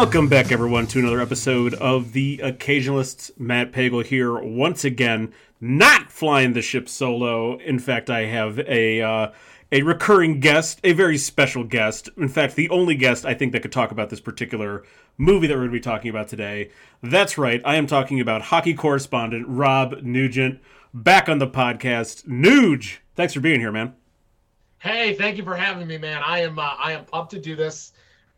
Welcome back, everyone, to another episode of The Occasionalists. Matt Pagel here once again, not flying the ship solo. In fact, I have a uh, a recurring guest, a very special guest. In fact, the only guest I think that could talk about this particular movie that we're going to be talking about today. That's right, I am talking about hockey correspondent Rob Nugent, back on the podcast. Nuge, thanks for being here, man. Hey, thank you for having me, man. I am uh, I am pumped to do this.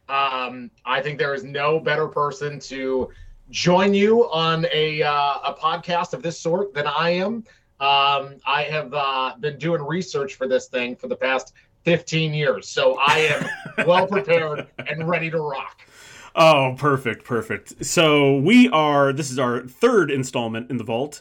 Um, I think there is no better person to join you on a uh, a podcast of this sort than I am. Um, I have uh, been doing research for this thing for the past 15 years, so I am well prepared and ready to rock. Oh, perfect, perfect. So we are. This is our third installment in the vault.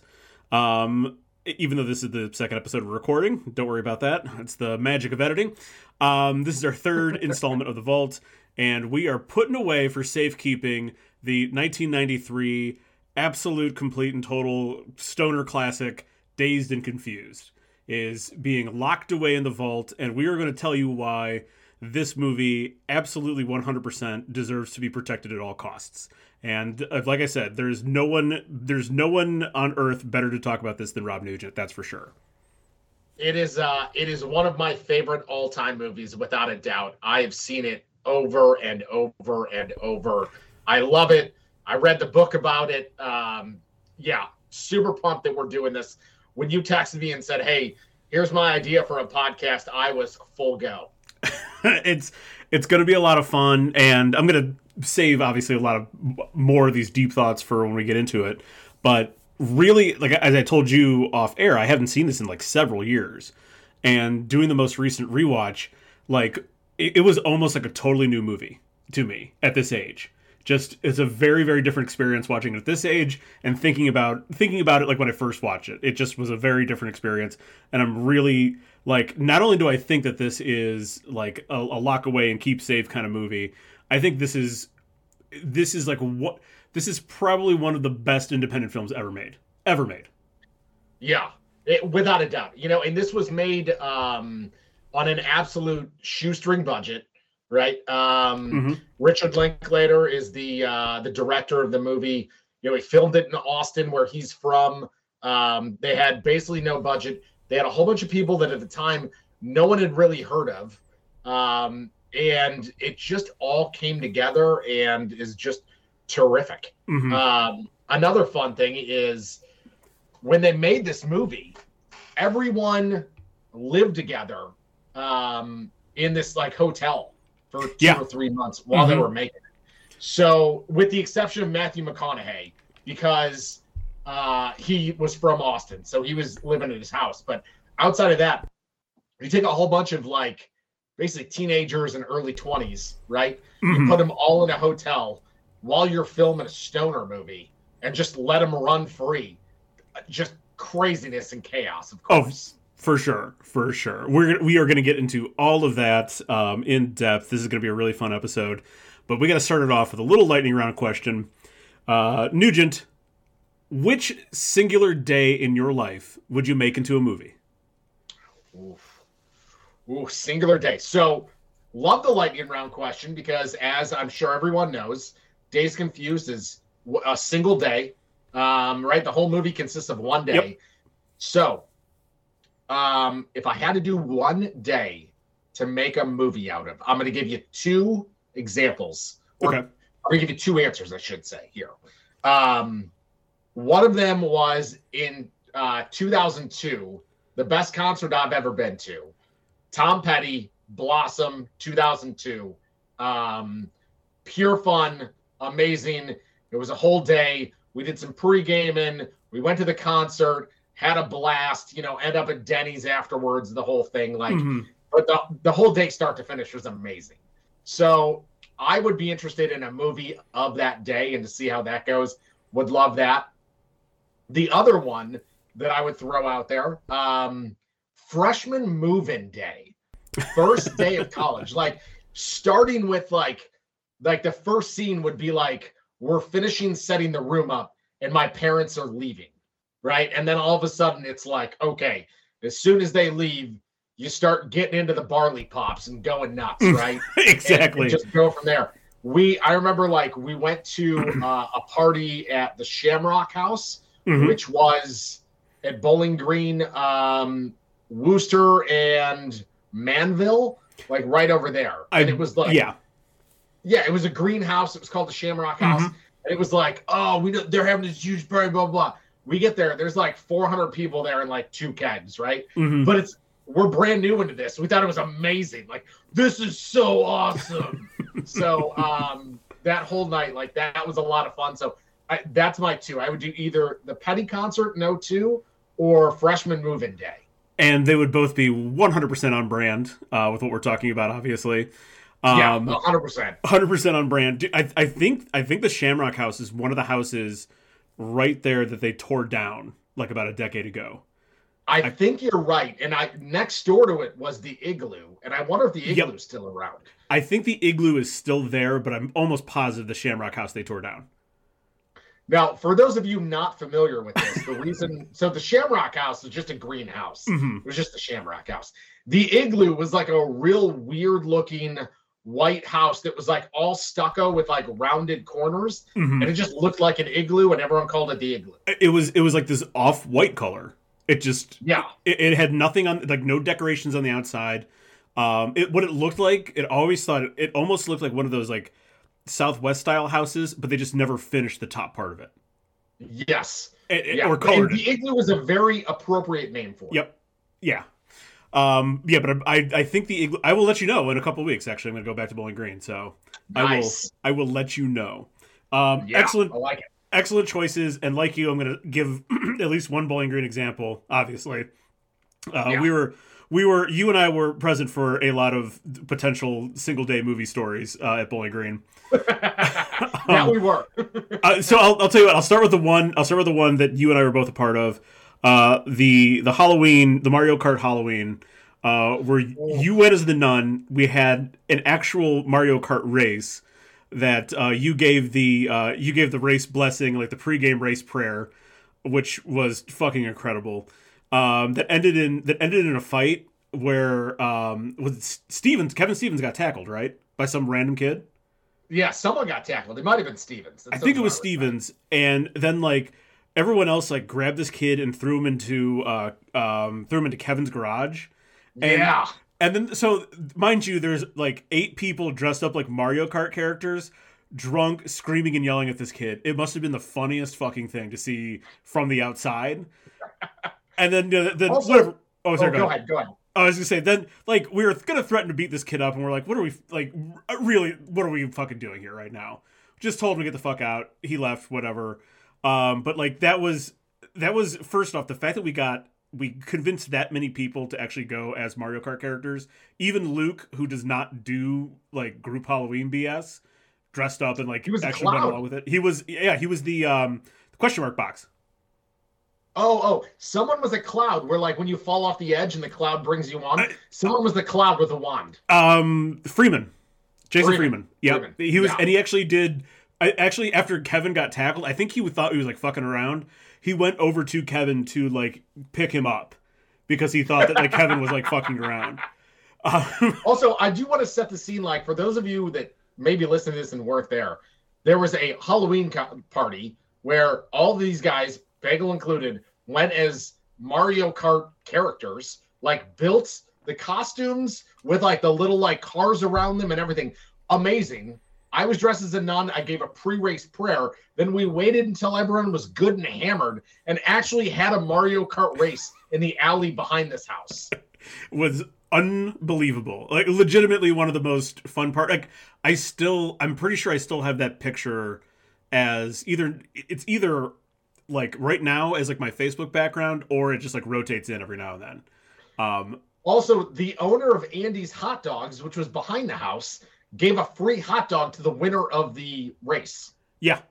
Um, even though this is the second episode we're recording, don't worry about that. It's the magic of editing. Um, this is our third installment of the vault and we are putting away for safekeeping the 1993 absolute, complete, and total stoner classic, Dazed and Confused, is being locked away in the vault, and we are going to tell you why this movie absolutely 100% deserves to be protected at all costs. And uh, like I said, there's no one there's no one on earth better to talk about this than Rob Nugent, that's for sure. It is uh it is one of my favorite all-time movies without a doubt. I have seen it over and over and over. I love it. I read the book about it. Um, yeah, super pumped that we're doing this. When you texted me and said, "Hey, here's my idea for a podcast," I was full go. it's it's going to be a lot of fun, and I'm going to save obviously a lot of more of these deep thoughts for when we get into it. But really, like as I told you off air, I haven't seen this in like several years, and doing the most recent rewatch, like it, it was almost like a totally new movie to me at this age. Just it's a very very different experience watching it at this age and thinking about thinking about it like when i first watched it. It just was a very different experience. And i'm really like not only do i think that this is like a, a lock away and keep safe kind of movie i think this is this is like what this is probably one of the best independent films ever made ever made. Yeah it, without a doubt. You know and this was made um on an absolute shoestring budget, right? Um, mm-hmm. Richard Linklater is the uh, the director of the movie. You know, he filmed it in Austin, where he's from. Um, they had basically no budget. They had a whole bunch of people that at the time no one had really heard of, um, and it just all came together and is just terrific. Mm-hmm. Um, another fun thing is when they made this movie, everyone lived together um, in this like hotel for two yeah. or three months while mm-hmm. they were making it. So, with the exception of Matthew McConaughey, because uh, he was from Austin, so he was living at his house. But outside of that, you take a whole bunch of like basically teenagers and early 20s, right? Mm-hmm. You put them all in a hotel while you're filming a stoner movie and just let them run free. Just craziness and chaos, of oh, course. Oh for sure, for sure. We're we are going to get into all of that um, in depth. This is going to be a really fun episode, but we got to start it off with a little lightning round question. Uh, Nugent, which singular day in your life would you make into a movie? Oof. Ooh, singular day. So, love the lightning round question because, as I'm sure everyone knows, Days Confused is a single day. Um, right, the whole movie consists of one day. Yep. So, um, if I had to do one day to make a movie out of, I'm going to give you two examples. Okay. I'm going to give you two answers, I should say here. Um, one of them was in uh, 2002, the best concert I've ever been to. Tom Petty, Blossom, 2002. Um, pure fun, amazing. It was a whole day. We did some pre gaming. We went to the concert had a blast, you know, end up at Denny's afterwards, the whole thing. Like, mm-hmm. but the, the whole day, start to finish, was amazing. So I would be interested in a movie of that day and to see how that goes. Would love that. The other one that I would throw out there, um, freshman move-in day, first day of college, like starting with like, like the first scene would be like, we're finishing setting the room up and my parents are leaving right? And then all of a sudden it's like, okay, as soon as they leave, you start getting into the barley pops and going nuts, right? exactly. And, and just go from there. we I remember like we went to uh, a party at the Shamrock House, Mhm. which was at Bowling Green, um, Wooster, and Manville, like right over there. I- And it was like yeah. yeah, it was a greenhouse. It was called the Shamrock House, Mhm. and it was like, oh, we know, they're having this huge party, blah blah. blah. We get there, there's like 400 people there and like two kegs, right? Mhm. But it's we're brand new into this. We thought it was amazing. Like this is so awesome. so um, that whole night, like that was a lot of fun. So I, that's my two. I would do either the Petty concert no 02 or freshman move-in day. and they would both be 100% on brand uh, with what we're talking about, obviously. yeah, Um, 100%. 100% on brand. I, I think I think the Shamrock House is one of the houses right there that they tore down like about a decade ago. I think you're right. And I next door to it was the igloo, and I wonder if the Yep. igloo's still around. I think the igloo is still there, but I'm almost positive the Shamrock House they tore down. Now, for those of you not familiar with this, the reason so the Shamrock House is just a greenhouse. Mhm. It was just the Shamrock House. The igloo was like a real weird looking white house that was like all stucco with like rounded corners, Mhm. and it just looked like an igloo, and everyone called it the igloo. It was it was like this off white color. It just Yeah, it, it had nothing on like no decorations on the outside. Um, it what it looked like, it always thought it, it almost looked like one of those like Southwest style houses, but they just never finished the top part of it. yes, It- it- yeah. or And colored it. the igloo was a very appropriate name for it. Yep. Yeah. Um, yeah, but I, I think the I will let you know in a couple of weeks. Actually, I'm going to go back to Bowling Green, so Nice. I will I will let you know. Um, Yeah, excellent I like it. excellent choices, and like you, I'm going to give at least one Bowling Green example. Obviously, uh, Yeah. we were we were you and I were present for a lot of potential single day movie stories uh, at Bowling Green. yeah, we were. uh, so I'll, I'll tell you what. I'll start with the one. I'll start with the one that you and I were both a part of. Uh, the the Halloween, the Mario Kart Halloween, uh, where you went as the nun. We had an actual Mario Kart race that uh, you gave the uh, you gave the race blessing, like the pregame race prayer, which was fucking incredible. Um, that ended in that ended in a fight where um, with Stevens, Kevin Stevens got tackled right by some random kid. yeah, someone got tackled. It might have been Stevens. That I think it was about right. Stevens, and then like everyone else like grabbed this kid and threw him into uh um threw him into Kevin's garage. And- yeah. And then so mind you, there's like eight people dressed up like Mario Kart characters, drunk, screaming and yelling at this kid. It must have been the funniest fucking thing to see from the outside. And then uh, then Also- whatever. Oh, Oh, sorry, go go ahead. ahead. Go ahead. I was gonna say then like we were gonna threaten to beat this kid up, and we're like, what are we like? Really, what are we fucking doing here right now? Just told him to get the fuck out. He left, whatever. Um, but like that was that was first off the fact that we got we convinced that many people to actually go as Mario Kart characters. Even Luke, who does not do like group Halloween BS, dressed up and like He was actually went along with it. He was yeah, he was the um question mark box. Oh, oh, someone was a cloud where, like, when you fall off the edge and the cloud brings you on, I- someone was the cloud with a wand. Um, Freeman, Jason Freeman. Freeman. Freeman. he was, Yeah. and he actually did. I actually after Kevin got tackled, I think he thought he was like fucking around. He went over to Kevin to like pick him up because he thought that like Kevin was like fucking around. Um, Also, I do want to set the scene, like, for those of you that maybe listen to this and weren't there, there was a Halloween co- party where all these guys, Bagel included, went as Mario Kart characters, like, built the costumes with, like, the little, like, cars around them and everything. Amazing. I was dressed as a nun. I gave a pre-race prayer. Then we waited until everyone was good and hammered, and actually had a Mario Kart race in the alley behind this house. was unbelievable. Like legitimately one of the most fun part. Like I still, I'm pretty sure I still have that picture as either it's either like right now as like my Facebook background or it just like rotates in every now and then. Um, Also, the owner of Andy's Hot Dogs, which was behind the house, gave a free hot dog to the winner of the race. Yeah.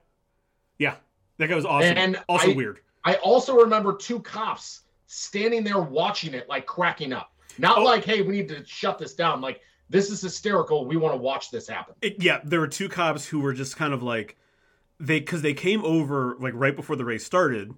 Yeah. That guy was awesome. And also I- weird. I also remember two cops standing there watching it, like cracking up. Not Oh. like, hey, we need to shut this down. Like, this is hysterical. We want to watch this happen. It, yeah, there were two cops who were just kind of like they because they came over like right before the race started.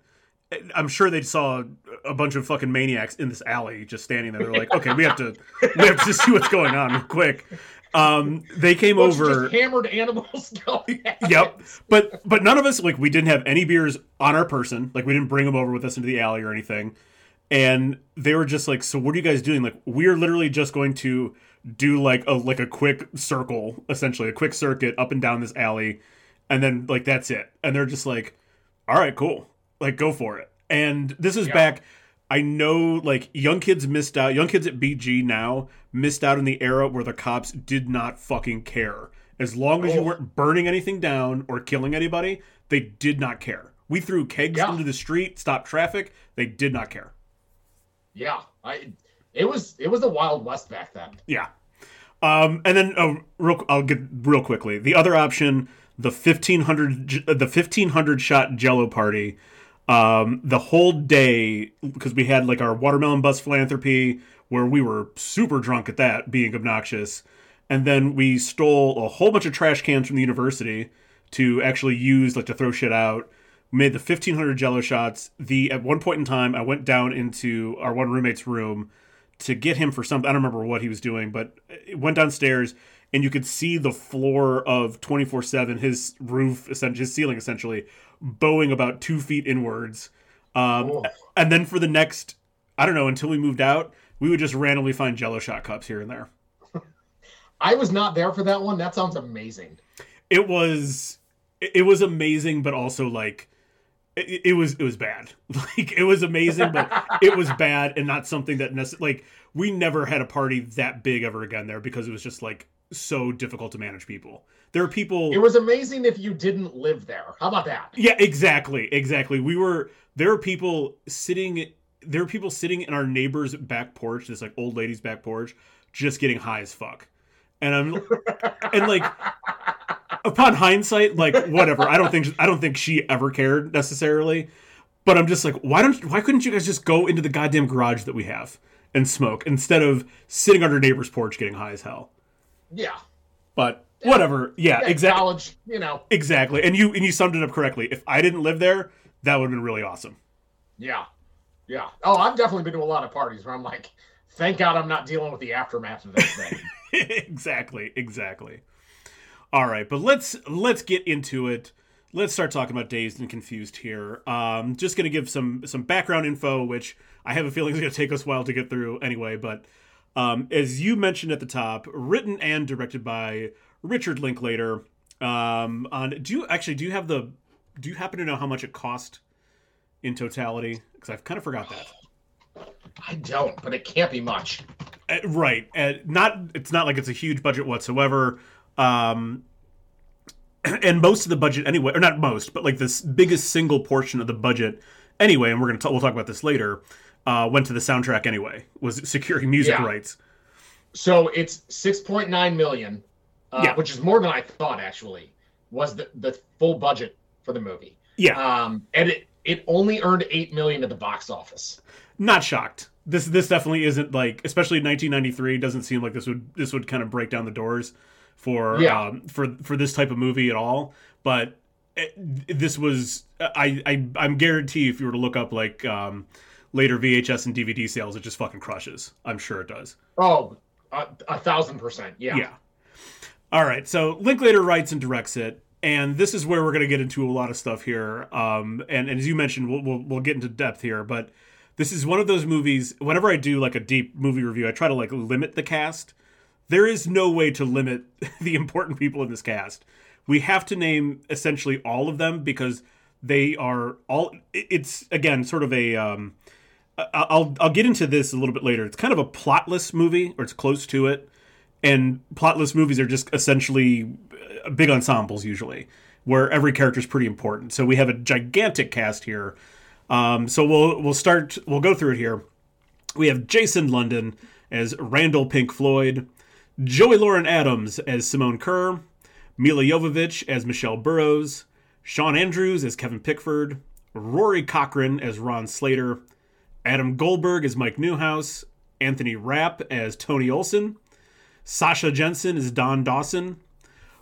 I'm sure they saw a bunch of fucking maniacs in this alley just standing there. They're like, okay, we have to we have to see what's going on real quick. Um, they came over. just hammered animals Yep. But but none of us like we didn't have any beers on our person. Like we didn't bring them over with us into the alley or anything. And they were just like, "So what are you guys doing?" Like we're literally just going to do like a like a quick circle, essentially a quick circuit up and down this alley, and then like that's it. And they're just like, "All right, cool. Like go for it." And this is Yeah. back I know like young kids missed out. Young kids at BG now missed out in the era where the cops did not fucking care. As long as you Oh. weren't burning anything down or killing anybody, they did not care. We threw kegs Yeah. into the street, stopped traffic. They did not care. Yeah, I. It was it was the Wild West back then. Yeah. Um, and then oh, real, I'll get real quickly. The other option, the fifteen hundred, the fifteen hundred shot Jello party. Um, the whole day because we had like our watermelon bus philanthropy where we were super drunk at that, being obnoxious, and then we stole a whole bunch of trash cans from the university to actually use like to throw shit out. Made the fifteen hundred Jello shots. The at one point in time, I went down into our one roommate's room to get him for something. I don't remember what he was doing, but it went downstairs and you could see the floor of 24 7, his roof, essentially, his ceiling essentially, bowing about two feet inwards. Um, Oh. And then for the next, I don't know, until we moved out, we would just randomly find jello shot cups here and there. I was not there for that one. That sounds amazing. It was, it was amazing, but also like, it, it was it was bad. Like it was amazing, but it was bad and not something that necess- like we never had a party that big ever again there because it was just like so difficult to manage people. There are people It was amazing if you didn't live there. How about that? Yeah, exactly. Exactly. We were there are people sitting there are people sitting in our neighbor's back porch, this like old lady's back porch, just getting high as fuck. And I'm and like upon hindsight, like whatever. I don't think I don't think she ever cared necessarily. But I'm just like, why don't why couldn't you guys just go into the goddamn garage that we have and smoke instead of sitting on our neighbor's porch getting high as hell? Yeah. But whatever. Yeah, Yeah, exactly. College, you know. Exactly. And you and you summed it up correctly. If I didn't live there, that would have been really awesome. Yeah. Yeah. Oh, I've definitely been to a lot of parties where I'm like, thank God I'm not dealing with the aftermath of this thing. exactly, exactly. All right, but let's let's get into it. Let's start talking about dazed and confused here. Um, just going to give some some background info, which I have a feeling is going to take us a while to get through anyway. But um, as you mentioned at the top, written and directed by Richard Linklater. Um, on do you actually do you have the do you happen to know how much it cost in totality? Because I've kind of forgot that. I don't, but it can't be much. Uh, right uh, not it's not like it's a huge budget whatsoever um and most of the budget anyway or not most but like this biggest single portion of the budget anyway and we're gonna t- we'll talk about this later uh went to the soundtrack anyway was securing music Yeah. rights So it's 6.9 million, uh, Yeah. which is more than I thought actually was the, the full budget for the movie. yeah Um, and it, it only earned 8 million at the box office. not shocked this this definitely isn't like especially 1993 doesn't seem like this would this would kind of break down the doors for Yeah. um for for this type of movie at all but it, this was I, I i'm guarantee if you were to look up like um later vhs and dvd sales it just fucking crushes i'm sure it does Oh, a, a thousand percent. Yeah. yeah. All right. So Linklater writes and directs it, and this is where we're going to get into a lot of stuff here. Um, and, and as you mentioned, we'll, we'll we'll get into depth here, but this is one of those movies. Whenever I do like a deep movie review, I try to like limit the cast. There is no way to limit the important people in this cast. We have to name essentially all of them because they are all. It's again sort of a. Um, I'll I'll get into this a little bit later. It's kind of a plotless movie, or it's close to it. And plotless movies are just essentially uh, big ensembles usually, where every character is pretty important. So we have a gigantic cast here. Um, so we'll we'll start. We'll go through it here. We have Jason London as Randall Pink Floyd, Joey Lauren Adams as Simone Kerr, Milla Jovovich as Michelle Burrows, Shawn Andrews as Kevin Pickford, Rory Cochrane as Ron Slater, Adam Goldberg as Mike Newhouse, Anthony Rapp as Tony Olson, Sasha Jensen as Don Dawson,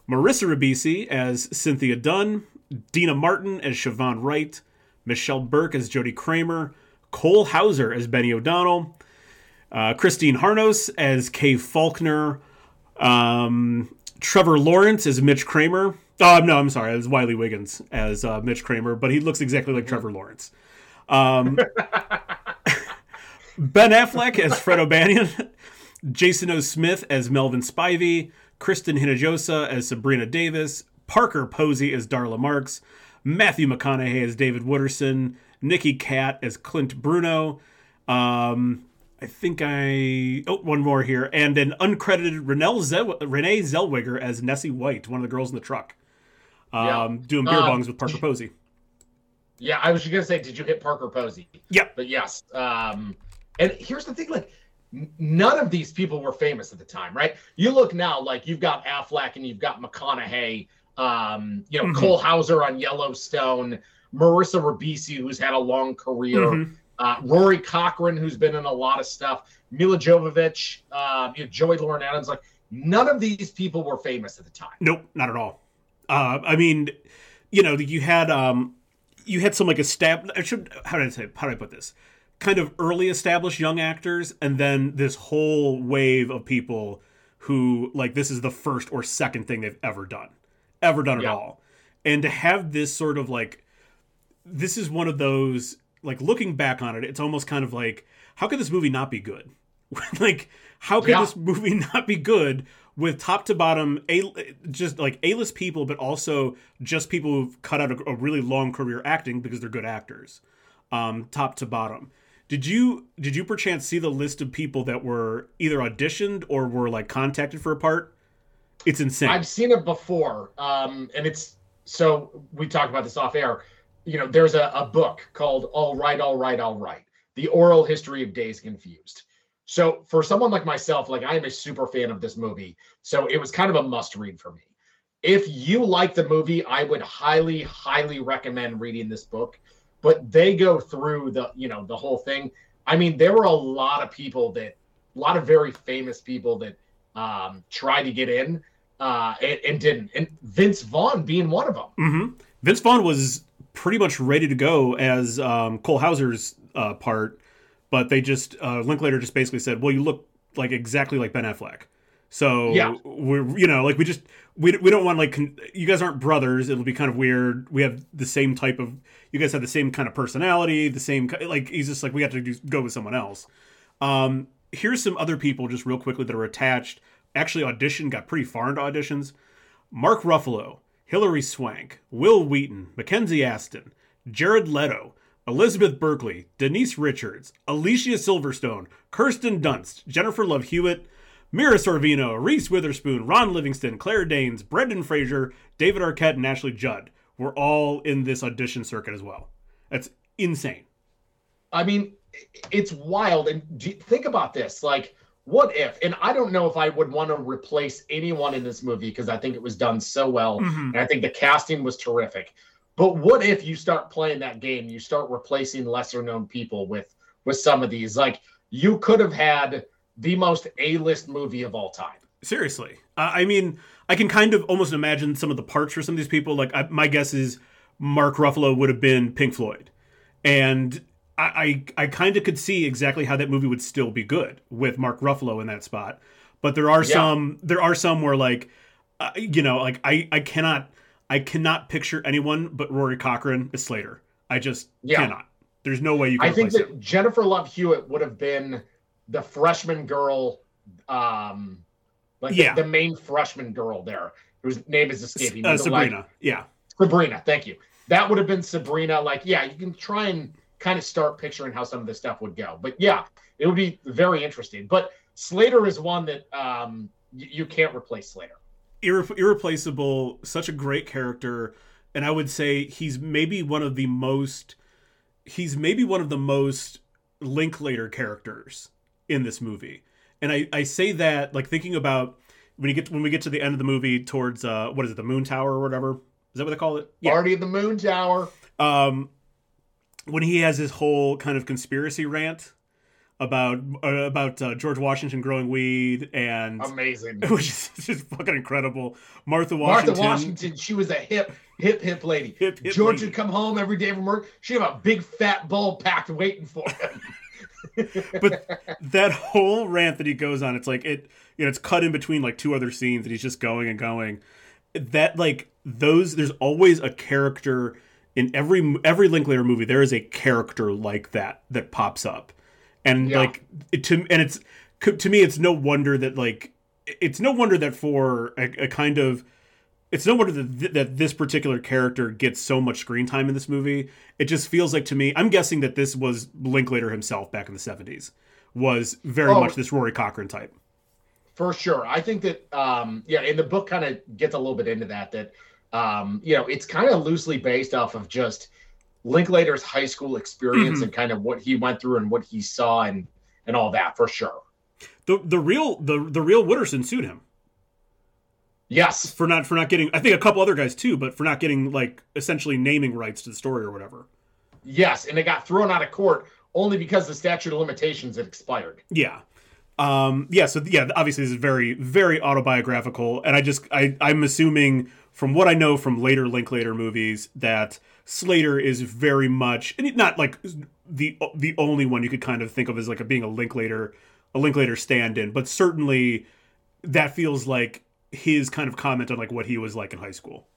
Marissa Ribisi as Cynthia Dunn, Deena Martin as Shavonne Wright, Michelle Burke as Jody Kramer, Cole Hauser as Benny O'Donnell, uh, Christine Harnos as Kay Faulkner, Um, Trevor Lawrence as Mitch Kramer. Oh no, I'm sorry, it was Wiley Wiggins as uh, Mitch Kramer, but he looks exactly like Trevor Lawrence. Um, ben Affleck as Fred O'Banion, Jason O. Smith as Melvin Spivey, Christin Hinojosa as Sabrina Davis, Parker Posey as Darla Marks, Matthew McConaughey as David Wooderson, Nicky Katt as Clint Bruno. Um, I think I oh one more here, and an uncredited Renelle Renee Zellweger as Nesi White, one of the girls in the truck, um, yeah. doing beer bongs with Parker Posey. Yeah, I was just gonna say, did you hit Parker Posey? Yep. But yes, um, and here's the thing: like, none of these people were famous at the time, right? You look now, like you've got Affleck and you've got McConaughey, um, you know, mm-hmm. Cole Hauser on Yellowstone, Marissa Ribisi, who's had a long career. Mm-hmm. Uh, Rory Cochrane, who's been in a lot of stuff, Milla Jovovich, uh, you know, Joey Lauren Adams. Like none of these people were famous at the time. Nope, not at all. Uh, I mean, you know, you had um, you had some like a stab. I should how did I say how did I put this? Kind of early established young actors, and then this whole wave of people who like this is the first or second thing they've ever done, ever done yeah. at all, and to have this sort of like this is one of those like looking back on it, it's almost kind of like, how could this movie not be good? like, how could yeah. this movie not be good with top to bottom, a just like a list people, but also just people who've cut out a, a, really long career acting because they're good actors, um, top to bottom. Did you did you perchance see the list of people that were either auditioned or were like contacted for a part? It's insane. I've seen it before, um, and it's so we talked about this off air you know, there's a, a book called All Right, All Right, All Right, the oral history of Days Confused. So for someone like myself, like I am a super fan of this movie. So it was kind of a must read for me. If you like the movie, I would highly, highly recommend reading this book. But they go through the, you know, the whole thing. I mean, there were a lot of people that, a lot of very famous people that um, tried to get in uh, and, and, didn't. And Vince Vaughn being one of them. Mm-hmm. Vince Vaughn was pretty much ready to go as um, Cole Hauser's uh, part, but they just uh, Linklater just basically said, "Well, you look like exactly like Ben Affleck." So yeah. we're you know like we just we, we don't want like con- you guys aren't brothers. It'll be kind of weird. We have the same type of you guys have the same kind of personality, the same like he's just like we have to do, go with someone else. Um, here's some other people just real quickly that are attached. Actually, audition got pretty far into auditions. Mark Ruffalo, Hilary Swank, Wil Wheaton, Mackenzie Astin, Jared Leto, Elizabeth Berkley, Denise Richards, Alicia Silverstone, Kirsten Dunst, Jennifer Love Hewitt, Mira Sorvino, Reese Witherspoon, Ron Livingston, Claire Danes, Brendan Fraser, David Arquette, and Ashley Judd were all in this audition circuit as well. That's insane. I mean, it's wild. And think about this. Like, what if and i don't know if i would want to replace anyone in this movie because i think it was done so well mm-hmm. and i think the casting was terrific but what if you start playing that game you start replacing lesser known people with with some of these like you could have had the most a-list movie of all time seriously uh, i mean i can kind of almost imagine some of the parts for some of these people like I, my guess is mark ruffalo would have been pink floyd and I, I, kind of could see exactly how that movie would still be good with Mark Ruffalo in that spot. But there are yeah. some there are some where like uh, you know like I I cannot I cannot picture anyone but Rory Cochrane as Slater. I just yeah. cannot. There's no way you can. I think that him. Jennifer Love Hewitt would have been the freshman girl, um, like yeah. the, the main freshman girl there, whose name is escaping me. Uh, Sabrina. Like, yeah. Sabrina. Thank you. That would have been Sabrina. Like, yeah, you can try and kind of start picturing how some of this stuff would go. But yeah, it would be very interesting. But Slater is one that um, y- you can't replace Slater. Irre- irreplaceable, such a great character, and I would say he's maybe one of the most. He's maybe one of the most Linklater characters in this movie, and I I say that like thinking about when you get when we get to the end of the movie towards uh what is it the Moon Tower or whatever is that what they call it? Yeah. Party of the Moon Tower. Um, when he has his whole kind of conspiracy rant about uh, about uh, George Washington growing weed and amazing, which is just fucking incredible. Martha Washington. Martha Washington, she was a hip, hip, hip lady. Hip, hip George lady. would come home every day from work. She'd have a big fat bowl packed waiting for him. but that whole rant that he goes on, it's like it, you know, it's cut in between like two other scenes, and he's just going and going. That like those, there's always a character in every every Linklater movie. There is a character like that that pops up, and yeah. like it, to and it's to me, it's no wonder that like it's no wonder that for a, a kind of it's no wonder that, that this particular character gets so much screen time in this movie. It just feels like to me, I'm guessing that this was Linklater himself back in the 70s, was very oh, much this Rory Cochrane type. For sure. I think that, um, yeah, and the book kind of gets a little bit into that, that, um, you know, it's kind of loosely based off of just Linklater's high school experience mm-hmm. and kind of what he went through and what he saw and, and all that for sure. The, the real, the, the real Wooderson sued him. Yes, for not for not getting. I think a couple other guys too, but for not getting like essentially naming rights to the story or whatever. Yes, and it got thrown out of court only because the statute of limitations had expired. Yeah. Um, yeah, so yeah, obviously this is very, very autobiographical, and I just, I, I'm assuming from what I know from later Linklater movies that Slater is very much, and not like the the only one you could kind of think of as like a, being a Linklater, a Linklater stand-in, but certainly that feels like his kind of comment on like what he was like in high school.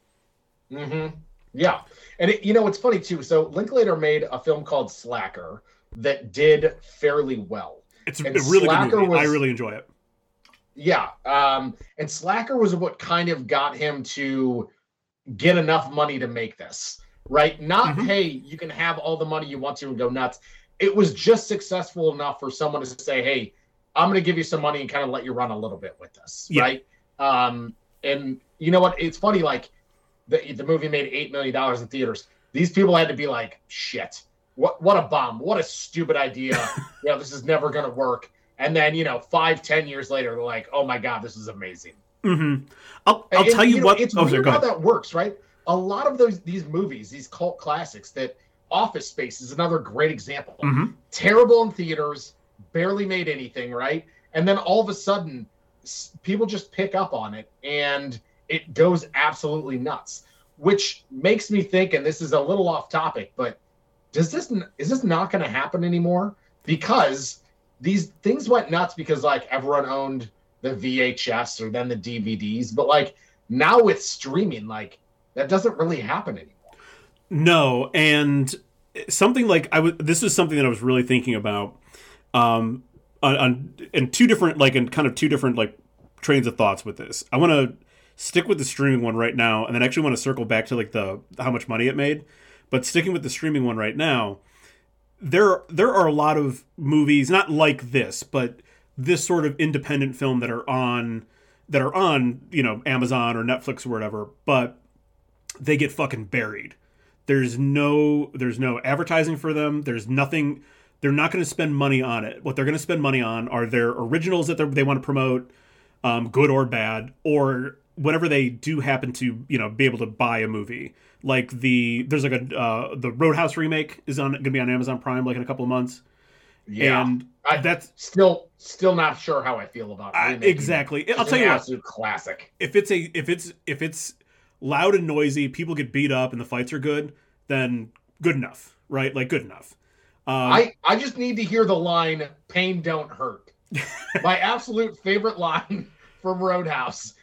Mm-hmm. Yeah, and it, you know it's funny too. So Linklater made a film called Slacker that did fairly well. It's and a really Slacker good movie. Was, I really enjoy it. Yeah, um, and Slacker was what kind of got him to get enough money to make this. Right? Not mm-hmm. hey, you can have all the money you want to and go nuts. It was just successful enough for someone to say, "Hey, I'm going to give you some money and kind of let you run a little bit with this." Yeah. Right? Um, and you know what? It's funny. Like the the movie made eight million dollars in theaters. These people had to be like, "Shit, what what a bomb! What a stupid idea! you know, this is never gonna work." And then you know, five ten years later, they're like, "Oh my god, this is amazing." Mm-hmm. I'll, I'll and, tell you, you know, what. It's oh, weird how that works, right? A lot of those these movies, these cult classics, that Office Space is another great example. Mm-hmm. Terrible in theaters, barely made anything, right? And then all of a sudden, people just pick up on it and it goes absolutely nuts which makes me think and this is a little off topic but does this is this not going to happen anymore? Because these things went nuts because like everyone owned the VHS or then the DVDs but like now with streaming like that doesn't really happen anymore. No and something like I was this is something that I was really thinking about. Um on, on in two different like in kind of two different like trains of thoughts with this. I want to stick with the streaming one right now, and then actually want to circle back to like the how much money it made. But sticking with the streaming one right now, there there are a lot of movies not like this, but this sort of independent film that are on that are on you know Amazon or Netflix or whatever, but they get fucking buried. There's no there's no advertising for them. There's nothing they're not going to spend money on it. What they're going to spend money on are their originals that they want to promote, um, good or bad, or whenever they do happen to you know be able to buy a movie. Like the there's like a uh, the Roadhouse remake is on going to be on Amazon Prime like in a couple of months. Yeah, and I, that's still still not sure how I feel about it. exactly. I'll tell you what, classic. If it's a if it's if it's loud and noisy, people get beat up, and the fights are good, then good enough, right? Like good enough. Um, I I just need to hear the line "Pain don't hurt." My absolute favorite line from Roadhouse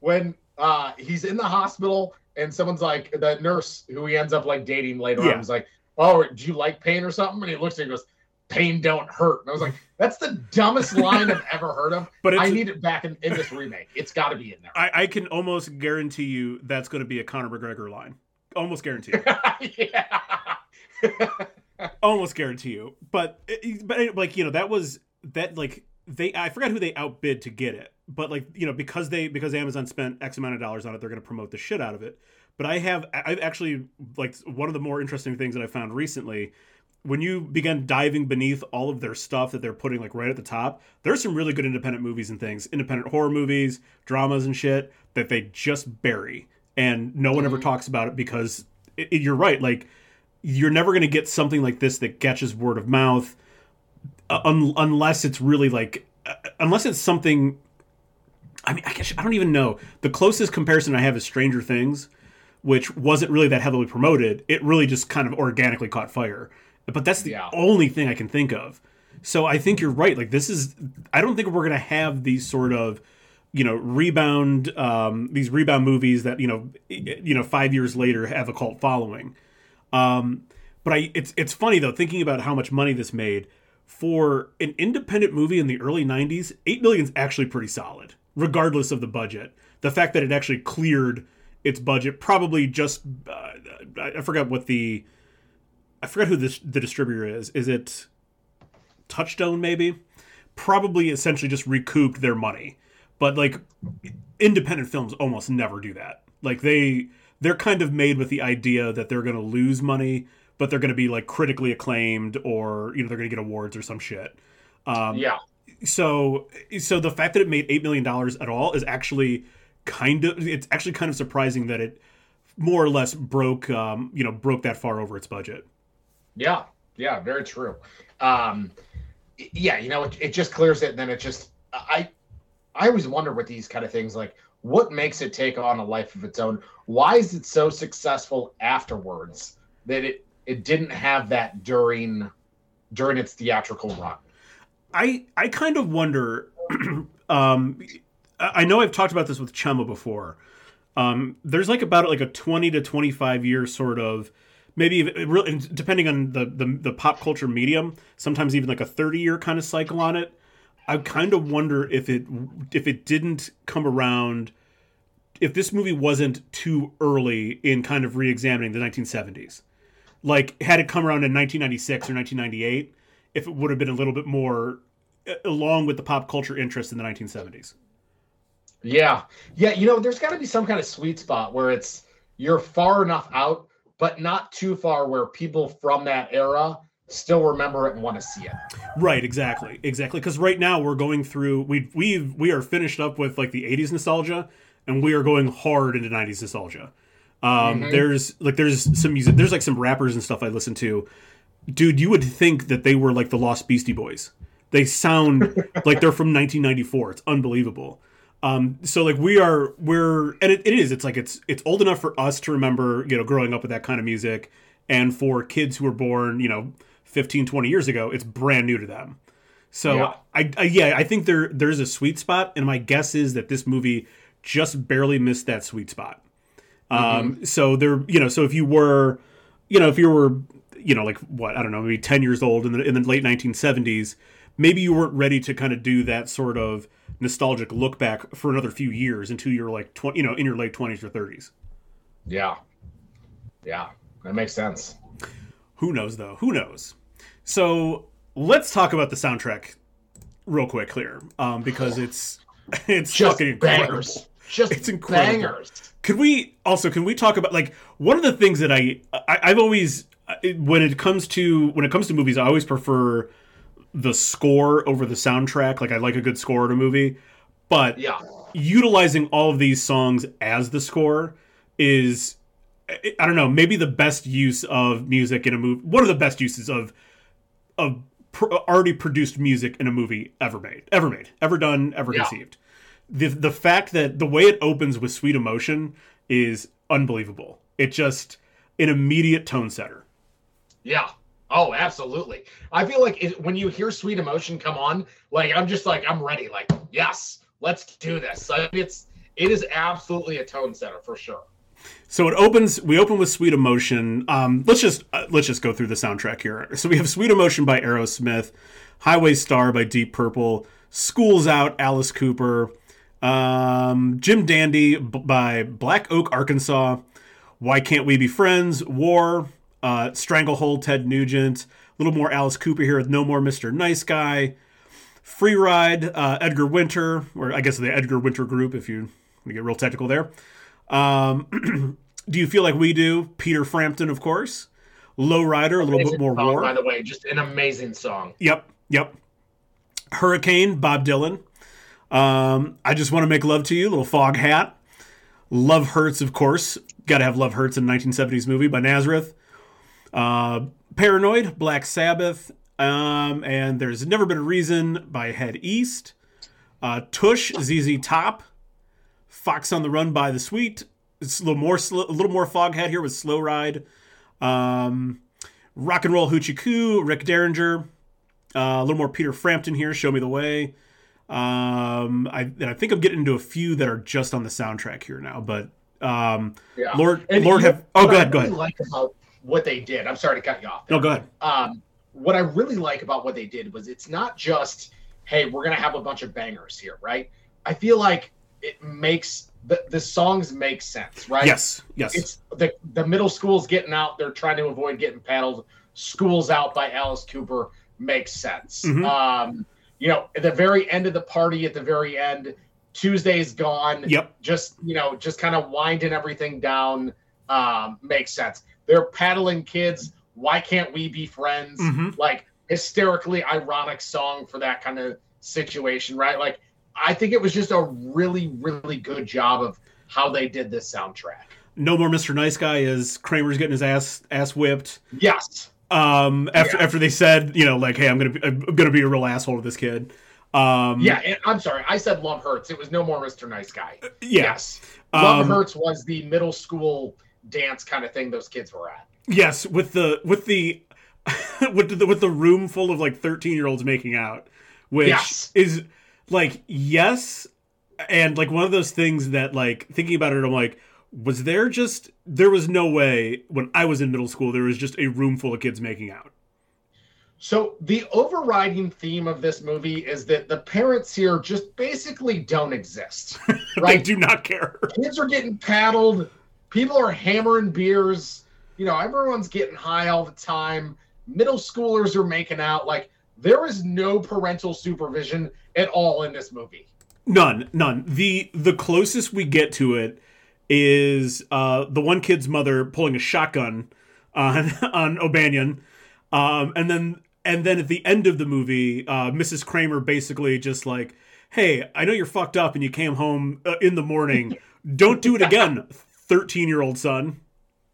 when uh, he's in the hospital and someone's like the nurse who he ends up like dating later yeah. on is like, "Oh, do you like pain or something?" And he looks at and goes, "Pain don't hurt." And I was like, "That's the dumbest line I've ever heard of." But I need it back in, in this remake. It's got to be in there. I, I can almost guarantee you that's going to be a Conor McGregor line. Almost guarantee. yeah almost guarantee you. But but like you know that was that like they I forgot who they outbid to get it, but like you know because they because Amazon spent X amount of dollars on it, they're going to promote the shit out of it. But I have I've actually like one of the more interesting things that I found recently. When you begin diving beneath all of their stuff that they're putting like right at the top, there's some really good independent movies and things, independent horror movies, dramas and shit that they just bury, and no one mm-hmm. ever talks about it because it, it, you're right, like you're never going to get something like this that catches word of mouth uh, un- unless it's really like uh, unless it's something I mean I guess I don't even know. The closest comparison I have is Stranger Things, which wasn't really that heavily promoted. It really just kind of organically caught fire. But that's the yeah. only thing I can think of. So I think you're right. Like this is, I don't think we're gonna have these sort of, you know, rebound, um, these rebound movies that you know, you know, five years later have a cult following. Um, but I, it's it's funny though thinking about how much money this made for an independent movie in the early '90s. Eight million is actually pretty solid, regardless of the budget. The fact that it actually cleared its budget, probably just, uh, I forgot what the, I forgot who this the distributor is. Is it? Touchstone maybe, probably essentially just recouped their money. But like independent films almost never do that. Like they they're kind of made with the idea that they're going to lose money, but they're going to be like critically acclaimed or you know they're going to get awards or some shit. Um, yeah. So so the fact that it made eight million dollars at all is actually kind of it's actually kind of surprising that it more or less broke um, you know broke that far over its budget. Yeah. Yeah. Very true. Um, yeah. You know, it, it just clears it, and then it just I I always wonder with these kind of things like what makes it take on a life of its own? Why is it so successful afterwards that it it didn't have that during during its theatrical run? I i kind of wonder um i know i've talked about this with chema before. Um there's like about like a 20 to 25 year sort of maybe really depending on the, the the pop culture medium sometimes even like a 30 year kind of cycle on it I kind of wonder if it if it didn't come around if this movie wasn't too early in kind of re-examining the 1970s. Like had it come around in 1996 or 1998, if it would have been a little bit more along with the pop culture interest in the 1970s. Yeah. Yeah, you know, there's got to be some kind of sweet spot where it's you're far enough out but not too far where people from that era still remember it and want to see it. Right, exactly. Exactly because right now we're going through we we we are finished up with like the 80s nostalgia and we are going hard into 90s nostalgia. Um, mm-hmm. There's like there's some music, there's like some rappers and stuff I listen to. Dude, you would think that they were like the Lost Beastie Boys. They sound like they're from 1994. It's unbelievable. Um, so like we are we're and it, it is it's like it's it's old enough for us to remember you know growing up with that kind of music and for kids who were born you know 15 20 years ago it's brand new to them so yeah. I, I yeah i think there there's a sweet spot and my guess is that this movie just barely missed that sweet spot. Um, mm-hmm. so there, you know, so if you were, you know, if you were, you know, like what I don't know, maybe ten years old in the in the late 1970s, maybe you weren't ready to kind of do that sort of nostalgic look back for another few years until you're like 20, you know, in your late 20s or 30s. Yeah, yeah, that makes sense. Who knows though? Who knows? So let's talk about the soundtrack real quick here, um, because it's it's Just fucking incredible. Bangers just it's incredible. Bangers. Could we also can we talk about like one of the things that I, I I've always when it comes to when it comes to movies I always prefer the score over the soundtrack. Like I like a good score in a movie, but yeah, utilizing all of these songs as the score is I don't know maybe the best use of music in a movie. One of the best uses of of already produced music in a movie ever made, ever made, ever done, ever yeah. conceived the the fact that the way it opens with sweet emotion is unbelievable. It just an immediate tone setter. Yeah. Oh, absolutely. I feel like it, when you hear sweet emotion come on, like I'm just like I'm ready. Like yes, let's do this. it's it is absolutely a tone setter for sure. So it opens. We open with "Sweet Emotion." Um, let's just uh, let's just go through the soundtrack here. So we have "Sweet Emotion" by Aerosmith, "Highway Star" by Deep Purple, "School's Out" Alice Cooper, um, Jim Dandy b- by Black Oak, Arkansas. Why Can't We Be Friends? War. Uh, Stranglehold, Ted Nugent. A little more Alice Cooper here with No More Mr. Nice Guy. Free Ride, uh, Edgar Winter, or I guess the Edgar Winter group if you, you get real technical there. Um, do you feel like we do? Peter Frampton, of course. Low Rider, a little amazing bit more song, war. By the way, just an amazing song. Yep, yep. Hurricane, Bob Dylan. Um, I just want to make love to you, little Foghat. Love Hurts, of course. Got to have Love Hurts in 1970s movie by Nazareth. Uh, Paranoid, Black Sabbath, um, and There's Never Been a Reason by Head East. Uh, Tush, ZZ Top. Fox on the Run by The Sweet. It's a little more, a little more Foghat here with Slow Ride. Um, Rock and Roll Hoochie Coo, Rick Derringer. Uh, a little more Peter Frampton here. Show me the way. Um, I and I think I'm getting into a few that are just on the soundtrack here now. But um, Yeah. Lord, And Lord have. Oh, what go I ahead. Go really ahead. Like about what they did. I'm sorry to cut you off. No, go ahead. um, what I really like about what they did was it's not just, hey, we're gonna have a bunch of bangers here, right? I feel like it makes the, the songs make sense, right? Yes. Yes. It's the the middle school's getting out, they're trying to avoid getting paddled. School's out by Alice Cooper makes sense. Mhm. Um, you know, at the very end of the party, at the very end, Tuesday's gone yep. just you know just kind of winding everything down um, makes sense they're paddling kids why can't we be friends Mhm. like hysterically ironic song for that kind of situation right like i think it was just a really really good job of how they did this soundtrack No more Mr. Nice Guy is Kramer's getting his ass ass whipped. yes Um, after Yeah. after they said, you know, like, hey, I'm gonna be, I'm gonna be a real asshole to this kid. Um, yeah and i'm sorry i said love hurts it was no more mr nice guy yeah. yes love Um, hurts was the middle school dance kind of thing those kids were at Yes, with the with the with the with the room full of like thirteen year olds making out, which Yes. is like yes, and like one of those things that like thinking about it, I'm like, was there just there was no way when I was in middle school there was just a room full of kids making out. So the overriding theme of this movie is that the parents here just basically don't exist. They do not care. Kids are getting paddled, people are hammering beers, you know, everyone's getting high all the time. Middle schoolers are making out like there is no parental supervision at all in this movie. None, none. The the closest we get to it is uh, the one kid's mother pulling a shotgun on on O'Banion, um, and then and then at the end of the movie, uh, Mrs. Kramer basically just like, "Hey, I know you're fucked up and you came home uh, in the morning. Don't do it again, thirteen year old son."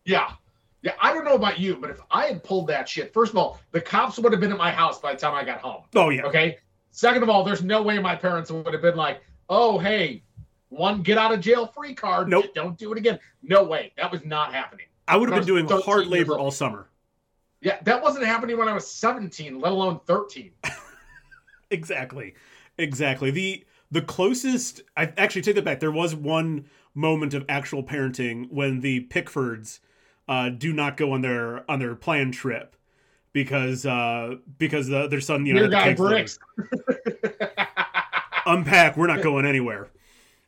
Yeah. Yeah, I don't know about you, but if I had pulled that shit, first of all, the cops would have been at my house by the time I got home. Oh yeah, Okay. Second of all, there's no way my parents would have been like, "Oh, hey, one get out of jail free card. Nope. Don't do it again." No way. That was not happening. I would have been doing hard labor all summer. Yeah, that wasn't happening when I was 17, let alone 13. exactly exactly the the closest i actually take that back there was one moment of actual parenting when the pickfords uh do not go on their on their planned trip because uh because uh, their son you know Your the guy bricks. unpack we're not going anywhere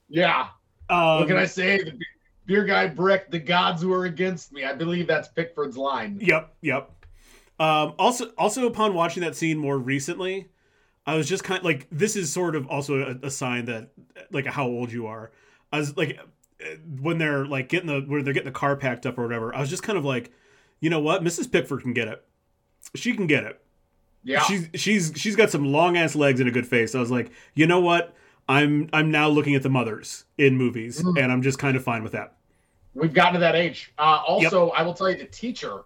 yeah. um, what can I say? The beer guy brick, the gods were against me. I believe that's Pickford's line. Yep, yep. Um, also, also upon watching that scene more recently, I was just kind of like, this is sort of also a, a sign that like how old you are. I was like, when they're like getting the where they're getting the car packed up or whatever. I was just kind of like, you know what, Mrs. Pickford can get it. She can get it. Yeah. She's she's she's got some long ass legs and a good face. I was like, you know what? I'm I'm now looking at the mothers in movies, Mm. and I'm just kind of fine with that. We've gotten to that age. Uh, also, I will tell you the teacher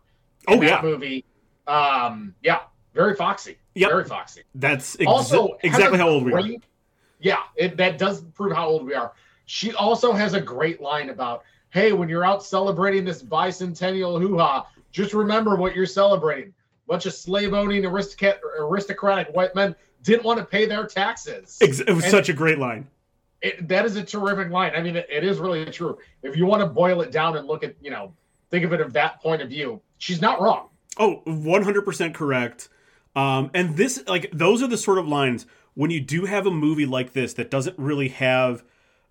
Oh that yeah, movie, um, yeah, very foxy. Yep. Very foxy. that's exa- also exactly how old we are. Yeah, it, that does prove how old we are. She also has a great line about, "Hey, when you're out celebrating this bicentennial hoo-ha, just remember what you're celebrating. Bunch of slave-owning aristocrat, aristocratic white men didn't want to pay their taxes." It was And- such a great line. It, that is a terrific line. I mean, it, it is really true. If you want to boil it down and look at, you know, think of it of that point of view, she's not wrong. Oh, 100% correct. Um, and this, like, those are the sort of lines when you do have a movie like this that doesn't really have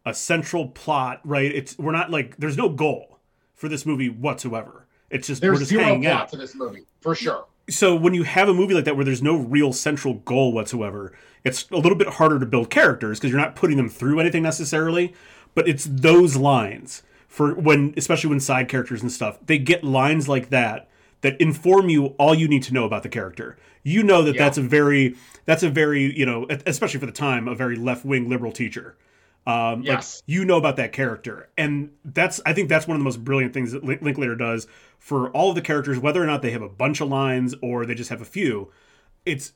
a central plot, right? It's we're not like there's no goal for this movie whatsoever. It's just we're There's just zero hanging plot out. to this movie for sure. So when you have a movie like that where there's no real central goal whatsoever, it's a little bit harder to build characters because you're not putting them through anything necessarily. But it's those lines for when, especially when side characters and stuff, they get lines like that that inform you all you need to know about the character. You know that Yeah. that's a very, that's a very, you know, especially for the time, a very left wing liberal teacher. Um, Yes. like you know about that character, and that's I think that's one of the most brilliant things that Link- Linklater does for all of the characters, whether or not they have a bunch of lines or they just have a few. It's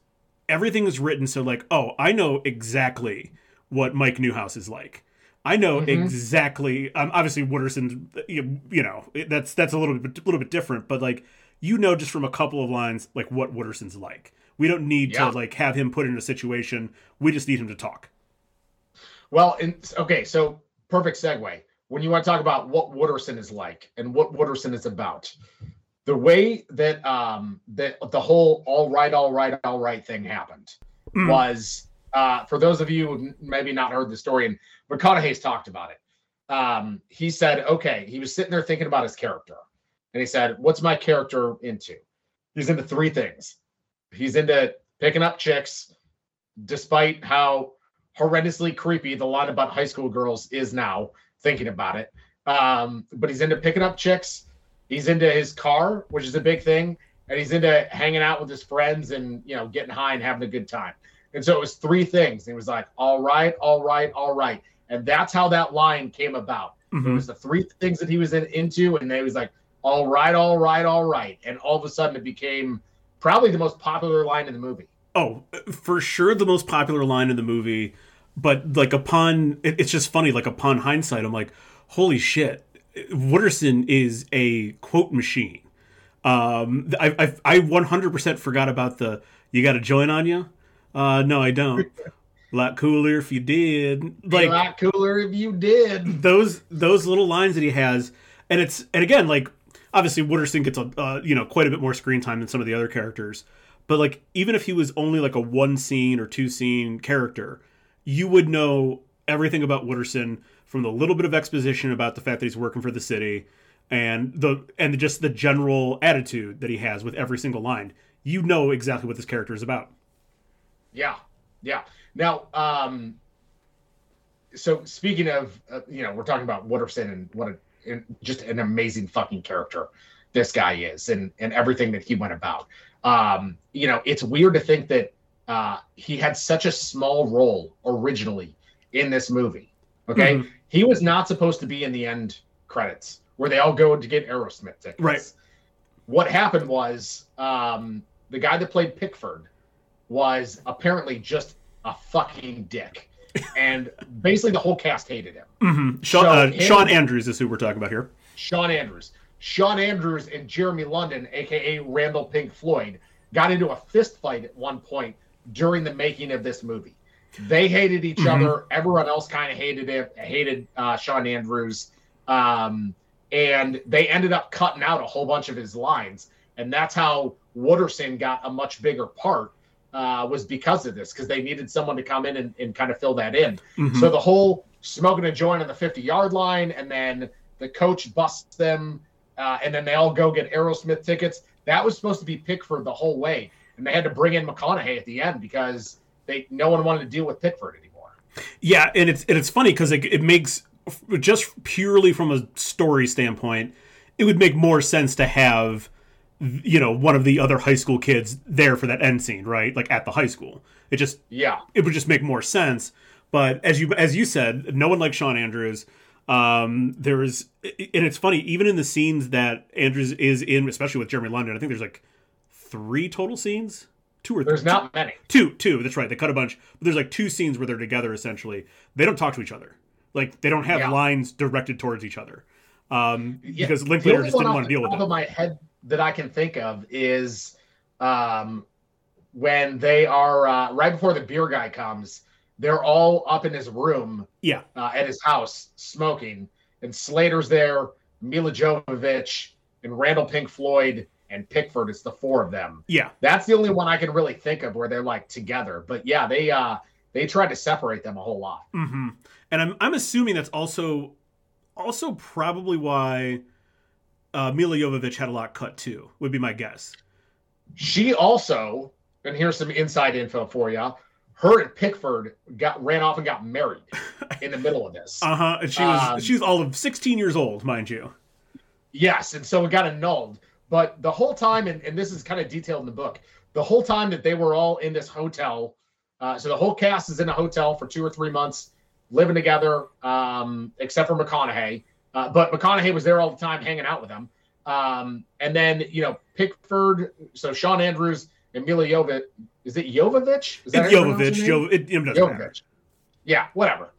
everything is written so like, oh, I know exactly what Mike Newhouse is like. I know Mhm. exactly. Um, obviously, Wooderson, you, you know, that's that's a little bit a little bit different, but like you know just from a couple of lines like what Wooderson's like. We don't need Yeah. to like have him put in a situation. We just need him to talk. Well, in, okay, so perfect segue. When you want to talk about what Wooderson is like and what Wooderson is about, the way that um that the whole all right, all right, all right thing happened Mm. was uh for those of you who maybe not heard the story, and McConaughey's talked about it. Um, he said, okay, he was sitting there thinking about his character, and he said, What's my character into? He's into three things. He's into picking up chicks, despite how horrendously creepy the line about high school girls is now thinking about it. Um but he's into picking up chicks. He's into his car which is a big thing. And he's into hanging out with his friends and you know getting high and having a good time. And so it was three things. He was like all right all right all right. And that's how that line came about. It Mhm. was the three things that he was in, into and they was like all right all right all right. And all of a sudden it became probably the most popular line in the movie Oh, for sure, the most popular line in the movie. But like upon, it, it's just funny. Like upon hindsight, I'm like, holy shit, Wooderson is a quote machine. Um, I I, I 100% forgot about the "you got to join on you." Uh, no, I don't. A lot cooler if you did. like a lot cooler if you did those those little lines that he has, and it's and again like obviously Wooderson gets a uh, you know quite a bit more screen time than some of the other characters, but like even if he was only like a one scene or two scene character, you would know everything about Wooderson from the little bit of exposition about the fact that he's working for the city and the and just the general attitude that he has with every single line. You know exactly what this character is about. Yeah, yeah. Now, um, so speaking of, uh, you know, we're talking about Wooderson and what a and just an amazing fucking character this guy is, and and everything that he went about. Um, you know, it's weird to think that uh, he had such a small role originally in this movie. Okay, Mhm. he was not supposed to be in the end credits where they all go to get Aerosmith tickets. Right. What happened was um, the guy that played Pickford was apparently just a fucking dick, and basically the whole cast hated him. Mm-hmm. Shawn, So uh, him- Shawn Andrews is who we're talking about here. Shawn Andrews. Shawn Andrews and Jeremy London, aka Randall Pink Floyd, got into a fist fight at one point during the making of this movie. They hated each Mhm. other. Everyone else kind of hated it, hated uh, Shawn Andrews. Um, and they ended up cutting out a whole bunch of his lines. And that's how Wooderson got a much bigger part, uh, was because of this, because they needed someone to come in and, and kind of fill that in. Mhm. So the whole smoking a joint on the 50 yard line, and then the coach busts them, uh, and then they all go get Aerosmith tickets. That was supposed to be Pickford the whole way, and they had to bring in McConaughey at the end because they no one wanted to deal with Pickford anymore. Yeah, and it's and it's funny because it, it makes just purely from a story standpoint, it would make more sense to have you know one of the other high school kids there for that end scene, right? Like at the high school. It just Yeah, it would just make more sense. But as you as you said, no one likes Shawn Andrews. Um, there is, and it's funny even in the scenes that Andrews is in, especially with Jeremy London. I think there's like three total scenes, two or there's three, not many. Two, two. That's right. They cut a bunch, but there's like two scenes where they're together. Essentially, they don't talk to each other. Like they don't have Yeah. lines directed towards each other, um, Yeah, because Linklater just didn't want to deal with top it. of my head that I can think of is um, when they are uh, right before the beer guy comes. They're all up in his room Yeah, uh, at his house smoking, and Slater's there, Milla Jovovich, and Randall Pink Floyd and Pickford. It's the four of them. yeah, That's the only one I can really think of where they're like together. But yeah, they uh they tried to separate them a whole lot. hmm And I'm I'm assuming that's also also probably why uh, Milla Jovovich had a lot cut too. Would be my guess. She also, and here's some inside info for you. Her and Pickford got ran off and got married in the middle of this. Uh huh. And she was Um, she was all of 16 years old, mind you. Yes, and so it got annulled. But the whole time, and, and this is kind of detailed in the book, the whole time that they were all in this hotel, uh, so the whole cast is in a hotel for two or three months, living together, um, except for McConaughey. Uh, but McConaughey was there all the time, hanging out with them. Um, and then you know Pickford, so Shawn Andrews and Milla Jovovich. Is it Jovovich? Is It's how you pronounce her Jovovich. Jo- it, it doesn't matter. Jovovich. Yeah, whatever.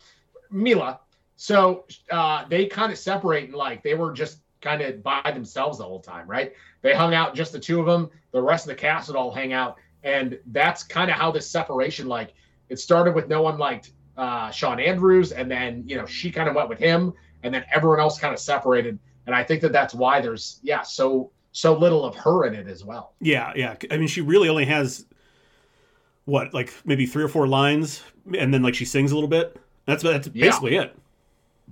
Milla. So uh, they kind of separate and like they were just kind of by themselves the whole time, right? They hung out just the two of them. The rest of the cast would all hang out. and that's kind of how this separation like it started with no one liked uh, Shawn Andrews, and then you know she kind of went with him, and then everyone else kind of separated. And I think that that's why there's yeah so so little of her in it as well. Yeah, yeah. I mean, she really only has what like maybe three or four lines, and then like she sings a little bit. That's that's basically yeah. it.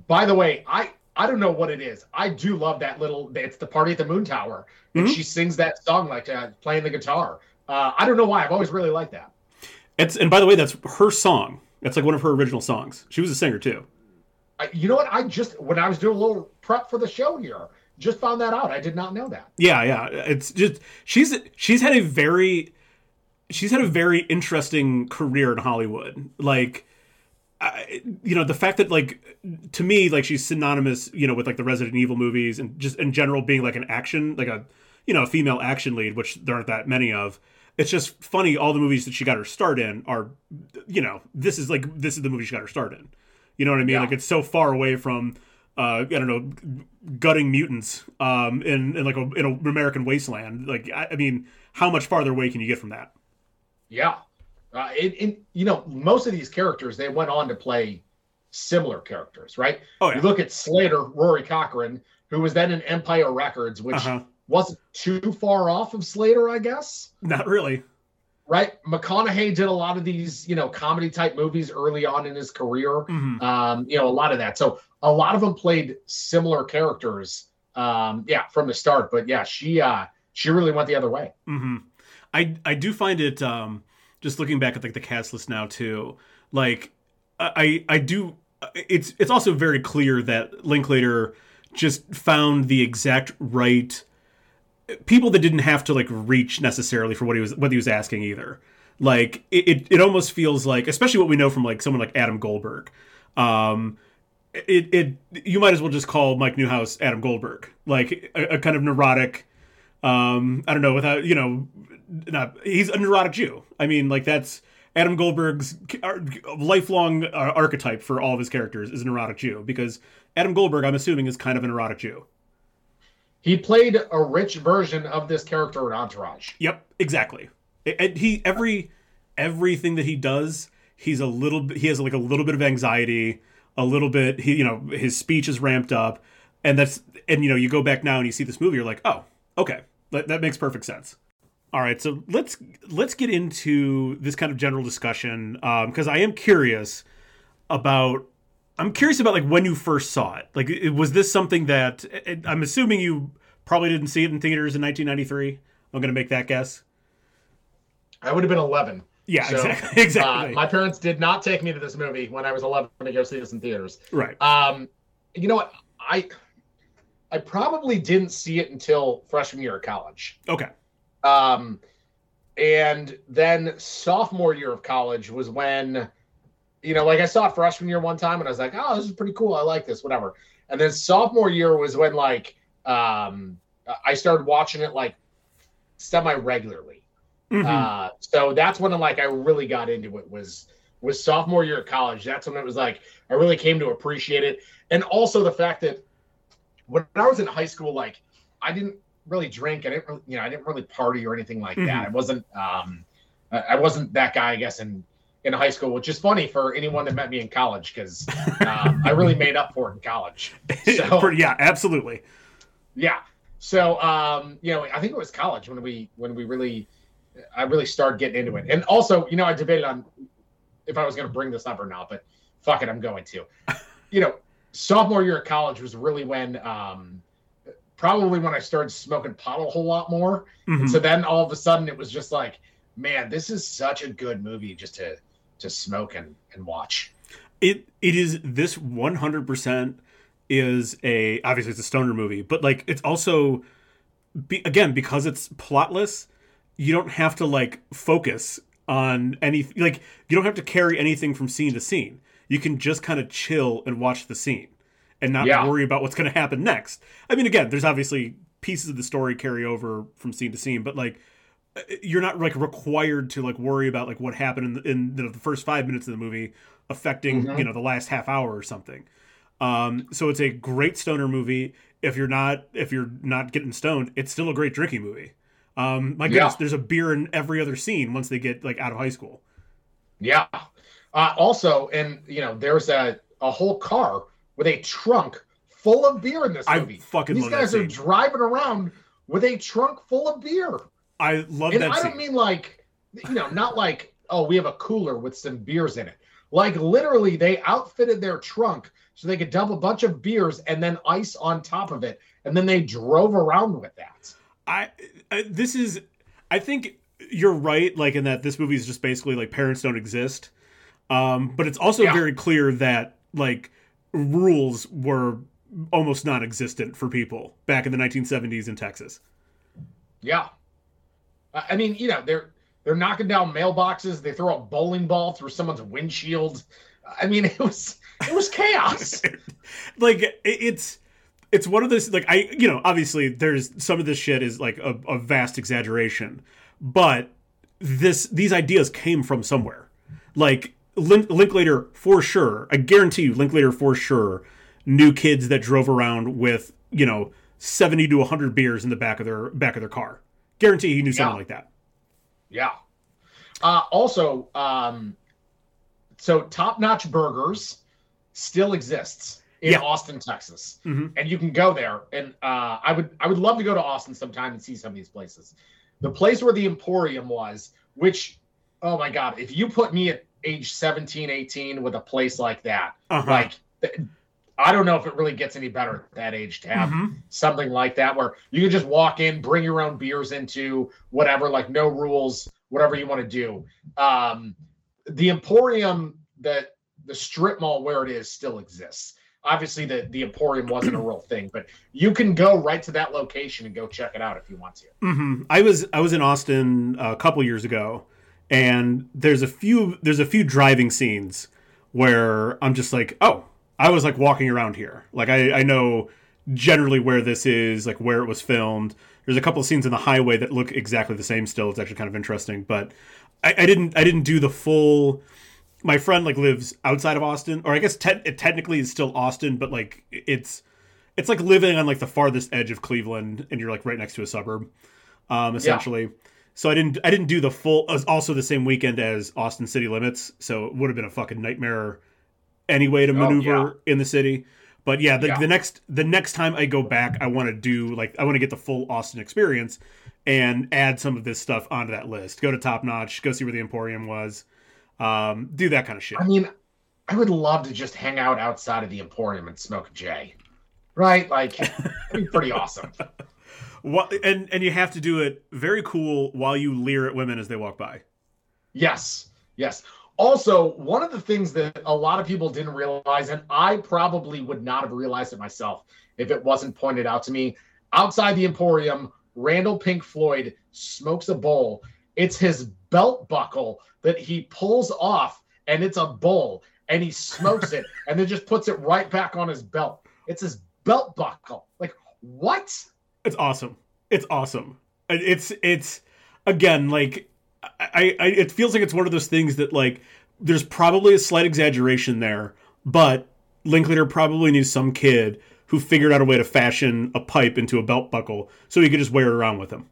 By the way, I I don't know what it is. I do love that little. It's the party at the Moon Tower, and mm-hmm. she sings that song like uh, playing the guitar. Uh, I don't know why. I've always really liked that. It's and by the way, that's her song. That's like one of her original songs. She was a singer too. I, you know what? I just when I was doing a little prep for the show here, just found that out. I did not know that. Yeah, yeah. It's just she's she's had a very she's had a very interesting career in Hollywood. Like I, you know the fact that like to me like she's synonymous you know with like the Resident Evil movies and just in general being like an action like a you know a female action lead which there aren't that many of it's just funny all the movies that she got her start in are you know this is like this is the movie she got her start in you know what I mean yeah. like it's so far away from uh, I don't know, gutting mutants um, in, in like a, in an American wasteland. Like, I, I, mean, how much farther away can you get from that? Yeah, uh, in, you know, most of these characters they went on to play similar characters, right? Oh, yeah. You look at Slater, Rory Cochrane, who was then in Empire Records, which uh-huh. wasn't too far off of Slater, I guess. Not really. Right, McConaughey did a lot of these, you know, comedy type movies early on in his career. Mm-hmm. Um, you know, a lot of that. So a lot of them played similar characters. Um, yeah, from the start. But yeah, she uh, she really went the other way. Mm-hmm. I I do find it um, just looking back at like the cast list now too. Like I I do. It's it's also very clear that Linklater just found the exact right people that didn't have to like reach necessarily for what he was what he was asking either. Like it, it, it almost feels like, especially what we know from like someone like Adam Goldberg. Um, it, it you might as well just call Mike Newhouse Adam Goldberg, like a, a kind of neurotic. Um, I don't know without you know, not he's a neurotic Jew. I mean, like that's Adam Goldberg's lifelong uh, archetype for all of his characters is a neurotic Jew because Adam Goldberg, I'm assuming, is kind of a neurotic Jew. He played a rich version of this character in Entourage. Yep, exactly. And he every everything that he does, he's a little. He has like a little bit of anxiety a little bit. He, you know, his speech is ramped up, and that's and you know, you go back now and you see this movie, you're like, oh, okay, that, that makes perfect sense. All right, so let's let's get into this kind of general discussion because um, I am curious about. I'm curious about like when you first saw it. Like, it, was this something that it, I'm assuming you probably didn't see it in theaters in 1993? I'm going to make that guess. I would have been 11. Yeah, so, exactly. exactly. Uh, my parents did not take me to this movie when I was 11 to go see this in theaters. Right. Um, you know what? I I probably didn't see it until freshman year of college. Okay. Um, and then sophomore year of college was when, you know, like I saw freshman year one time and I was like, oh, this is pretty cool. I like this, whatever. And then sophomore year was when like um I started watching it like semi regularly. Mm-hmm. Uh, so that's when I'm like I really got into it was was sophomore year of college. That's when it was like I really came to appreciate it, and also the fact that when I was in high school, like I didn't really drink. I didn't really, you know, I didn't really party or anything like mm-hmm. that. I wasn't, um, I wasn't that guy, I guess, in in high school, which is funny for anyone that met me in college because um, I really made up for it in college. So, yeah, absolutely. Yeah. So, um, you know, I think it was college when we when we really I really started getting into it. And also, you know, I debated on if I was going to bring this up or not, but fuck it, I'm going to. You know, sophomore year of college was really when, um, probably when I started smoking pot a whole lot more. Mm-hmm. And so then all of a sudden it was just like, man, this is such a good movie just to to smoke and, and watch. It it is this 100% is a obviously it's a stoner movie, but like it's also be, again because it's plotless you don't have to like focus on any like you don't have to carry anything from scene to scene. You can just kind of chill and watch the scene and not yeah. worry about what's going to happen next. I mean, again, there's obviously pieces of the story carry over from scene to scene, but like you're not like required to like worry about like what happened in the, in the, the first five minutes of the movie affecting mm-hmm. you know the last half hour or something. Um, so it's a great stoner movie. If you're not if you're not getting stoned, it's still a great drinking movie. Um, my goodness, yeah. there's a beer in every other scene once they get like out of high school. Yeah. Uh, also, and you know, there's a a whole car with a trunk full of beer in this movie. I fucking These guys are driving around with a trunk full of beer. I love and that. I don't mean like, you know, not like oh we have a cooler with some beers in it. Like literally, they outfitted their trunk so they could dump a bunch of beers and then ice on top of it, and then they drove around with that. I, I this is, I think you're right. Like in that this movie is just basically like parents don't exist. Um, but it's also yeah. very clear that like rules were almost non-existent for people back in the 1970s in Texas. Yeah, I mean, you know, they're they're knocking down mailboxes. They throw a bowling ball through someone's windshield. I mean, it was it was chaos. like it's it's one of those like I you know obviously there's some of this shit is like a, a vast exaggeration, but this these ideas came from somewhere. Like Link, Linklater for sure, I guarantee you, Linklater for sure knew kids that drove around with you know seventy to hundred beers in the back of their back of their car. Guarantee he knew something yeah. like that. Yeah. Uh, also, um, so Top Notch Burgers still exists in yeah. Austin, Texas, mm-hmm. and you can go there. And uh, I would I would love to go to Austin sometime and see some of these places. The place where the Emporium was, which oh my god, if you put me at age 17, 18 with a place like that, uh-huh. like I don't know if it really gets any better at that age to have mm-hmm. something like that where you can just walk in, bring your own beers into whatever, like no rules, whatever you want to do. Um, the Emporium that the strip mall where it is still exists. Obviously, the the Emporium wasn't a real thing, but you can go right to that location and go check it out if you want to. Mm-hmm. I was I was in Austin a couple years ago, and there's a few there's a few driving scenes where I'm just like, oh, I was like walking around here. Like I, I know generally where this is, like where it was filmed. There's a couple of scenes in the highway that look exactly the same still. It's actually kind of interesting, but I, I didn't I didn't do the full. My friend like lives outside of Austin, or I guess te- it technically is still Austin, but like it's it's like living on like the farthest edge of Cleveland, and you're like right next to a suburb, um, essentially. Yeah. So I didn't I didn't do the full. Also the same weekend as Austin City Limits, so it would have been a fucking nightmare anyway to maneuver oh, yeah. in the city. But yeah the, yeah, the next the next time I go back, I want to do like I want to get the full Austin experience and add some of this stuff onto that list. Go to Top Notch, go see where the Emporium was, um, do that kind of shit. I mean, I would love to just hang out outside of the Emporium and smoke J, right? Like, that'd be pretty awesome. What and and you have to do it very cool while you leer at women as they walk by. Yes, yes. Also, one of the things that a lot of people didn't realize, and I probably would not have realized it myself if it wasn't pointed out to me, outside the Emporium, Randall Pink Floyd smokes a bowl. It's his belt buckle that he pulls off, and it's a bowl, and he smokes it, and then just puts it right back on his belt. It's his belt buckle. Like what? It's awesome. It's awesome. It's it's again like I, I it feels like it's one of those things that like there's probably a slight exaggeration there, but Linklater probably knew some kid who figured out a way to fashion a pipe into a belt buckle so he could just wear it around with him.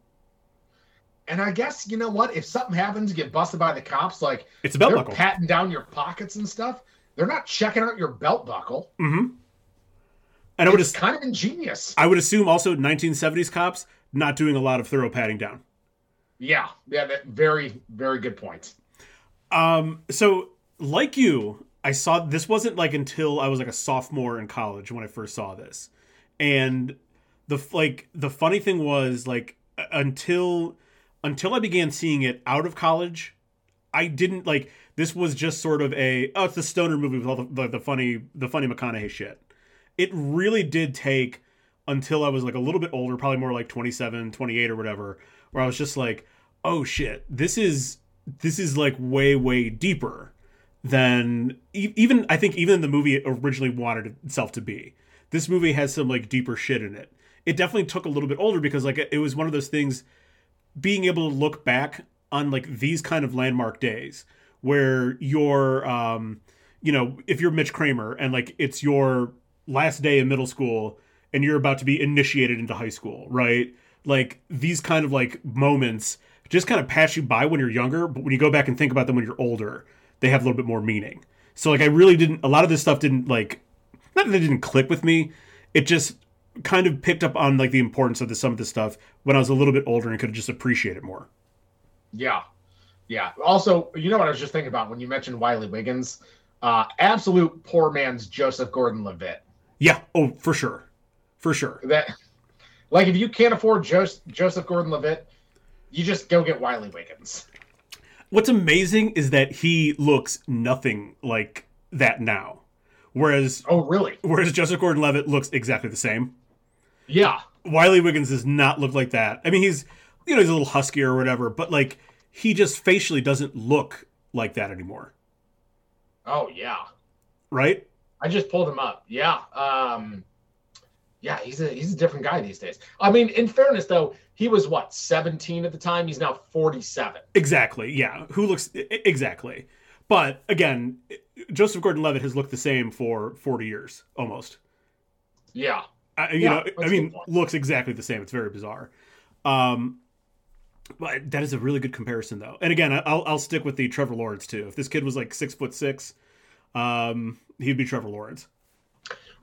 And I guess you know what? If something happens, get busted by the cops, like it's a belt they're buckle. patting down your pockets and stuff. They're not checking out your belt buckle. Mm-hmm. And it would kind of ingenious. I would assume also 1970s cops not doing a lot of thorough patting down. Yeah, yeah, that very, very good point. Um, so like you, I saw this wasn't like until I was like a sophomore in college when I first saw this, and the like the funny thing was like until until I began seeing it out of college, I didn't like this was just sort of a oh it's the stoner movie with all the, the, the funny the funny McConaughey shit. It really did take until I was like a little bit older, probably more like 27, 28 or whatever, where I was just like, oh shit, this is this is like way way deeper than even I think even the movie originally wanted itself to be. This movie has some like deeper shit in it. It definitely took a little bit older because like it was one of those things being able to look back on like these kind of landmark days where you're um you know if you're Mitch Kramer and like it's your last day in middle school and you're about to be initiated into high school, right? like these kind of like moments just kind of pass you by when you're younger, but when you go back and think about them when you're older, they have a little bit more meaning. So like I really didn't a lot of this stuff didn't like not that it didn't click with me. It just kind of picked up on like the importance of the, some of this stuff when I was a little bit older and could just appreciate it more. Yeah. Yeah. Also, you know what I was just thinking about when you mentioned Wiley Wiggins? Uh, absolute poor man's Joseph Gordon Levitt. Yeah. Oh, for sure. For sure. That like if you can't afford Joseph, Joseph Gordon Levitt, you just go get Wiley Wiggins. What's amazing is that he looks nothing like that now. Whereas Oh, really? whereas Joseph Gordon Levitt looks exactly the same. Yeah. Wiley Wiggins does not look like that. I mean, he's you know he's a little huskier or whatever, but like he just facially doesn't look like that anymore, Oh, yeah. right? I just pulled him up. Yeah. Um yeah, he's a he's a different guy these days. I mean, in fairness though, he was what, 17 at the time? He's now 47. Exactly. Yeah. Who looks exactly? But again, Joseph Gordon-Levitt has looked the same for forty years almost. Yeah. I, you Yeah, know, I mean, looks exactly the same. It's very bizarre. Um, but that is a really good comparison, though. And again, I'll I'll stick with the Trevor Lawrence too. If this kid was like six foot six, um, he'd be Trevor Lawrence.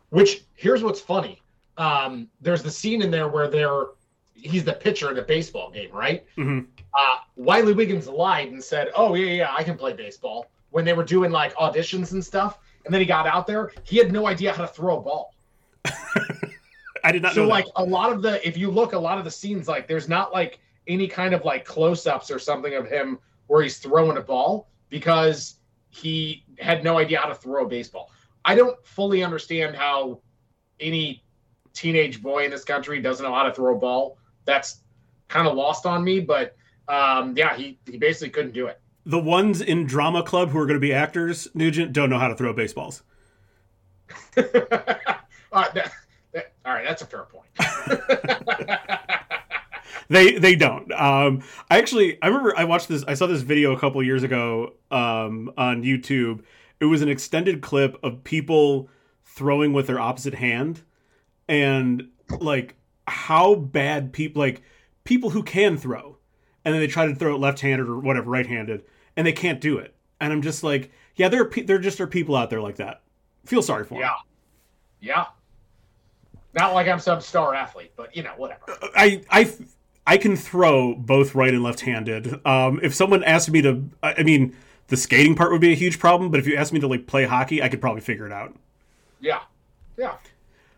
Which here's what's funny. Um, there's the scene in there where they're he's the pitcher in a baseball game, right? Mhm. Uh, Wiley Wiggins lied and said, "Oh yeah, yeah, I can play baseball." When they were doing like auditions and stuff, and then he got out there, he had no idea how to throw a ball. I did not So know. like that. a lot of the, if you look, a lot of the scenes, like there's not like any kind of like close-ups or something of him where he's throwing a ball because he had no idea how to throw a baseball. I don't fully understand how any teenage boy in this country doesn't know how to throw a ball. That's kind of lost on me, but um, yeah, he he basically couldn't do it. the ones in drama club who are going to be actors, Nugent, don't know how to throw baseballs. all, right, that, that, all right, that's a fair point. They they don't. Um, I actually I remember I watched this. I saw this video a couple years ago um, on YouTube. It was an extended clip of people throwing with their opposite hand, and like how bad people like people who can throw, and then they try to throw it left-handed or whatever, right-handed, and they can't do it. And I'm just like, yeah, there are pe- there just are people out there like that. Feel sorry for them. Yeah. Yeah. Not like I'm some star athlete, but you know, whatever. I I I can throw both right and left-handed. Um, if someone asked me to, I mean, the skating part would be a huge problem. But if you asked me to like play hockey, I could probably figure it out. Yeah. Yeah.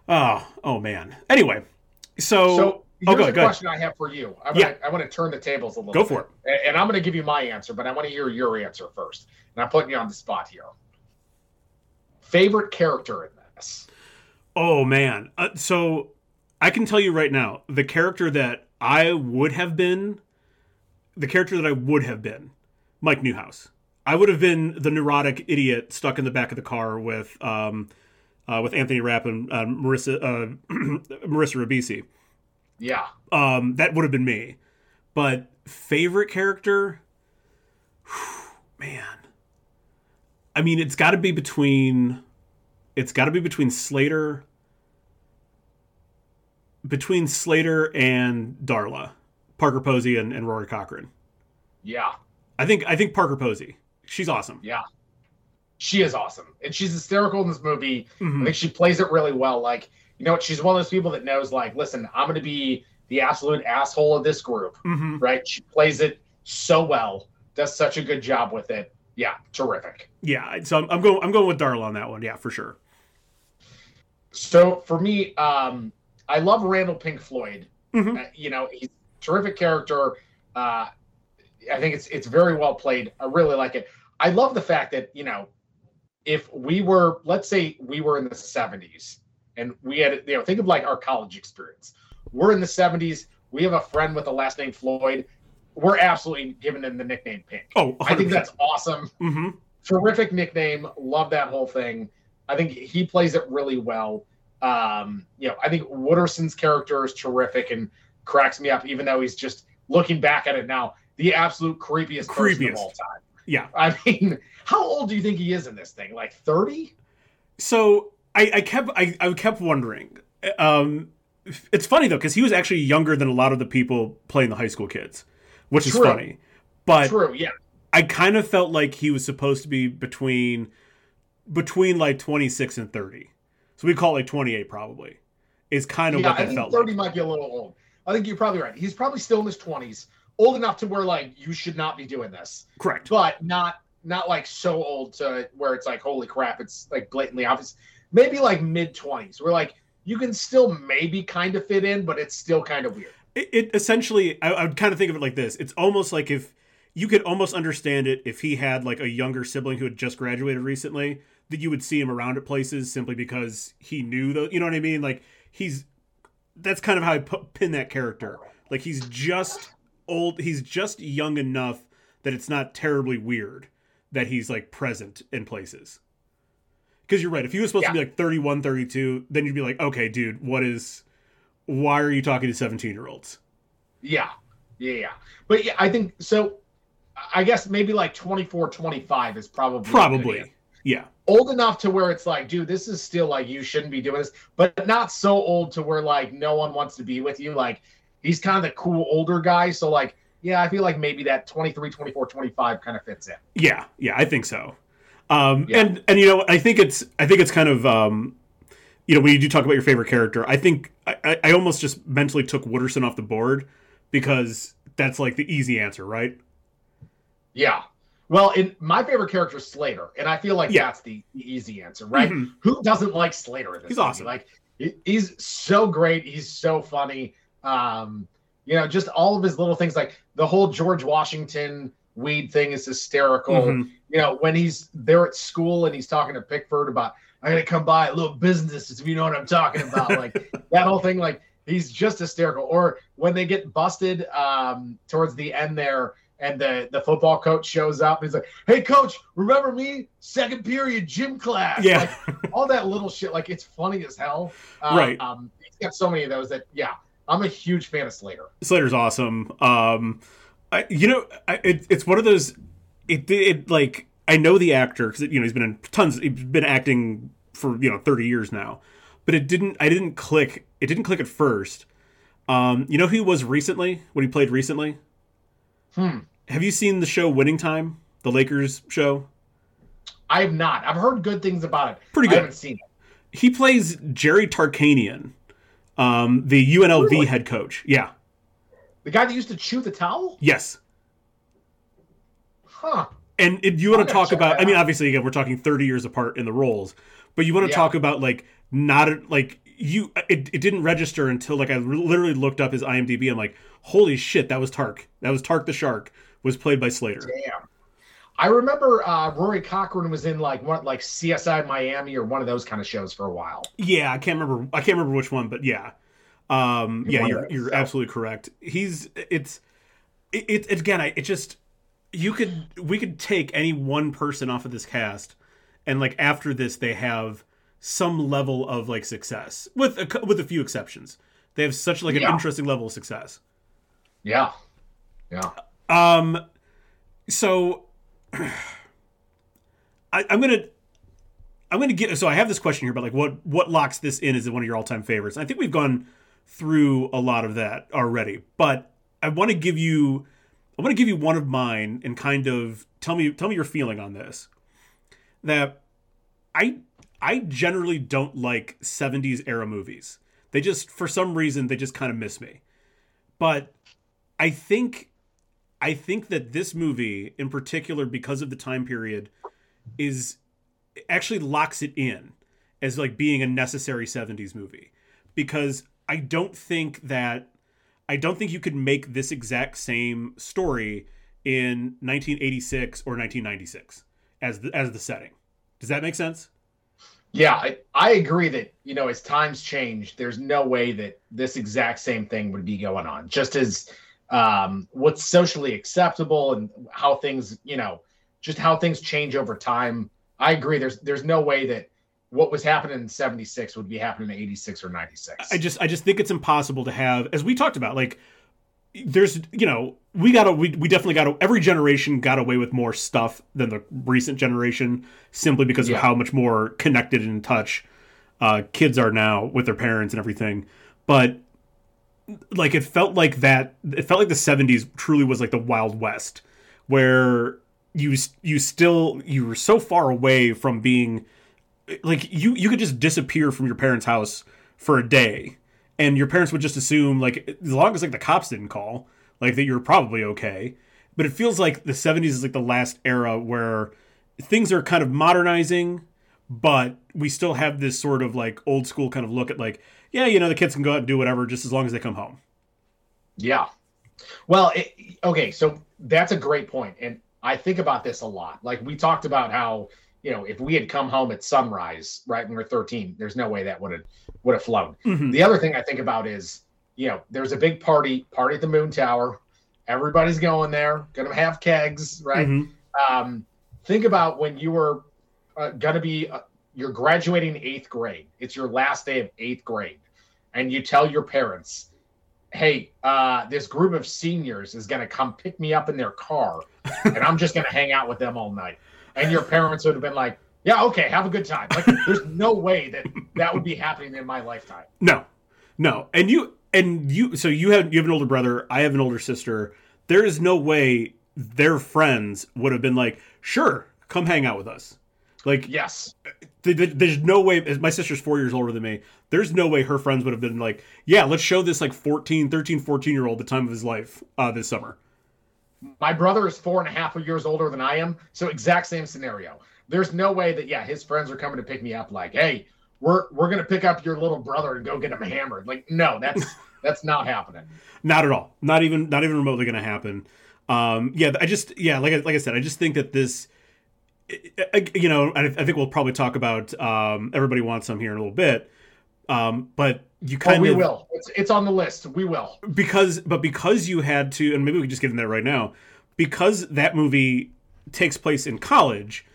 Oh, oh man. Anyway, so, So oh, here's go, a go ahead. question I have for you. I want, Yeah. to, I want to turn the tables a little Go bit. for it. And I'm going to give you my answer, but I want to hear your answer first. And I'm putting you on the spot here. Favorite character in this? Oh man. Uh, so I can tell you right now, the character that I would have been, the character that I would have been, Mike Newhouse. I would have been the neurotic idiot stuck in the back of the car with um, uh, with Anthony Rapp and uh, Marissa uh, Marissa Ribisi. Yeah. Um, that would have been me. But favorite character, man. I mean, it's got to be between. It's got to be between Slater. Between Slater and Darla, Parker Posey and, and Rory Cochrane. Yeah. I think I think Parker Posey. She's awesome. Yeah. She is awesome. And she's hysterical in this movie. I Mhm. think she plays it really well. Like, you know what? She's one of those people that knows, like, listen, I'm going to be the absolute asshole of this group, Mhm. right? She plays it so well, does such a good job with it. Yeah, terrific. Yeah, so I'm, I'm going. I'm going with Darla on that one. Yeah, for sure. So for me, um, I love Randall Pink Floyd. Mhm. Uh, you know, he's a terrific character. Uh, I think it's it's very well played. I really like it. I love the fact that you know, if we were, let's say, we were in the '70s, and we had, you know, think of like our college experience. We're in the '70s. We have a friend with the last name Floyd. We're absolutely giving him the nickname Pink. Oh, I think that's awesome. hmm terrific nickname. Love that whole thing. I think he plays it really well. Um, you know, I think Wooderson's character is terrific and cracks me up, even though he's just looking back at it now, the absolute creepiest, person Creepiest. of all time. Yeah. I mean, how old do you think he is in this thing? Like 30? So I, I kept I, I kept wondering. Um, it's funny though because he was actually younger than a lot of the people playing the high school kids, which True. is funny. But True, yeah. I kind of felt like he was supposed to be between between like 26 and 30. So we call it like 28 probably. Is kind of yeah, what I that think felt 30 like. might be a little old. I think you're probably right. He's probably still in his 20s, old enough to where like you should not be doing this, Correct. but not not like so old to where it's like holy crap, it's like blatantly obvious. Maybe like mid 20s, where like you can still maybe kind of fit in, but it's still kind of weird. It, it essentially I, I would kind of think of it like this. It's almost like if you could almost understand it if he had like a younger sibling who had just graduated recently that you would see him around at places simply because he knew the you know what I mean like he's that's kind of how I pin that character like he's just old he's just young enough that it's not terribly weird that he's like present in places because you're right if he was supposed to be like 31 32 then you'd be like okay dude what is why are you talking to 17 year olds Yeah. Yeah, yeah. But yeah, I think so. I guess maybe like 24, 25 is probably probably. Yeah old enough to where it's like, dude, this is still like you shouldn't be doing this, but not so old to where like no one wants to be with you. Like he's kind of the cool older guy. So like, yeah, I feel like maybe that 23, 24, 25 kind of fits in. Yeah, yeah, I think so. Um, Yeah. And and you know, I think it's I think it's kind of um, you know when you do talk about your favorite character, I think I, I- I almost just mentally took Wooderson off the board because that's like the easy answer, right? Yeah. Well, in my favorite character is Slater, and I feel like Yeah. that's the, the easy answer, right? Mhm. Who doesn't like Slater in this He's movie? awesome. Like he's so great. He's so funny. Um, you know, just all of his little things, like the whole George Washington weed thing is hysterical. Mhm. You know, when he's there at school and he's talking to Pickford about, I'm gonna come by a little business if you know what I'm talking about. like that whole thing, like he's just hysterical. Or when they get busted um towards the end there and the the football coach shows up he's like hey coach remember me second period gym class Yeah. like, all that little shit like it's funny as hell Uh, Right. um he's got so many of those that yeah i'm a huge fan of slater Slater's awesome. Um, I, you know, I, it, it's one of those. It, it like I know the actor because you know he's been in tons. He's been acting for you know thirty years now, but it didn't. I didn't click. It didn't click at first. Um, you know who he was recently? What he played recently? Hmm Have you seen the show Winning Time? The Lakers show. i have not i've heard good things about it Pretty good. i haven't seen it He plays Jerry Tarkanian, um, the UNLV Really? head coach. Yeah. the guy that used to chew the towel Yes. huh And if you want to talk about, I mean, obviously, again, we're talking 30 years apart in the roles, but you want to Yeah. talk about like not like you, it, it didn't register until like I literally looked up his IMDb. I'm like, holy shit, that was Tark. That was Tark the Shark, was played by Slater. damn i remember uh rory cochrane was in like one like csi miami or one of those kind of shows for a while Yeah, I can't remember. I can't remember which one, but yeah, um, yeah, you're those, you're so. absolutely correct. He's it's it, it again. I it just you could we could take any one person off of this cast, and like after this, they have some level of like success with a, with a few exceptions. They have such like an Yeah. interesting level of success. yeah yeah Um, so I, I'm gonna I'm gonna get so I have this question here about like what what locks this in as one of your all time favorites. I think we've gone through a lot of that already, but I want to give you I want to give you one of mine and kind of tell me tell me your feeling on this. That I I generally don't like 70s era movies. They just for some reason they just kind of miss me. But I think I think that this movie in particular because of the time period is actually locks it in as like being a necessary 70s movie because I don't think that I don't think you could make this exact same story in 1986 or 1996 as the, as the setting. Does that make sense? Yeah, I, I agree that, you know, as times change, there's no way that this exact same thing would be going on. Just as um, what's socially acceptable and how things, you know, just how things change over time. I agree. There's there's no way that what was happening in 76 would be happening in 86 or 96. I just I just think it's impossible to have as we talked about like there's you know we got to we, we definitely got to every generation got away with more stuff than the recent generation simply because of how much more connected and in touch uh, kids are now with their parents and everything. But like it felt like that it felt like the 70s truly was like the wild west where you you still you were so far away from being like you you could just disappear from your parents house for a day and your parents would just assume like as long as like the cops didn't call like that you're probably okay. But it feels like the 70s is like the last era where things are kind of modernizing but we still have this sort of like old school kind of look at like yeah you know the kids can go out and do whatever just as long as they come home. Yeah. Well it, okay so that's a great point and i think about this a lot. Like we talked about how you know if we had come home at sunrise right when we are 13 there's no way that would have would have flown mm-hmm. the other thing i think about is you know there's a big party party at the moon tower everybody's going there gonna have kegs right mm-hmm. um, think about when you were uh, gonna be uh, you're graduating eighth grade it's your last day of eighth grade and you tell your parents hey, uh, this group of seniors is going to come pick me up in their car, and I'm just going to hang out with them all night. And your parents would have been like, yeah, okay, have a good time. Like, there's no way that that would be happening in my lifetime. No, no. And you, and you, so you have you have an older brother. I have an older sister. There is no way their friends would have been like, sure, come hang out with us. Like, yes, there's no way. My sister's four years older than me. There's no way her friends would have been like, yeah, let's show this like 14, 13, 14 year old the time of his life uh, this summer. My brother is four and a half years older than I am, so exact same scenario. There's no way that yeah, his friends are coming to pick me up. Like, hey, we're we're gonna pick up your little brother and go get him hammered. Like, no, that's that's not happening. Not at all. Not even not even remotely gonna happen. Um, yeah, I just yeah, like like I said, I just think that this you know, I, think we'll probably talk about um, everybody wants some here in a little bit. Um, but you kind oh, we of we will. It's it's on the list. We will because but because you had to, and maybe we can just get in there right now, because that movie takes place in college.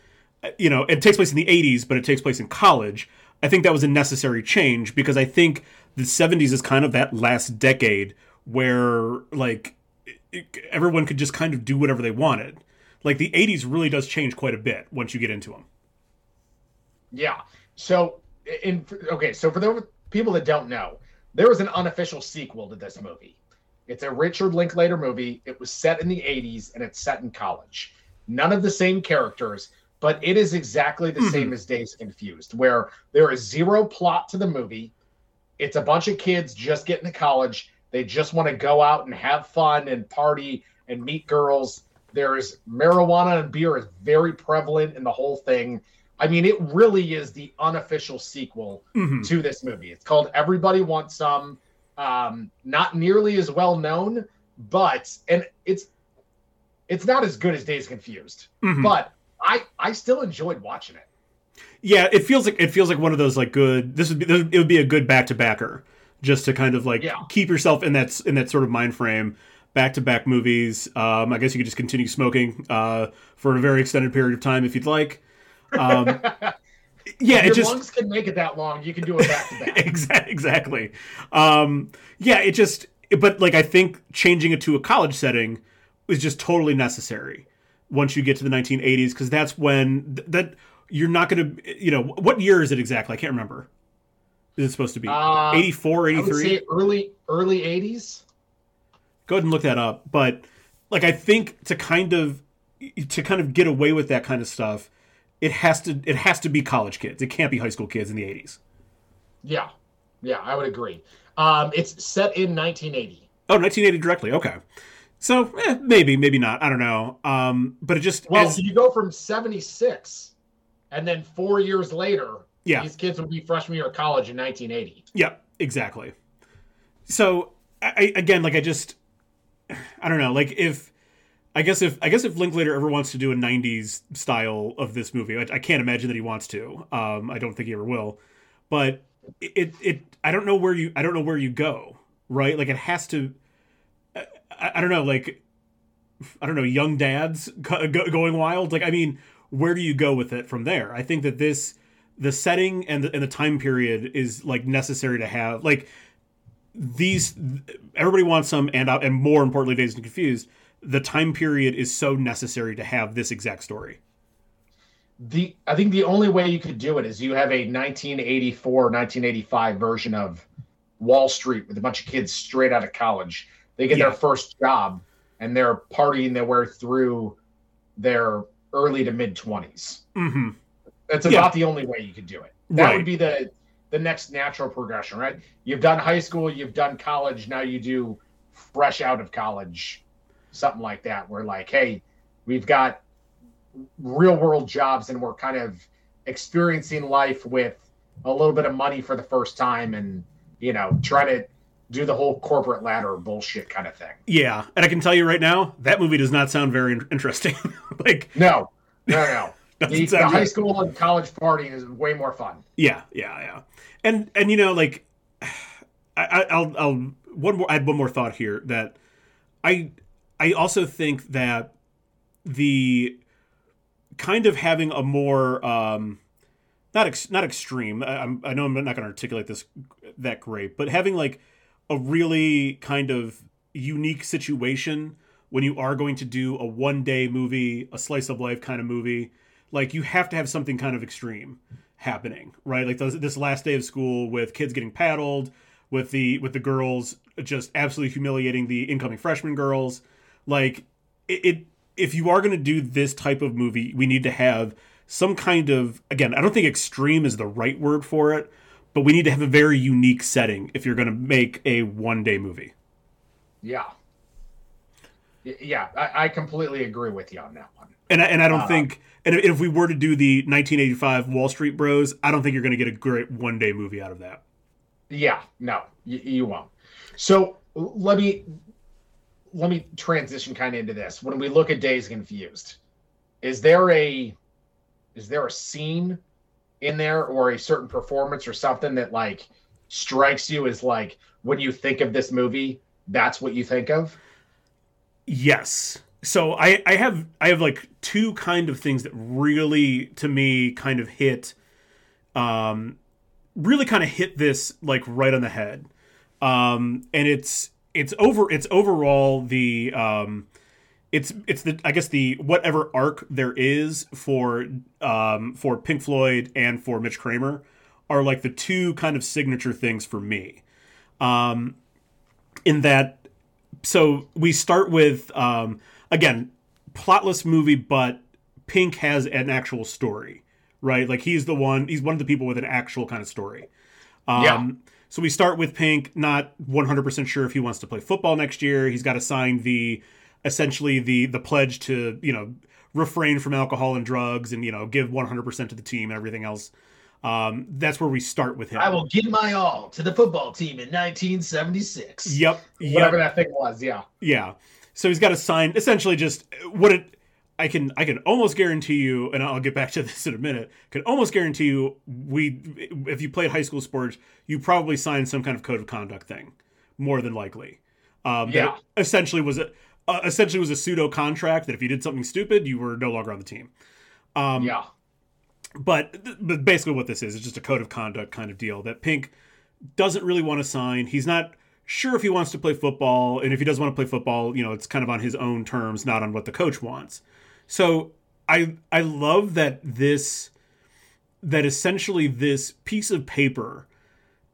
Uh, you know, it takes place in the '80s, but it takes place in college. I think that was a necessary change because I think the '70s is kind of that last decade where like everyone could just kind of do whatever they wanted like the 80s really does change quite a bit once you get into them yeah so in okay so for the people that don't know there was an unofficial sequel to this movie. It's a richard linklater movie. It was set in the 80s and it's set in college. None of the same characters but it is exactly the mm-hmm. same as Dazed Confused where there is zero plot to the movie. It's a bunch of kids just getting to college. They just want to go out and have fun and party and meet girls. There is marijuana and beer is very prevalent in the whole thing. I mean, it really is the unofficial sequel mm-hmm. to this movie. It's called Everybody Wants Some. Um, not nearly as well known, but and it's it's not as good as Dazed Confused, mm-hmm. but I I still enjoyed watching it. Yeah, it feels like it feels like one of those like good. This would be it would be a good back to backer just to kind of like yeah. keep yourself in that in that sort of mind frame back to back movies. Um, I guess you could just continue smoking uh, for a very extended period of time if you'd like. Um, yeah, if it just lungs can make it that long. You can do it back to back. exactly. Um, yeah, it just. But like, I think changing it to a college setting is just totally necessary once you get to the 1980s because that's when th- that you're not going to. You know, what year is it exactly? I can't remember. Is it supposed to be uh, 84, 83? early early 80s go ahead and look that up. But like I think to kind of to kind of get away with that kind of stuff, it has to it has to be college kids. It can't be high school kids in the eighties. Yeah, yeah, I would agree. Um, it's set in 1980. Oh, 1980 directly. Okay. So eh, maybe, maybe not. I don't know. Um, but it just well, as... you go from 76, and then four years later, yeah, these kids would be freshman year of college in 1980. Yeah, exactly. So I, again, like I just I don't know, like if I guess if I guess if Linklater ever wants to do a '90s style of this movie, I, I can't imagine that he wants to. Um, I don't think he ever will. But it it I don't know where you I don't know where you go right. Like it has to. I, I don't know. Like I don't know. Young dads go, going wild. Like I mean, where do you go with it from there? I think that this the setting and the, and the time period is like necessary to have like these everybody wants some and and more importantly dazed and confused the time period is so necessary to have this exact story the i think the only way you could do it is you have a 1984 1985 version of Wall Street with a bunch of kids straight out of college. They get Yeah. their first job and they're partying their way through their early to mid 20s. hmm That's Yeah. about the only way you could do it. That Right. would be the the next natural progression, right? You've done high school, you've done college, now you do fresh out of college, something like that, where like, hey, we've got real world jobs and we're kind of experiencing life with a little bit of money for the first time and you know, trying to do the whole corporate ladder bullshit kind of thing. Yeah, and I can tell you right now, that movie does not sound very interesting. like, No, no, no. the, the high school and college partying is way more fun. Yeah, yeah, yeah. And and you know, like, I, I'll I'll one more. I had one more thought here that I I also think that the kind of having a more um not ex, not extreme. I, I'm, I know I'm not going to articulate this that great, but having like a really kind of unique situation when you are going to do a one day movie, a slice of life kind of movie, like you have to have something kind of extreme happening, right? Like those, this last day of school with kids getting paddled, with the with the girls just absolutely humiliating the incoming freshman girls. Like it, it if you are going to do this type of movie, we need to have some kind of again, I don't think extreme is the right word for it, but we need to have a very unique setting if you're going to make a one day movie. Yeah. Yeah, I, I completely agree with you on that one. And I, and I don't Uh, think and if we were to do the 1985 Wall Street Bros, I don't think you're going to get a great one day movie out of that. Yeah, no, you, you won't. So let me let me transition kind of into this. When we look at Dazed Confused, is there a is there a scene in there or a certain performance or something that like strikes you as like when you think of this movie, that's what you think of? Yes. So I I have I have like two kind of things that really to me kind of hit um really kind of hit this like right on the head. Um and it's it's over it's overall the um it's it's the I guess the whatever arc there is for um for Pink Floyd and for Mitch Kramer are like the two kind of signature things for me. Um in that so we start with um, again plotless movie but pink has an actual story right like he's the one he's one of the people with an actual kind of story um, Yeah. So we start with pink not 100% sure if he wants to play football next year he's got to sign the essentially the the pledge to you know refrain from alcohol and drugs and you know give 100% to the team and everything else um, that's where we start with him I will give my all to the football team in 1976. yep yep Whatever that thing was, yeah. Yeah. So he's got to sign essentially just what it I can I can almost guarantee you and I'll get back to this in a minute. Can almost guarantee you we if you played high school sports, you probably signed some kind of code of conduct thing more than likely. Um that Yeah. essentially was a uh, essentially was a pseudo contract that if you did something stupid, you were no longer on the team. Um yeah. but but basically what this is is just a code of conduct kind of deal that Pink doesn't really want to sign. He's not sure if he wants to play football, and if he does want to play football, you know, it's kind of on his own terms, not on what the coach wants. So I I love that this that essentially this piece of paper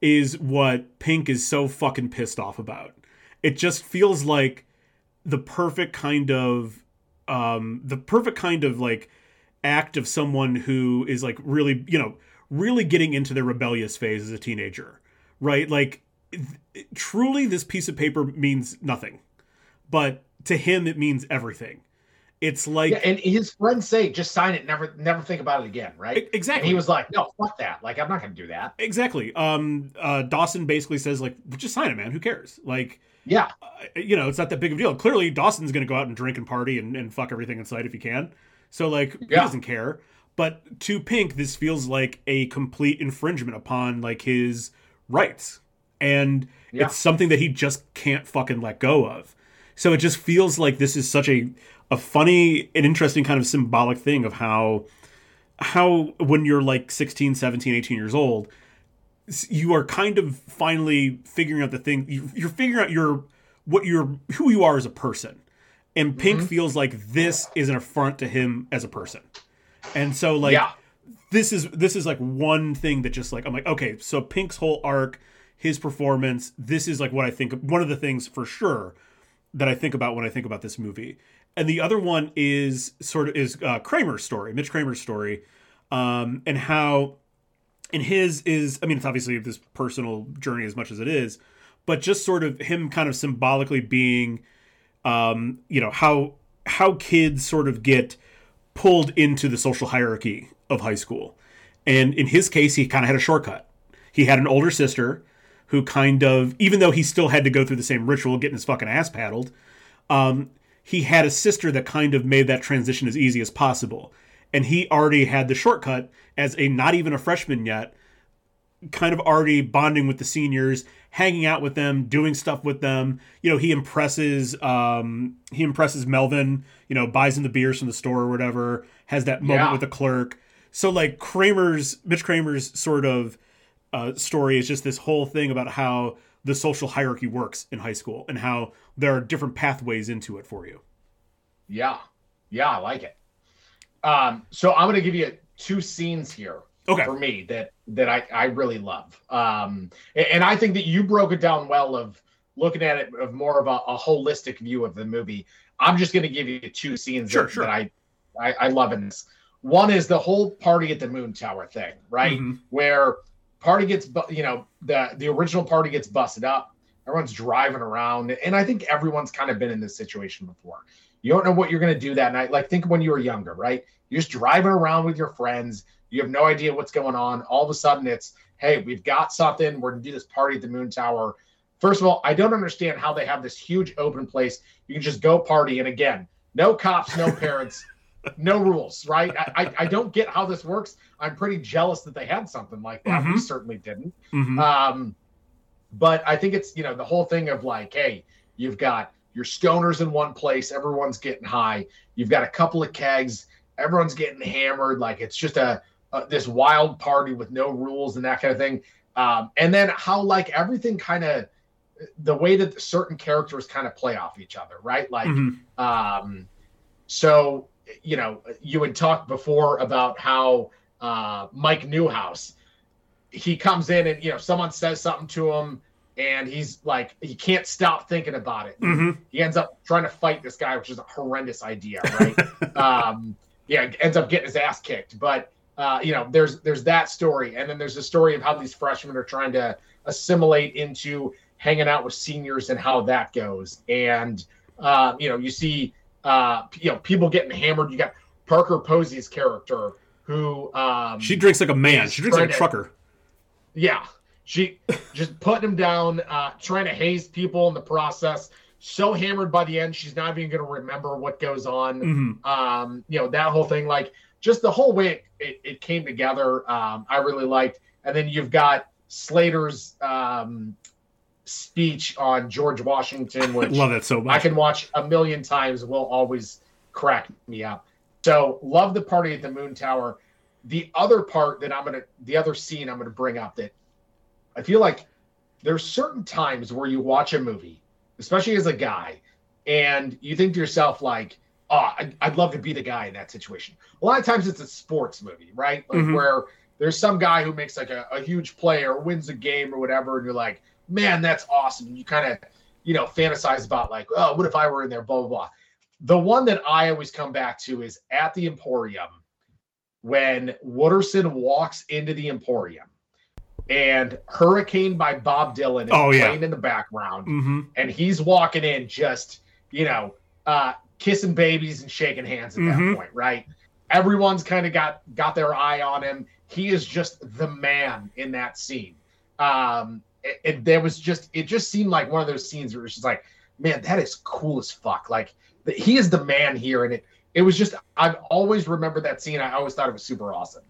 is what Pink is so fucking pissed off about. It just feels like the perfect kind of um the perfect kind of like act of someone who is like really, you know, really getting into their rebellious phase as a teenager, right? Like, truly, this piece of paper means nothing, but to him, it means everything. It's like Yeah, and his friends say, just sign it, never never think about it again, right? Exactly. And he was like, no, fuck that. Like, I'm not going to do that. exactly. Um, uh, Dawson basically says like, just sign it, man. Who cares? Like, Yeah. uh, you know, it's not that big of a deal. Clearly, Dawson's going to go out and drink and party and, and fuck everything in sight if he can. So, like, he doesn't care. But to Pink, this feels like a complete infringement upon like his rights, and Yeah. it's something that he just can't fucking let go of. So it just feels like this is such a a funny and interesting kind of symbolic thing of how how when you're like 16 17 18 years old you are kind of finally figuring out the thing you- you're figuring out your what you're who you are as a person and pink mm-hmm. feels like this is an affront to him as a person and so like yeah. this is this is like one thing that just like i'm like okay so pink's whole arc his performance. This is like what I think. One of the things for sure that I think about when I think about this movie. And the other one is sort of is uh, Kramer's story, Mitch Kramer's story, um, and how and his is I mean it's obviously this personal journey as much as it is, but just sort of him kind of symbolically being, um, you know how how kids sort of get pulled into the social hierarchy of high school, and in his case he kind of had a shortcut. He had an older sister who kind of even though he still had to go through the same ritual, getting his fucking ass paddled. Um, he had a sister that kind of made that transition as easy as possible. And he already had the shortcut as a not even a freshman yet kind of already bonding with the seniors hanging out with them doing stuff with them. You know he impresses um he impresses melvin you know buys him the beers from the store or whatever has that moment yeah. with the clerk. So like kramer's mitch kramer's sort of uh, story is just this whole thing about how the social hierarchy works in high school and how there are different pathways into it for you yeah yeah i like it um, so I'm going to give you two scenes here okay. for me that that I, I really love. Um, and, and, I think that you broke it down well of looking at it of more of a, a holistic view of the movie. I'm just going to give you two scenes sure, that, sure. that I, I, I love in this. One is the whole party at the moon tower thing, right? Mm-hmm. Where party gets, you know, the the original party gets busted up. Everyone's driving around, and I think everyone's kind of been in this situation before. You don't know what you're going to do that night. Like, think when you were younger, right? You're just driving around with your friends. You have no idea what's going on. All of a sudden, it's, hey, we've got something. We're going to do this party at the Moon Tower. First of all, I don't understand how they have this huge open place. You can just go party. And again, no cops, no parents, no rules, right? I, I, I, don't get how this works. I'm pretty jealous that they had something like that. Mm-hmm. We certainly didn't. Mm-hmm. Um, but I think it's, you know, the whole thing of like, hey, you've got your stoners in one place, everyone's getting high. You've got a couple of kegs, everyone's getting hammered. Like it's just a, a this wild party with no rules and that kind of thing. Um, and then how like everything kind of the way that certain characters kind of play off each other, right? Like, mm-hmm. um, so you know, you had talked before about how uh, Mike Newhouse he comes in and you know someone says something to him and he's like he can't stop thinking about it. Mm-hmm. He ends up trying to fight this guy, which is a horrendous idea, right? um, yeah, ends up getting his ass kicked. But uh, you know, there's there's that story, and then there's the story of how these freshmen are trying to assimilate into hanging out with seniors and how that goes. And uh, you know, you see uh, you know people getting hammered. You got Parker Posey's character who um, she drinks like a man. She drinks like a trucker. Yeah, she just putting him down, uh, trying to haze people in the process. So hammered by the end, she's not even going to remember what goes on. Mm-hmm. Um, you know that whole thing, like just the whole way it, it, it came together. Um, I really liked. And then you've got Slater's um, speech on George Washington, which love it so much. I can watch a million times. Will always crack me up. So love the party at the Moon Tower. The other part that I'm gonna, the other scene I'm gonna bring up that I feel like there's certain times where you watch a movie, especially as a guy, and you think to yourself like, "Oh, I'd, I'd love to be the guy in that situation." A lot of times it's a sports movie, right? Like mm-hmm. where there's some guy who makes like a, a huge play or wins a game or whatever, and you're like, "Man, that's awesome!" You kind of, you know, fantasize about like, "Oh, what if I were in there?" Blah blah blah. The one that I always come back to is at the Emporium when Wooderson walks into the Emporium and Hurricane by Bob Dylan is oh, playing in the background. Mm-hmm. And he's walking in just, you know, uh, kissing babies and shaking hands at mm-hmm. that point, right? Everyone's kind of got got their eye on him. He is just the man in that scene. Um, it, it, there was just it just seemed like one of those scenes where it's like, man, that is cool as fuck. Like the, he is the man here, and it it was just I've always remembered that scene. I always thought it was super awesome.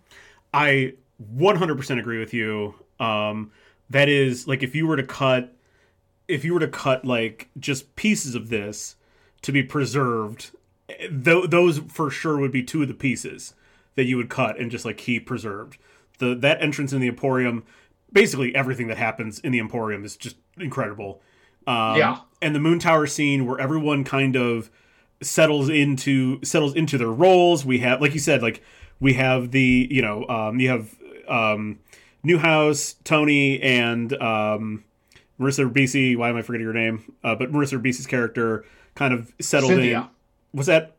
I 100% agree with you. Um, that is like if you were to cut, if you were to cut like just pieces of this to be preserved, th- those for sure would be two of the pieces that you would cut and just like keep preserved. The that entrance in the Emporium, basically everything that happens in the Emporium is just incredible. Um, yeah, and the Moon Tower scene where everyone kind of settles into settles into their roles. We have, like you said, like we have the you know um, you have um, Newhouse, Tony, and um, Marissa Ribisi. Why am I forgetting her name? Uh, but Marissa Ribisi's character kind of settled Cynthia. in. Was that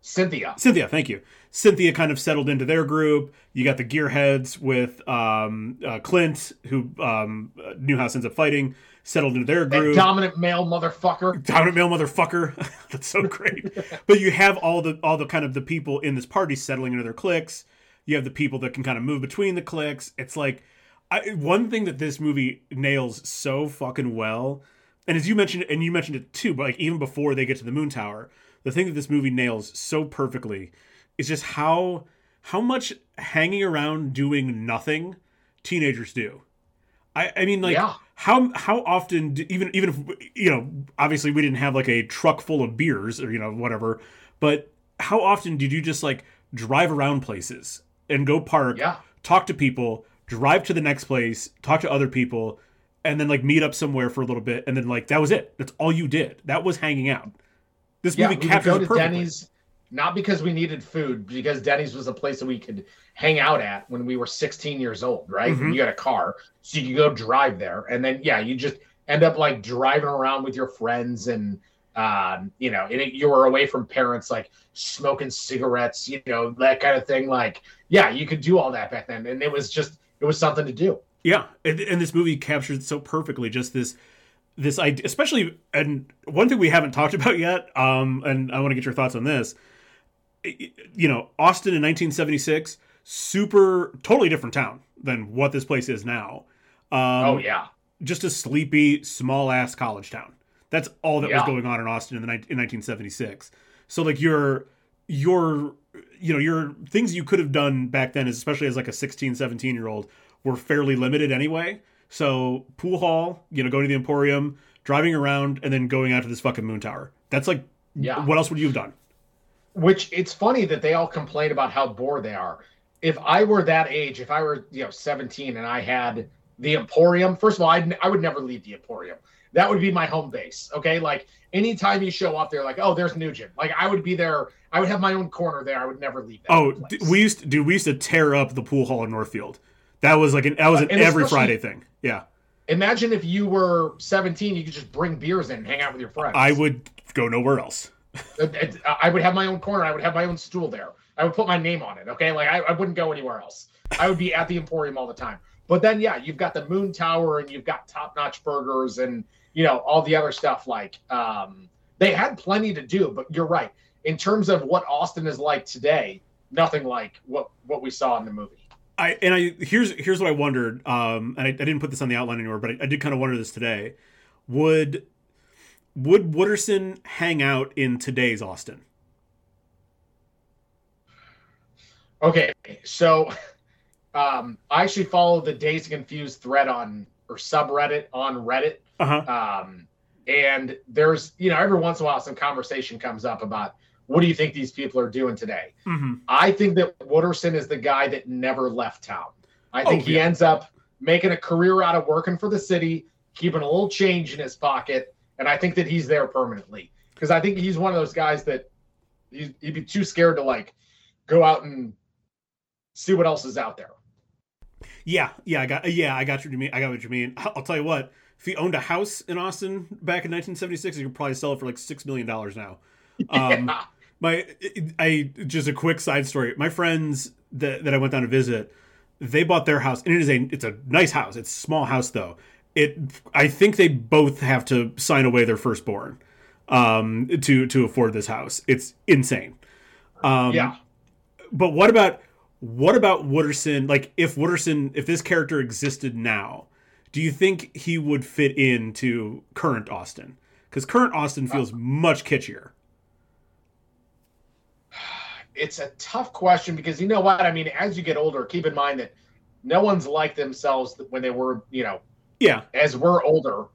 Cynthia? Cynthia, thank you. Cynthia kind of settled into their group. You got the gearheads with um, uh, Clint, who um, Newhouse ends up fighting, settled into their group. That dominant male motherfucker. Dominant male motherfucker. That's so great. but you have all the all the kind of the people in this party settling into their cliques. You have the people that can kind of move between the cliques. It's like I, one thing that this movie nails so fucking well, and as you mentioned, and you mentioned it too, but like even before they get to the moon tower, the thing that this movie nails so perfectly is just how how much hanging around doing nothing teenagers do. I, I mean, like yeah. how how often do, even even if you know obviously we didn't have like a truck full of beers or you know whatever, but how often did you just like drive around places and go park, yeah. talk to people, drive to the next place, talk to other people, and then like meet up somewhere for a little bit, and then like that was it. That's all you did. That was hanging out. This movie yeah, captures go to perfectly. Denny's not because we needed food, because Denny's was a place that we could hang out at when we were 16 years old, right? Mm-hmm. You got a car, so you could go drive there, and then yeah, you just end up like driving around with your friends and um, you know, and it, you were away from parents, like smoking cigarettes, you know, that kind of thing. Like, yeah, you could do all that back then, and it was just it was something to do. Yeah, and, and this movie captures so perfectly just this this idea, especially and one thing we haven't talked about yet, um, and I want to get your thoughts on this you know, Austin in 1976, super, totally different town than what this place is now. Um, oh yeah, just a sleepy, small ass college town. That's all that yeah. was going on in Austin in the in 1976. So like your your you know your things you could have done back then, is especially as like a 16, 17 year old, were fairly limited anyway. So pool hall, you know, going to the Emporium, driving around, and then going out to this fucking moon tower. That's like, yeah. What else would you have done? Which it's funny that they all complain about how bored they are. If I were that age, if I were you know 17 and I had the Emporium, first of all, I'd, I would never leave the Emporium. That would be my home base. Okay, like anytime you show up there, like oh, there's Nugent. Like I would be there. I would have my own corner there. I would never leave that. Oh, we used to, dude, we used to tear up the pool hall in Northfield. That was like an that was an every Friday thing. Yeah. Imagine if you were 17, you could just bring beers in and hang out with your friends. I would go nowhere else. I would have my own corner. I would have my own stool there. I would put my name on it. Okay, like I, I wouldn't go anywhere else. I would be at the Emporium all the time. But then, yeah, you've got the Moon Tower and you've got top notch burgers and you know all the other stuff. Like um, they had plenty to do. But you're right. In terms of what Austin is like today, nothing like what what we saw in the movie. I and I here's here's what I wondered. Um, and I, I didn't put this on the outline anywhere, but I, I did kind of wonder this today. Would would Wooderson hang out in today's Austin? Okay, so um, I actually follow the Dazed Confused thread on or subreddit on Reddit. Uh-huh. Um, and there's, you know, every once in a while some conversation comes up about what do you think these people are doing today? Mm-hmm. I think that Wooderson is the guy that never left town. I think oh, he ends up making a career out of working for the city, keeping a little change in his pocket, and I think that he's there permanently because I think he's one of those guys that he'd, be too scared to like go out and see what else is out there. Yeah, yeah, I got yeah, I got what you mean. I got what you mean. I'll tell you what. If he owned a house in Austin back in 1976, he could probably sell it for like six million dollars now. Um, yeah. My, I just a quick side story. My friends that that I went down to visit, they bought their house, and it is a it's a nice house. It's a small house though, it I think they both have to sign away their firstborn um, to to afford this house. It's insane. Um, yeah. But what about what about Wooderson? Like, if Wooderson, if this character existed now, do you think he would fit into current Austin? Because current Austin feels uh, much kitschier. It's a tough question because you know what I mean. As you get older, keep in mind that no one's like themselves when they were, you know, yeah. As we're older,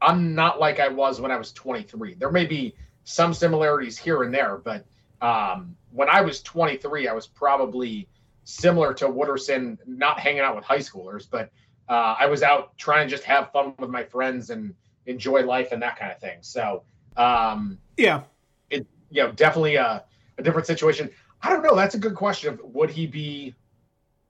I'm not like I was when I was 23. There may be some similarities here and there, but um, when I was 23, I was probably similar to Wooderson, not hanging out with high schoolers, but uh, I was out trying to just have fun with my friends and enjoy life and that kind of thing. So, um, yeah, it you know definitely a, a different situation. I don't know. That's a good question. Of would he be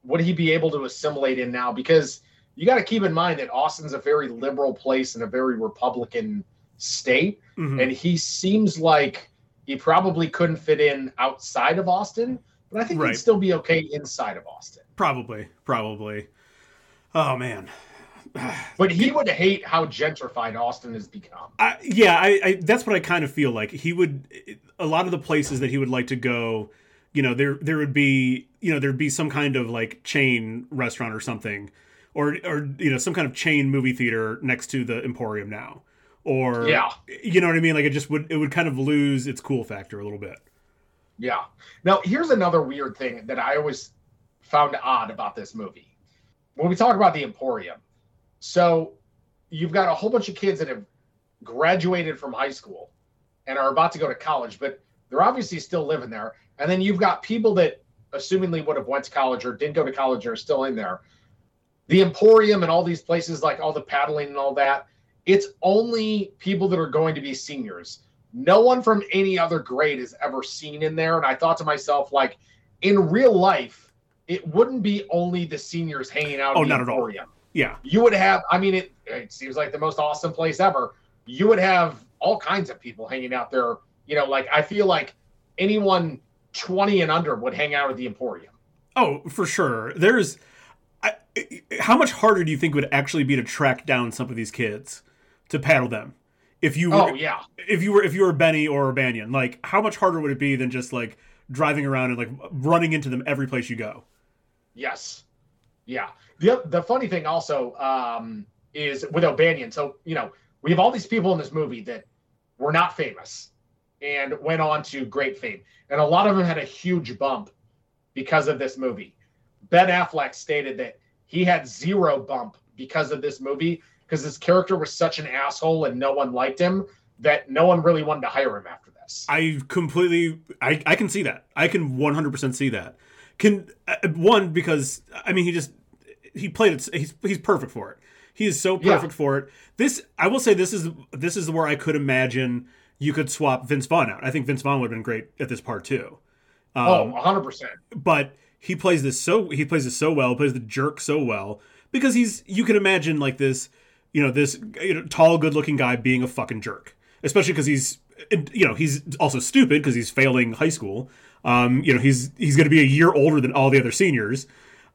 would he be able to assimilate in now? Because you got to keep in mind that Austin's a very liberal place and a very Republican state, mm-hmm. and he seems like he probably couldn't fit in outside of Austin, but I think right. he'd still be okay inside of Austin. Probably, probably. Oh man. but he would hate how gentrified Austin has become. Uh, yeah, I, I, that's what I kind of feel like. He would a lot of the places that he would like to go. You know, there there would be you know there'd be some kind of like chain restaurant or something, or or you know some kind of chain movie theater next to the Emporium now, or yeah, you know what I mean. Like it just would it would kind of lose its cool factor a little bit. Yeah. Now here's another weird thing that I always found odd about this movie. When we talk about the Emporium, so you've got a whole bunch of kids that have graduated from high school and are about to go to college, but they're obviously still living there. And then you've got people that assumingly would have went to college or didn't go to college or are still in there. The Emporium and all these places like all the paddling and all that, it's only people that are going to be seniors. No one from any other grade is ever seen in there. And I thought to myself, like, in real life, it wouldn't be only the seniors hanging out. Oh, not Emporium. at all. Yeah. You would have, I mean, it, it seems like the most awesome place ever. You would have all kinds of people hanging out there. You know, like I feel like anyone 20 and under would hang out at the Emporium. Oh, for sure. There's I, how much harder do you think would actually be to track down some of these kids to paddle them? If you were, oh yeah, if you were if you were Benny or O'Banion, like how much harder would it be than just like driving around and like running into them every place you go? Yes, yeah. The the funny thing also um, is with O'Banion. So you know we have all these people in this movie that were not famous and went on to great fame, and a lot of them had a huge bump because of this movie. Ben Affleck stated that he had zero bump because of this movie because his character was such an asshole and no one liked him that no one really wanted to hire him after this. I completely I I can see that. I can 100% see that. Can uh, one because I mean he just he played it. He's he's perfect for it. He is so perfect yeah. for it. This I will say this is this is where I could imagine you could swap Vince Vaughn out. I think Vince Vaughn would have been great at this part too. Um, oh, 100 percent. But he plays this so he plays this so well, plays the jerk so well because he's you can imagine like this, you know, this you know, tall, good-looking guy being a fucking jerk, especially because he's you know he's also stupid because he's failing high school. Um, you know, he's he's going to be a year older than all the other seniors.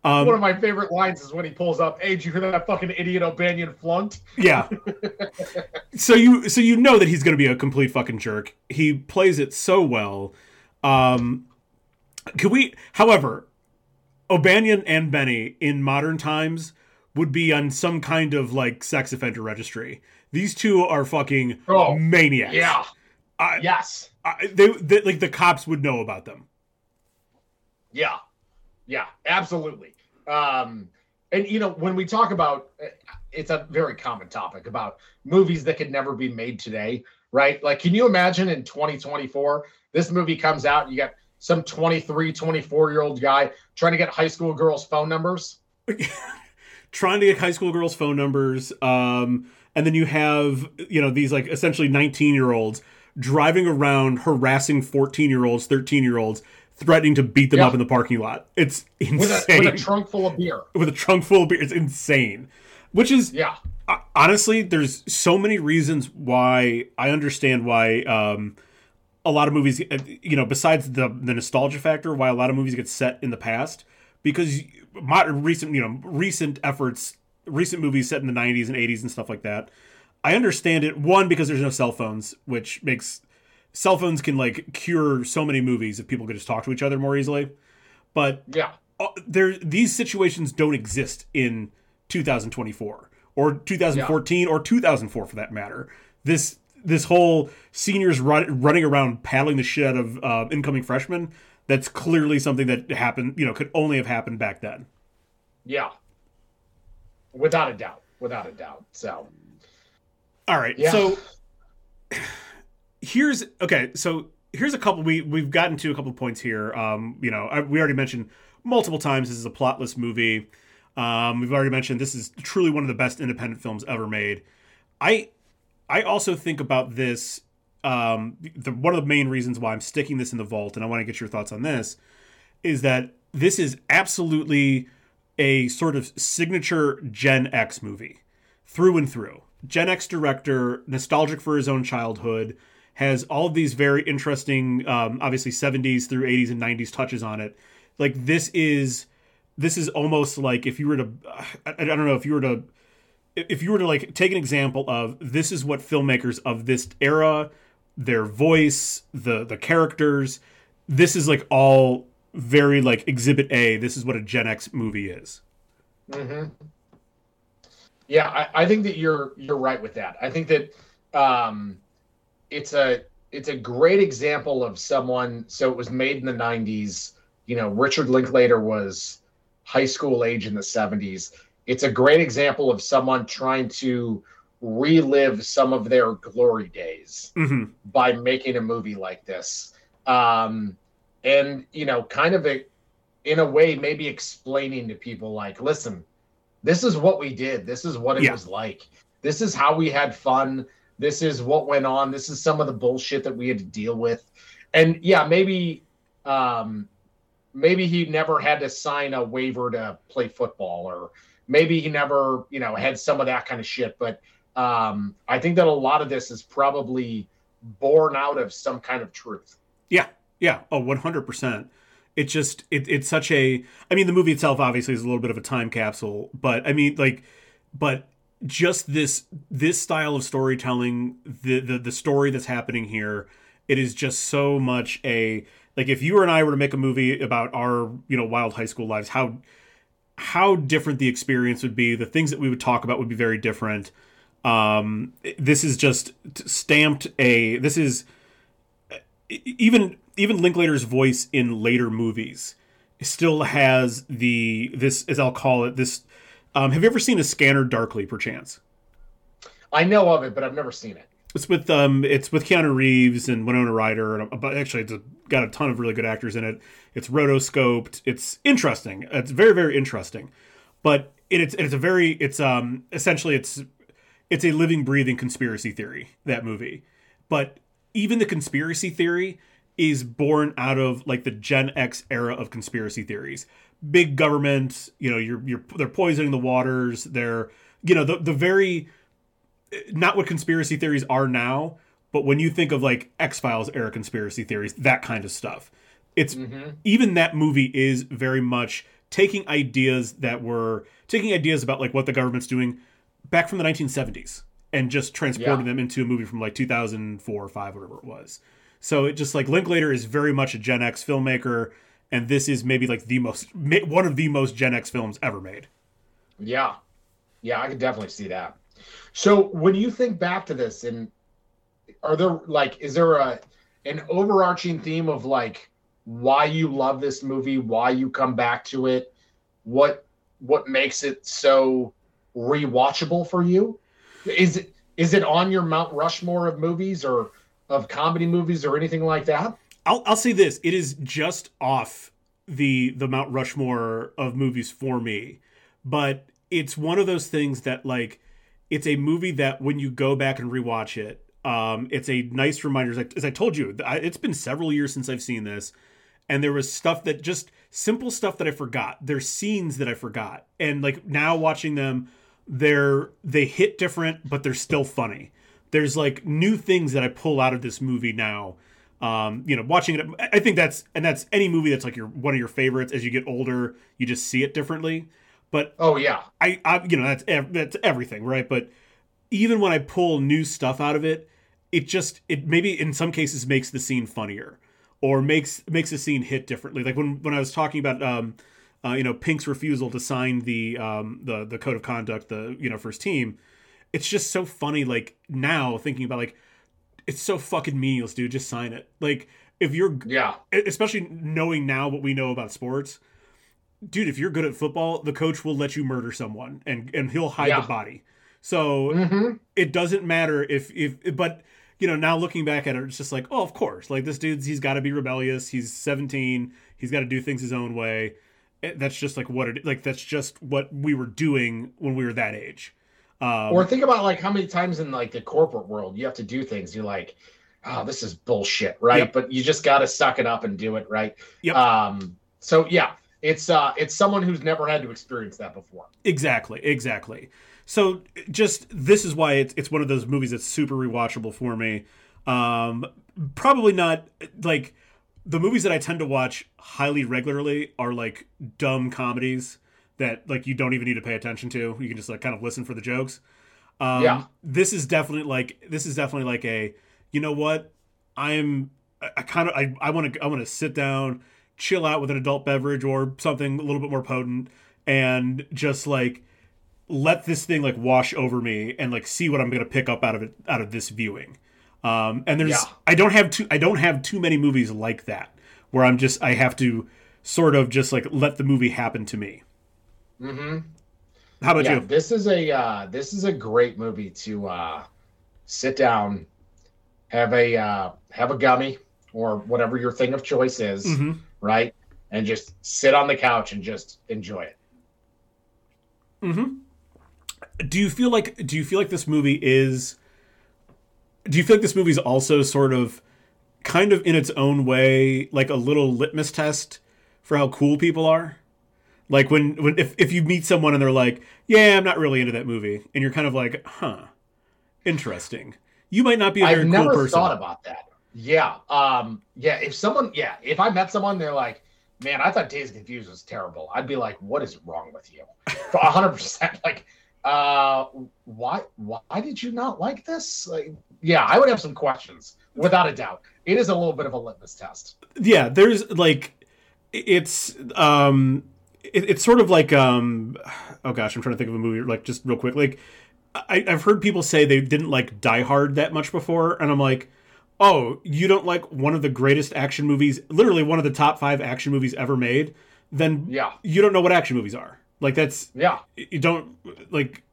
Um, One of my favorite lines is when he pulls up, "Hey, did you hear that fucking idiot O'Banion flunked?" Yeah. so you so you know that he's going to be a complete fucking jerk. He plays it so well. Um, can we? However, O'Banion and Benny in modern times would be on some kind of like sex offender registry. These two are fucking oh, maniacs. Yeah. I, yes. I, they, they like the cops would know about them. Yeah. Yeah, absolutely. Um, and you know, when we talk about it's a very common topic about movies that could never be made today, right? Like, can you imagine in 2024, this movie comes out, you got some 23, 24 year old guy trying to get high school girls' phone numbers? trying to get high school girls' phone numbers. Um, and then you have, you know, these like essentially 19 year olds driving around harassing 14 year olds, 13 year olds threatening to beat them up in the parking lot. It's insane. With a, with a, trunk full of beer. With a trunk full of beer. It's insane. Which is, yeah. Uh, honestly, there's so many reasons why I understand why um, a lot of movies, uh, you know, besides the the nostalgia factor, why a lot of movies get set in the past because modern recent, you know, recent efforts, recent movies set in the 90s and 80s and stuff like that. I understand it one because there's no cell phones, which makes cell phones can like cure so many movies if people could just talk to each other more easily. But yeah, uh, there these situations don't exist in 2024 or 2014 yeah. or 2004 for that matter. This this whole seniors run, running around paddling the shit out of uh, incoming freshmen. That's clearly something that happened. You know, could only have happened back then. Yeah, without a doubt, without a doubt. So, all right, yeah. so here's okay. So here's a couple. We we've gotten to a couple points here. Um, you know, I, we already mentioned multiple times this is a plotless movie. Um, we've already mentioned this is truly one of the best independent films ever made. I I also think about this. Um, the, one of the main reasons why I'm sticking this in the vault, and I want to get your thoughts on this, is that this is absolutely a sort of signature Gen X movie through and through. Gen X director, nostalgic for his own childhood, has all of these very interesting, um, obviously 70s through 80s and 90s touches on it. Like this is this is almost like if you were to I, I don't know if you were to if you were to like take an example of this is what filmmakers of this era their voice the the characters this is like all very like exhibit a this is what a gen x movie is. Mm-hmm. yeah I, I think that you're you're right with that. I think that um it's a it's a great example of someone so it was made in the 90s you know richard linklater was high school age in the 70s it's a great example of someone trying to relive some of their glory days mm-hmm. by making a movie like this. Um, and you know kind of a, in a way maybe explaining to people like listen this is what we did. This is what it yeah. was like. This is how we had fun. This is what went on. This is some of the bullshit that we had to deal with. And yeah maybe um maybe he never had to sign a waiver to play football or maybe he never you know had some of that kind of shit but um i think that a lot of this is probably born out of some kind of truth. Yeah. Yeah. Oh 100% it just it, it's such a i mean the movie itself obviously is a little bit of a time capsule but i mean like but just this this style of storytelling the the, the story that's happening here it is just so much a like if you and i were to make a movie about our you know wild high school lives how how different the experience would be the things that we would talk about would be very different. Um this is just stamped a this is even even linklater's voice in later movies still has the this as i'll call it this um, have you ever seen a scanner darkly perchance? I know of it but i've never seen it it's with um, it's with Keanu Reeves and Winona Ryder, and but actually, it's got a ton of really good actors in it. It's rotoscoped. It's interesting. It's very very interesting, but it, it's it's a very it's um essentially it's it's a living breathing conspiracy theory that movie, but even the conspiracy theory is born out of like the Gen X era of conspiracy theories. Big government, you know, you're you're they're poisoning the waters. They're you know the the very not what conspiracy theories are now, but when you think of like X Files era conspiracy theories, that kind of stuff, it's mm-hmm. even that movie is very much taking ideas that were taking ideas about like what the government's doing back from the 1970s and just transporting yeah. them into a movie from like 2004 or 5 whatever it was. So it just like Linklater is very much a Gen X filmmaker and this is maybe like the most one of the most Gen X films ever made. Yeah. Yeah, I could definitely see that. So when you think back to this, and are there like is there a an overarching theme of like why you love this movie, why you come back to it, what what makes it so rewatchable for you? Is it is it on your Mount Rushmore of movies or of comedy movies or anything like that? I'll I'll say this: it is just off the the Mount Rushmore of movies for me, but it's one of those things that like it's a movie that when you go back and rewatch it, um, it's a nice reminder. As I, told you, it's been several years since I've seen this, and there was stuff that just simple stuff that I forgot. There's scenes that I forgot, and like now watching them, they're they hit different, but they're still funny. There's like new things that I pull out of this movie now. Um, you know, watching it, I think that's and that's any movie that's like your one of your favorites. As you get older, you just see it differently. But oh yeah, I, I you know that's that's everything, right? But even when I pull new stuff out of it, it just it maybe in some cases makes the scene funnier or makes makes the scene hit differently. Like when when I was talking about um, uh, you know Pink's refusal to sign the um, the the code of conduct, the you know first team, it's just so funny. Like now thinking about like it's so fucking meaningless, dude. Just sign it. Like if you're yeah, especially knowing now what we know about sports dude, if you're good at football, the coach will let you murder someone and and he'll hide yeah. the body. So mm-hmm. it doesn't matter if if but you know now looking back at it, it's just like oh of course like this dude's he's got to be rebellious. He's 17. He's got to do things his own way. That's just like what it like. That's just what we were doing when we were that age. Um, or think about like how many times in like the corporate world you have to do things. You're like, oh, this is bullshit, right? Yep. But you just got to suck it up and do it, right? Yep. Um. So yeah, it's uh it's someone who's never had to experience that before. Exactly, exactly. So just this is why it's it's one of those movies that's super rewatchable for me. Um, probably not like the movies that I tend to watch highly regularly are like dumb comedies that like you don't even need to pay attention to. You can just like kind of listen for the jokes. Um, Yeah. This is definitely like this is definitely like a you know what I'm I, I kind of I I want to I want to sit down, chill out with an adult beverage or something a little bit more potent, and just like let this thing like wash over me and like see what I'm gonna pick up out of it out of this viewing. Um, and there's Yeah. I don't have too I don't have too many movies like that where I'm just I have to sort of just like let the movie happen to me. Mm-hmm. How about Yeah, you? this is a uh, this is a great movie to uh, sit down, have a uh, have a gummy or whatever your thing of choice is, Mhm. Right, and just sit on the couch and just enjoy it. Mm-hmm. Do you feel like do you feel like this movie is do you feel like this movie is also sort of kind of in its own way like a little litmus test for how cool people are? Like when when if, if you meet someone and they're like, "Yeah, I'm not really into that movie." And you're kind of like, "Huh. Interesting." You might not be a very I've cool person. thought about that. Yeah, um, yeah. If someone, yeah, if I met someone, they're like, "Man, I thought Dazed Confused was terrible." I'd be like, "What is wrong with you?" Hundred percent. Like, uh, why, why did you not like this? Like, yeah, I would have some questions without a doubt. It is a little bit of a litmus test. yeah there's like it's um it, it's sort of like um oh gosh i'm trying to think of a movie like just real quick like I, i've heard people say they didn't like die hard that much before and i'm like oh you don't like one of the greatest action movies literally one of the top five action movies ever made then Yeah, you don't know what action movies are. Like that's yeah, you don't like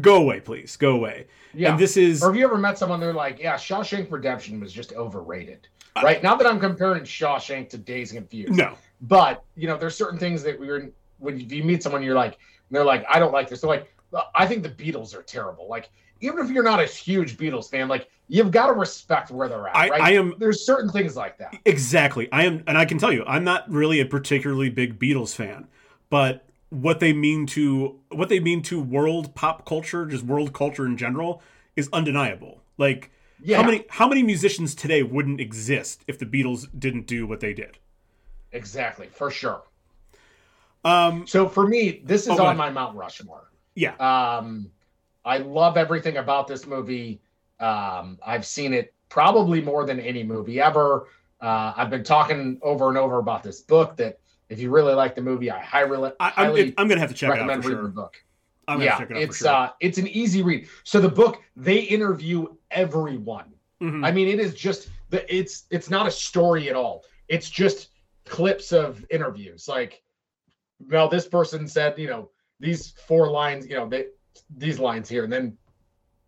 go away please. Go away. Yeah. and this is or have you ever met someone? They're like, "Yeah, Shawshank Redemption was just overrated." Uh, right? Now that I'm comparing Shawshank to Dazed Confused, no. But you know there's certain things that we're when you meet someone you're like they're like i don't like this. They're like i think the beatles are terrible. Like even if you're not a huge beatles fan like you've got to respect where they're at I- right? I am- there's certain things like that. Exactly. I am, and I can tell you, I'm not really a particularly big Beatles fan, but what they mean to what they mean to world pop culture, just world culture in general, is undeniable. Like yeah. how many how many musicians today wouldn't exist if the Beatles didn't do what they did? exactly for sure. Um, so for me this is Oh, on my mount rushmore. Yeah, um i love everything about this movie um i've seen it probably more than any movie ever uh i've been talking over and over about this book that if you really like the movie i highly, I, I'm, highly I'm gonna have to check it out recommend for reading the book. I'm yeah, check it out it's for sure. uh, it's an easy read. So the book they interview everyone. Mhm. I mean, it is just the it's it's not a story at all. It's just clips of interviews. Like, well, this person said, you know, these four lines, you know, they these lines here, and then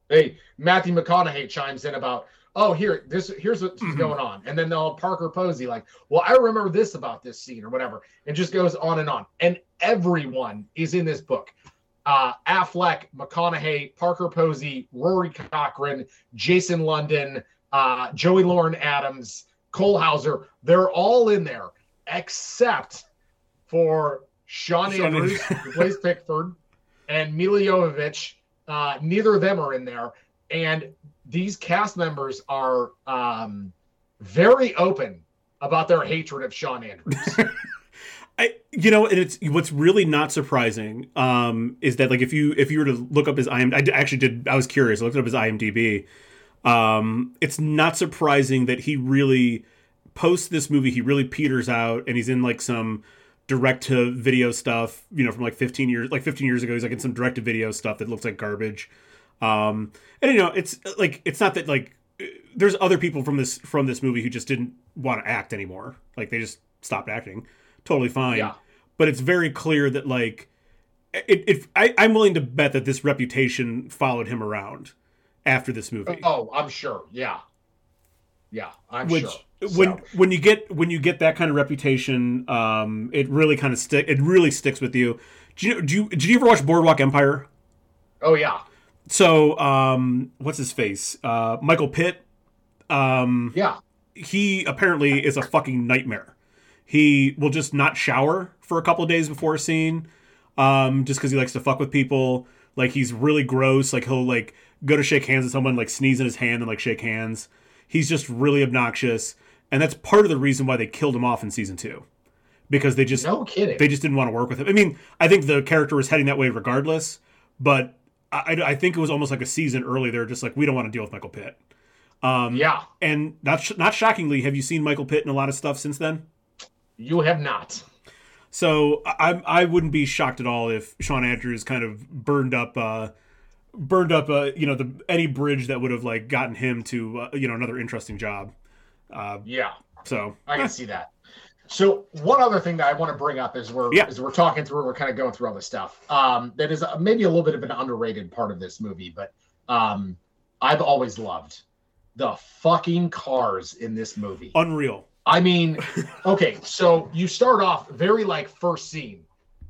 hey, Matthew McConaughey chimes in about, oh, here, this here's what's Mhm. going on, and then they'll Parker Posey like, well, I remember this about this scene or whatever, and just goes on and on, and everyone is in this book. Uh, Affleck, McConaughey, Parker Posey, Rory Cochrane, Jason London, uh, Joey Lauren Adams, Cole Hauser, they're all in there except for Shawn Shawn Andrews, who plays Pickford, and Milla Jovovich. Uh, neither of them are in there. And these cast members are um, very open about their hatred of Shawn Andrews. I, you know, and it's what's really not surprising um, is that like if you if you were to look up his IM, I actually did. I was curious. I looked up his IMDb. Um, it's not surprising that he really post this movie. He really peters out, and he's in like some direct to video stuff. You know, from like 15 years, like 15 years ago, he's like in some direct to video stuff that looks like garbage. Um, and you know, it's like it's not that like there's other people from this from this movie who just didn't want to act anymore. Like they just stopped acting. Totally fine. Yeah. But it's very clear that like it, it I, I'm willing to bet that this reputation followed him around after this movie. oh, I'm sure. Yeah. Yeah, I'm Which sure. When So, when you get when you get that kind of reputation, um, it really kind of stick. It really sticks with you. Do you do you did you ever watch Boardwalk Empire? oh yeah. So um, what's his face? Uh, Michael Pitt. Um, Yeah. he apparently is a fucking nightmare. He will just not shower for a couple of days before a scene, um, just because he likes to fuck with people. Like he's really gross. Like he'll like go to shake hands with someone, like sneeze in his hand and like shake hands. He's just really obnoxious, and that's part of the reason why they killed him off in season two, because they just No kidding. they just didn't want to work with him. I mean, I think the character was heading that way regardless, but I, I think it was almost like a season early. They're just like, we don't want to deal with Michael Pitt. Um, yeah, and not sh- not shockingly, have you seen Michael Pitt in a lot of stuff since then? you have not. So I I wouldn't be shocked at all if Shawn Andrews kind of burned up uh burned up uh you know the any bridge that would have like gotten him to uh, you know another interesting job. Uh Yeah, so I can see that. So one other thing that I want to bring up is we're Yeah. as we're talking through, we're kind of going through all this stuff. Um, that is uh, maybe a little bit of an underrated part of this movie, but um, I've always loved the fucking cars in this movie. unreal. I mean, okay, so you start off very like first scene.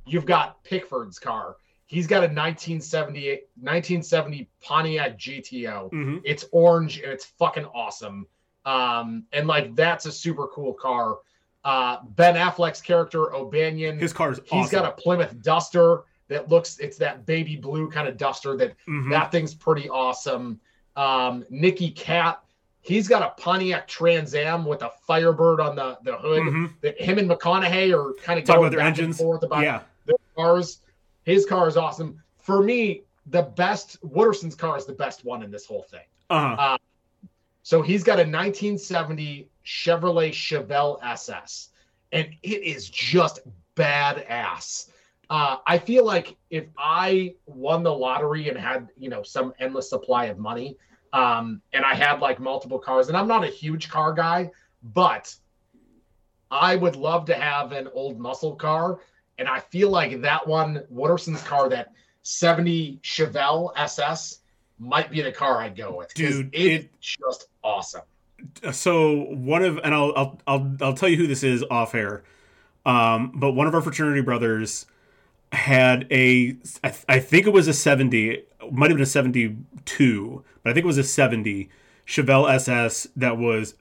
You've got Pickford's car. He's got a 1978 1970 Pontiac GTO. Mhm. It's orange and it's fucking awesome. Um, and like that's a super cool car. Uh, ben Affleck's character O'Banion, His car's he's awesome. He's got a Plymouth Duster that looks it's that baby blue kind of duster that Mhm. that thing's pretty awesome. Um, Nicky Katt, he's got a Pontiac Trans Am with a Firebird on the, the hood. Mhm. That him and McConaughey are kind of talking about their engines. forth about Yeah. their cars. His car is awesome. For me, the best Wooderson's car is the best one in this whole thing. Uh-huh. So he's got a 1970 Chevrolet Chevelle SS, and it is just badass. Uh, I feel like if I won the lottery and had you know some endless supply of money, um, and I had like multiple cars, and I'm not a huge car guy, but I would love to have an old muscle car, and I feel like that one Wooderson's car, that 70 Chevelle SS, might be the car I'd go with. Dude, it's it- just awesome. so one of and I'll I'll I'll I'll tell you who this is off air. Um, but one of our fraternity brothers had a I, th- I think it was a 70, might have been a 72, but I think it was a 70 Chevelle SS that was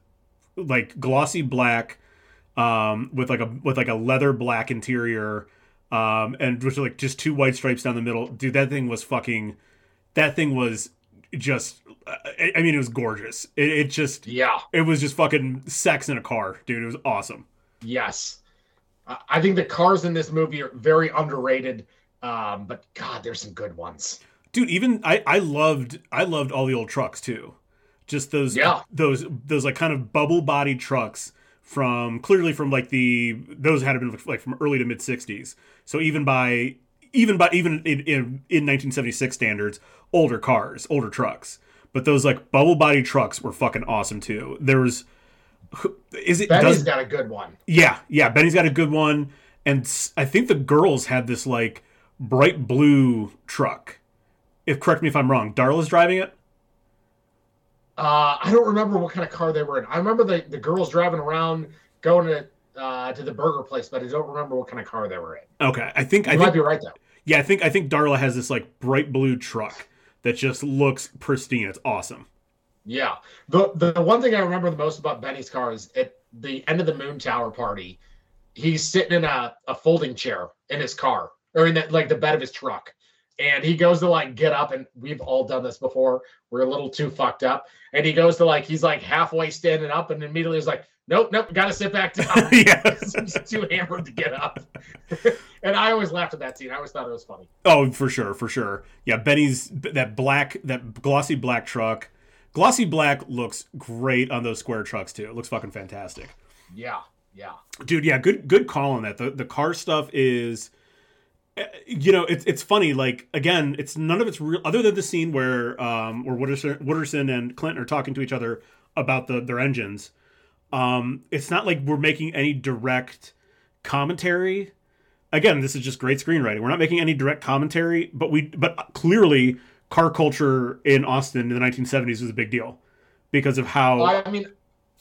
like glossy black um with like a with like a leather black interior um and with like just two white stripes down the middle. Dude, that thing was fucking that thing was just I, mean it was gorgeous. It, it just Yeah. it was just fucking sex in a car, dude. It was awesome. Yes. I- I think the cars in this movie are very underrated. Um, but God, there's some good ones. Dude, even I I loved I loved all the old trucks too. Just those Yeah. those those like kind of bubble bodied trucks from clearly from like the those had been like from early to mid 60s. So even by even by even in, in in 1976 standards, older cars, older trucks. But those like bubble body trucks were fucking awesome too. There was is it Benny's does got a good one. Yeah, yeah. Benny's got a good one, and I think the girls had this like bright blue truck. If correct me if I'm wrong, Darla's driving it. Uh, I don't remember what kind of car they were in. I remember the, the girls driving around going to uh, to the burger place, but I don't remember what kind of car they were in. Okay, I think I You think might be right though. Yeah, I think I think Darla has this like bright blue truck that just looks pristine. It's awesome. Yeah. The, the one thing I remember the most about Benny's car is at the end of the Moon Tower party, he's sitting in a, a folding chair in his car or in that like the bed of his truck. And he goes to like get up, and we've all done this before. We're a little too fucked up. And he goes to like he's like halfway standing up, and immediately he's like, Nope, nope, gotta sit back down. he's too hammered to get up. and I always laughed at that scene. I always thought it was funny. Oh, for sure, for sure. Yeah, Benny's that black, that glossy black truck. Glossy black looks great on those square trucks too. It looks fucking fantastic. Yeah, yeah. dude yeah good good call on that the, the car stuff is you know it's it's funny like again it's none of it's real other than the scene where um where Wooderson, Wooderson and Clinton are talking to each other about the their engines um it's not like we're making any direct commentary again this is just great screenwriting we're not making any direct commentary but we but clearly car culture in Austin in the 1970s was a big deal because of how I mean,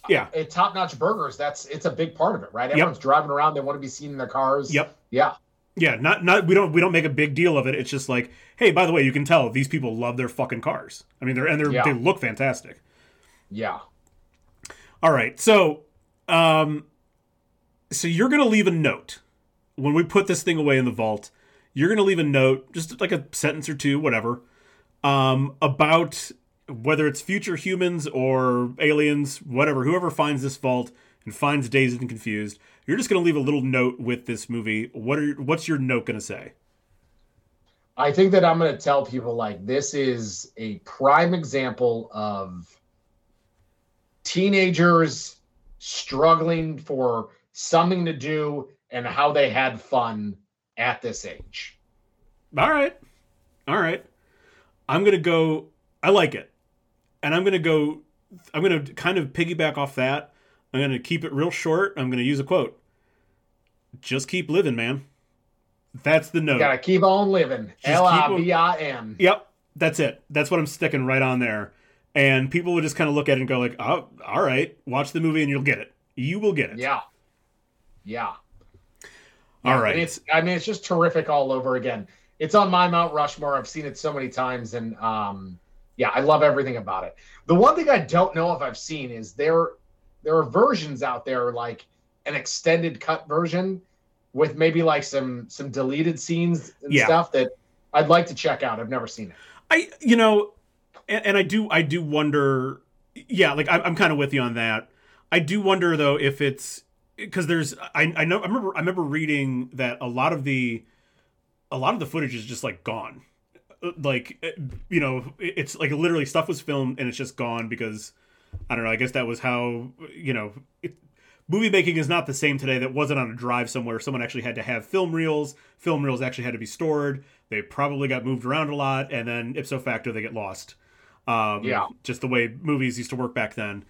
yeah at Top Notch Burgers, that's it's a big part of it, right? Everyone's driving around; they want to be seen in their cars. Yep. Yeah. Yeah, not not we don't we don't make a big deal of it. It's just like, hey, by the way, you can tell these people love their fucking cars. I mean, they're and they're Yeah. they look fantastic. Yeah. All right, so um, so you're gonna leave a note when we put this thing away in the vault, you're going to leave a note, just like a sentence or two, whatever, um, about whether it's future humans or aliens, whatever, whoever finds this vault and finds Dazed and Confused, you're just going to leave a little note with this movie. What are what's your note going to say? I think that I'm going to tell people like this is a prime example of teenagers struggling for something to do and how they had fun at this age. All right. All right. I'm going to go I like it. And I'm going to go I'm going to kind of piggyback off that. I'm going to keep it real short. I'm going to use a quote. Just keep living, man. That's the note. Gotta keep on living. L I V I N. Yep, that's it. That's what I'm sticking right on there. And people would just kind of look at it and go like, "Oh, all right, watch the movie and you'll get it. You will get it." Yeah. Yeah. All right. It's I mean it's just terrific all over again. It's on my Mount Rushmore. I've seen it so many times and um yeah, I love everything about it. The one thing I don't know if I've seen is there there are versions out there like an extended cut version with maybe like some some deleted scenes and yeah. stuff that I'd like to check out. I've never seen it. I you know, and, and I do I do wonder. Yeah, like I'm, I'm kind of with you on that. I do wonder though if it's because there's I I know I remember I remember reading that a lot of the a lot of the footage is just like gone like you know it's like literally stuff was filmed and it's just gone because i don't know i guess that was how you know it, movie making is not the same today that wasn't on a drive somewhere. Someone actually had to have film reels. Film reels actually had to be stored. They probably got moved around a lot and then ipso facto they get lost. Um, yeah. just the way movies used to work back then.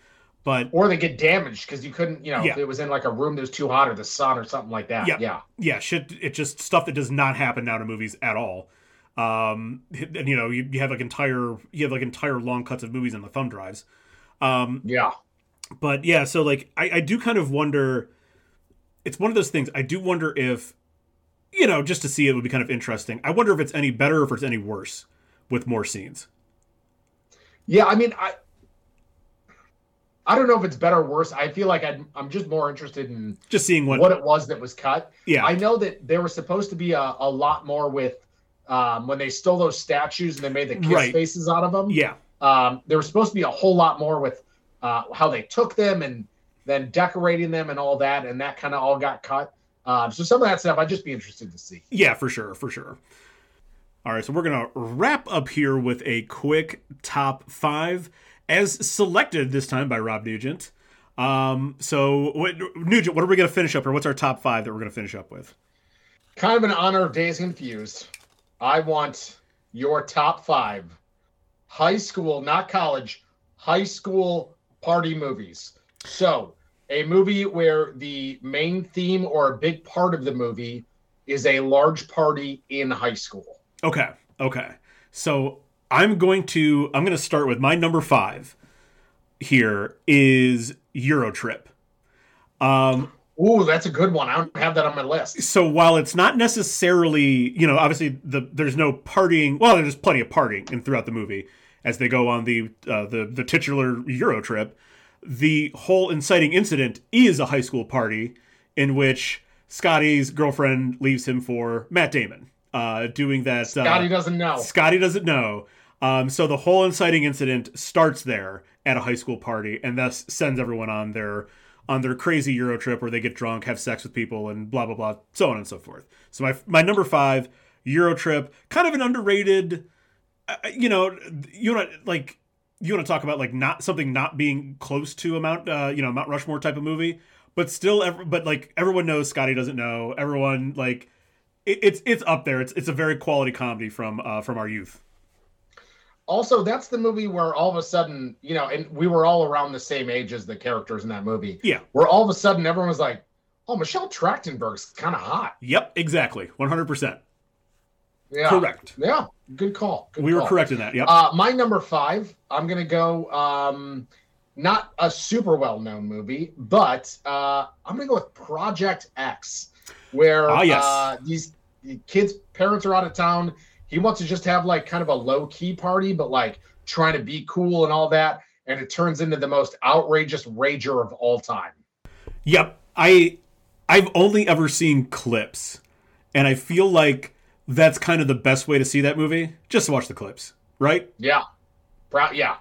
But or they get damaged because you couldn't you know yeah. it was in like a room that was too hot or the sun or something like that. Yeah. Yeah. Yeah shit it's just stuff that does not happen now to movies at all. Um and you know you, you have like entire you have like entire long cuts of movies on the thumb drives um yeah but yeah, so like I, I do kind of wonder. It's one of those things. I do wonder if, you know, just to see it would be kind of interesting. I wonder if it's any better or if it's any worse with more scenes. Yeah, I mean, I I don't know if it's better or worse. I feel like i am just more interested in just seeing what what it was that was cut. Yeah, I know that there was supposed to be a, a lot more with um, when they stole those statues and they made the kiss right. faces out of them. Yeah, um, there was supposed to be a whole lot more with uh, how they took them and then decorating them and all that, and that kind of all got cut. Um, so some of that stuff I'd just be interested to see. Yeah, for sure, for sure. All right, so we're gonna wrap up here with a quick top five, as selected this time by Rob Nugent. Um, so what, Nugent, what are we gonna finish up, or what's our top five that we're gonna finish up with? Kind of in honor of Dazed Confused, I want your top five high school, not college, high school party movies. So, a movie where the main theme or a big part of the movie is a large party in high school. Okay. Okay. So, I'm going to I'm going to start with my number 5 here is Eurotrip. Um Ooh, that's a good one. I don't have that on my list. So while it's not necessarily, you know, obviously the there's no partying. Well, there's plenty of partying in throughout the movie, as they go on the uh, the the titular Euro trip. The whole inciting incident is a high school party in which Scotty's girlfriend leaves him for Matt Damon. Uh, doing that. Uh, Scotty doesn't know. Scotty doesn't know. Um, so the whole inciting incident starts there at a high school party, and thus sends everyone on their on their crazy Euro trip where they get drunk, have sex with people, and blah blah blah, so on and so forth. So my my number five Euro trip, kind of an underrated you know, you want to like you want to talk about like not something not being close to a Mount, uh, you know, Mount Rushmore type of movie, but still, ever, but like everyone knows Scotty doesn't know. Everyone like it, it's it's up there. It's it's a very quality comedy from uh, from our youth. Also, that's the movie where all of a sudden, you know, and we were all around the same age as the characters in that movie. Yeah. Where all of a sudden everyone was like, "Oh, Michelle Trachtenberg's kind of hot." Yep, exactly, one hundred percent. Yeah. Correct. Yeah. Good call. Good we call. were correct in that. Yep. Uh, my number five, I'm going to go um, not a super well known movie, but uh, I'm going to go with Project X, where ah, yes. uh, these kids' parents are out of town. He wants to just have like kind of a low key party, but like trying to be cool and all that. And it turns into the most outrageous rager of all time. Yep. I I've only ever seen clips, and I feel like that's kind of the best way to see that movie. Just watch the clips, right? Yeah, Proud, yeah.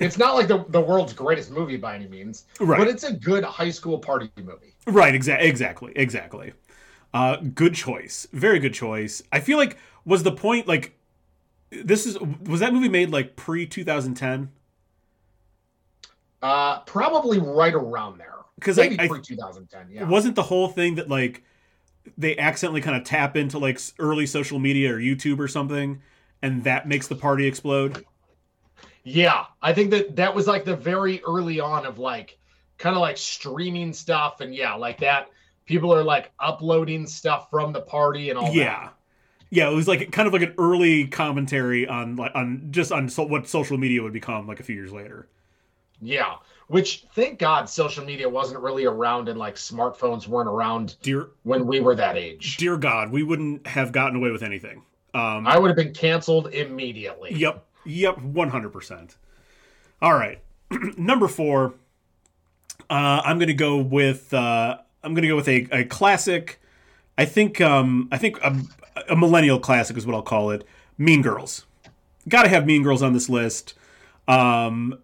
It's not like the, the world's greatest movie by any means, Right. but it's a good high school party movie. Right, exa- exactly, exactly. Uh, good choice, very good choice. I feel like was the point like this is was that movie made like pre two thousand ten? Uh, probably right around there. Because maybe I- pre 2010. Yeah. Wasn't the whole thing that like they accidentally kind of tap into like early social media or YouTube or something, and that makes the party explode? Yeah, I think that that was like the very early on of like kind of like streaming stuff and yeah, like that. People are like uploading stuff from the party and all yeah, yeah. It was like kind of like an early commentary on like on just on so, what social media would become like a few years later. Yeah, which thank God social media wasn't really around and like smartphones weren't around Dear, when we were that age. dear God, we wouldn't have gotten away with anything. Um, I would have been canceled immediately. Yep. Yep. One hundred percent. All right. Number four. Uh, I'm gonna go with. Uh, I'm gonna go with a, a classic. I think. Um, I think a, a millennial classic is what I'll call it. Mean Girls. Got to have Mean Girls on this list. Um,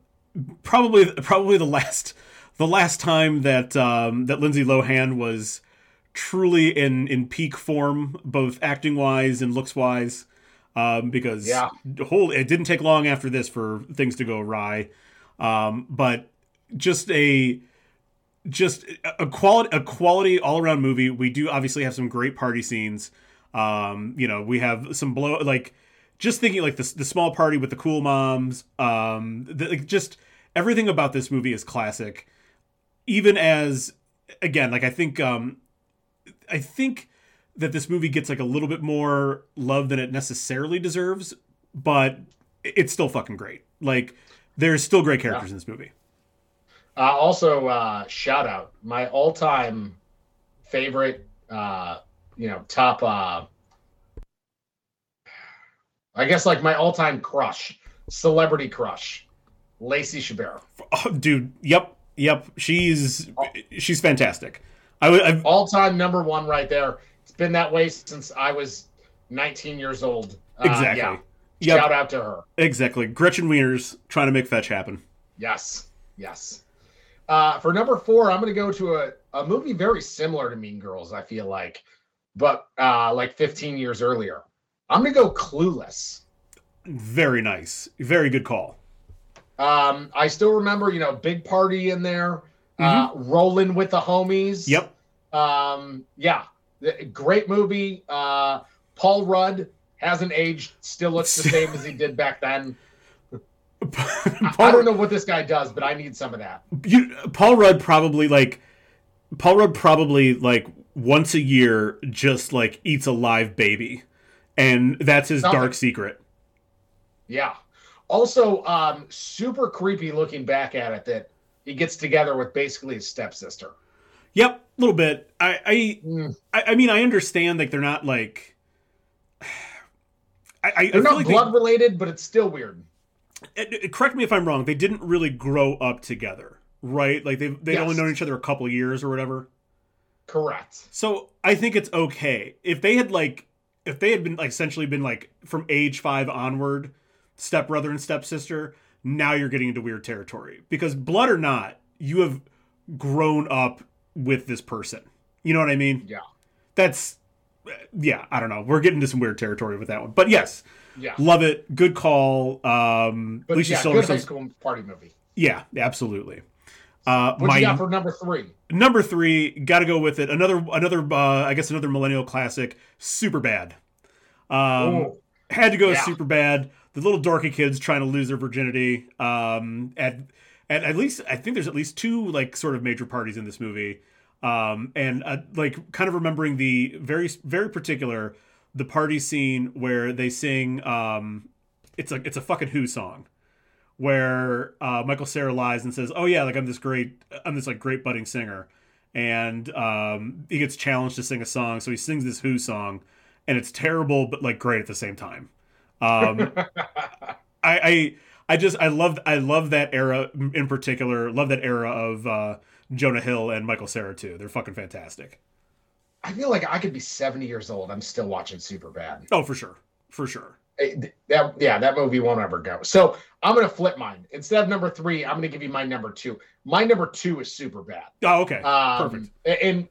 probably. Probably the last. The last time that um, that Lindsay Lohan was truly in in peak form, both acting wise and looks wise. Um, because Yeah. whole it didn't take long after this for things to go awry. Um, but just a just a quality a quality all around movie. We do obviously have some great party scenes. Um, you know, we have some blow like just thinking like the the small party with the cool moms. Um, the, like just everything about this movie is classic. Even as again, like I think um, I think that this movie gets like a little bit more love than it necessarily deserves, but it's still fucking great. Like there's still great characters in this movie. Uh, also, uh, shout out my all-time favorite, uh, you know, top. I guess like my all-time crush, celebrity crush, Lacey Chabert. Oh, dude, yep, yep. She's she's fantastic. I would I've, All-time number one right there. It's been that way since I was 19 years old. Uh, exactly. Yeah. Yep, Shout out to her. exactly. Gretchen Wieners trying to make fetch happen. Yes, yes. Uh, for number four, I'm going to go to a, a movie very similar to Mean Girls, I feel like, but uh, like 15 years earlier. I'm going to go Clueless. Very nice. Very good call. Um, I still remember, you know, big party in there, uh, rolling with the homies. Yep. Um, yeah, great movie. Uh, Paul Rudd hasn't aged, still looks the same as he did back then. I, I don't know what this guy does, but I need some of that. You, Paul Rudd probably like Paul Rudd probably like once a year just like eats a live baby, and that's his Something. dark secret. Yeah. Also, um, super creepy looking back at it that he gets together with basically his stepsister. Yep, a little bit. I I, Mm. I I mean I understand like they're not like. I, I, They're not like blood related, but it's still weird. it- it- correct me if I'm wrong. They didn't really grow up together, right? Like they've they've only known each other a couple years or whatever. Correct. So I think it's okay if they had like if they had been like essentially been like from age five onward, stepbrother and stepsister. Now you're getting into weird territory because blood or not, you have grown up with this person. You know what I mean? Yeah. That's yeah. I don't know. We're getting into some weird territory with that one, but yes, Yeah. love it. Good call. Um, But Alicia yeah, good high Silverstone. school party movie. Yeah, absolutely. Uh, What my you got for number three? number three got to go with it. Another another uh, i guess another millennial classic super bad. Um had to go Yeah. super bad. The little dorky kids trying to lose their virginity. Um at at at least i think there's at least two like sort of major parties in this movie. Um and uh, like kind of remembering the very very particular the party scene where they sing um it's a it's a fucking who song where uh, Michael Cera lies and says, "Oh yeah, like I'm this great, I'm this like great budding singer," and um, he gets challenged to sing a song, so he sings this Who song, and it's terrible but like great at the same time. Um, I, I I just I love I love that era in particular. Love that era of uh, Jonah Hill and Michael Cera too. They're fucking fantastic. I feel like I could be 70 years old. I'm still watching Super Bad. Oh, for sure. For sure. That yeah, that movie won't ever go. So I'm gonna flip mine. Instead of number three, I'm gonna give you my number two. My number two is Super Bad. Oh, okay. Um, Perfect. And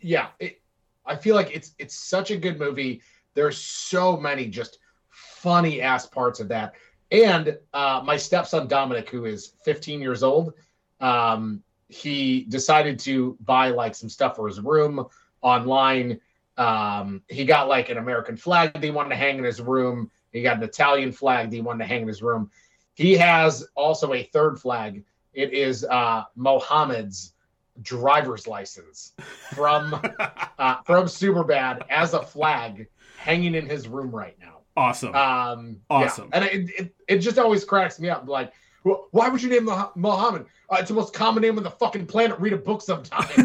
yeah, it, I feel like it's it's such a good movie. There's so many just funny ass parts of that. And uh, my stepson Dominic, who is 15 years old, um, he decided to buy like some stuff for his room online. Um, he got like an American flag that he wanted to hang in his room. He got an Italian flag that he wanted to hang in his room. He has also a third flag. It is uh, Mohammed's driver's license from uh, from Superbad as a flag hanging in his room right now. Awesome. Um, awesome. Yeah. And it, it, it just always cracks me up. Like, why would you name Mohammed? Uh, it's the most common name on the fucking planet. Read a book sometime.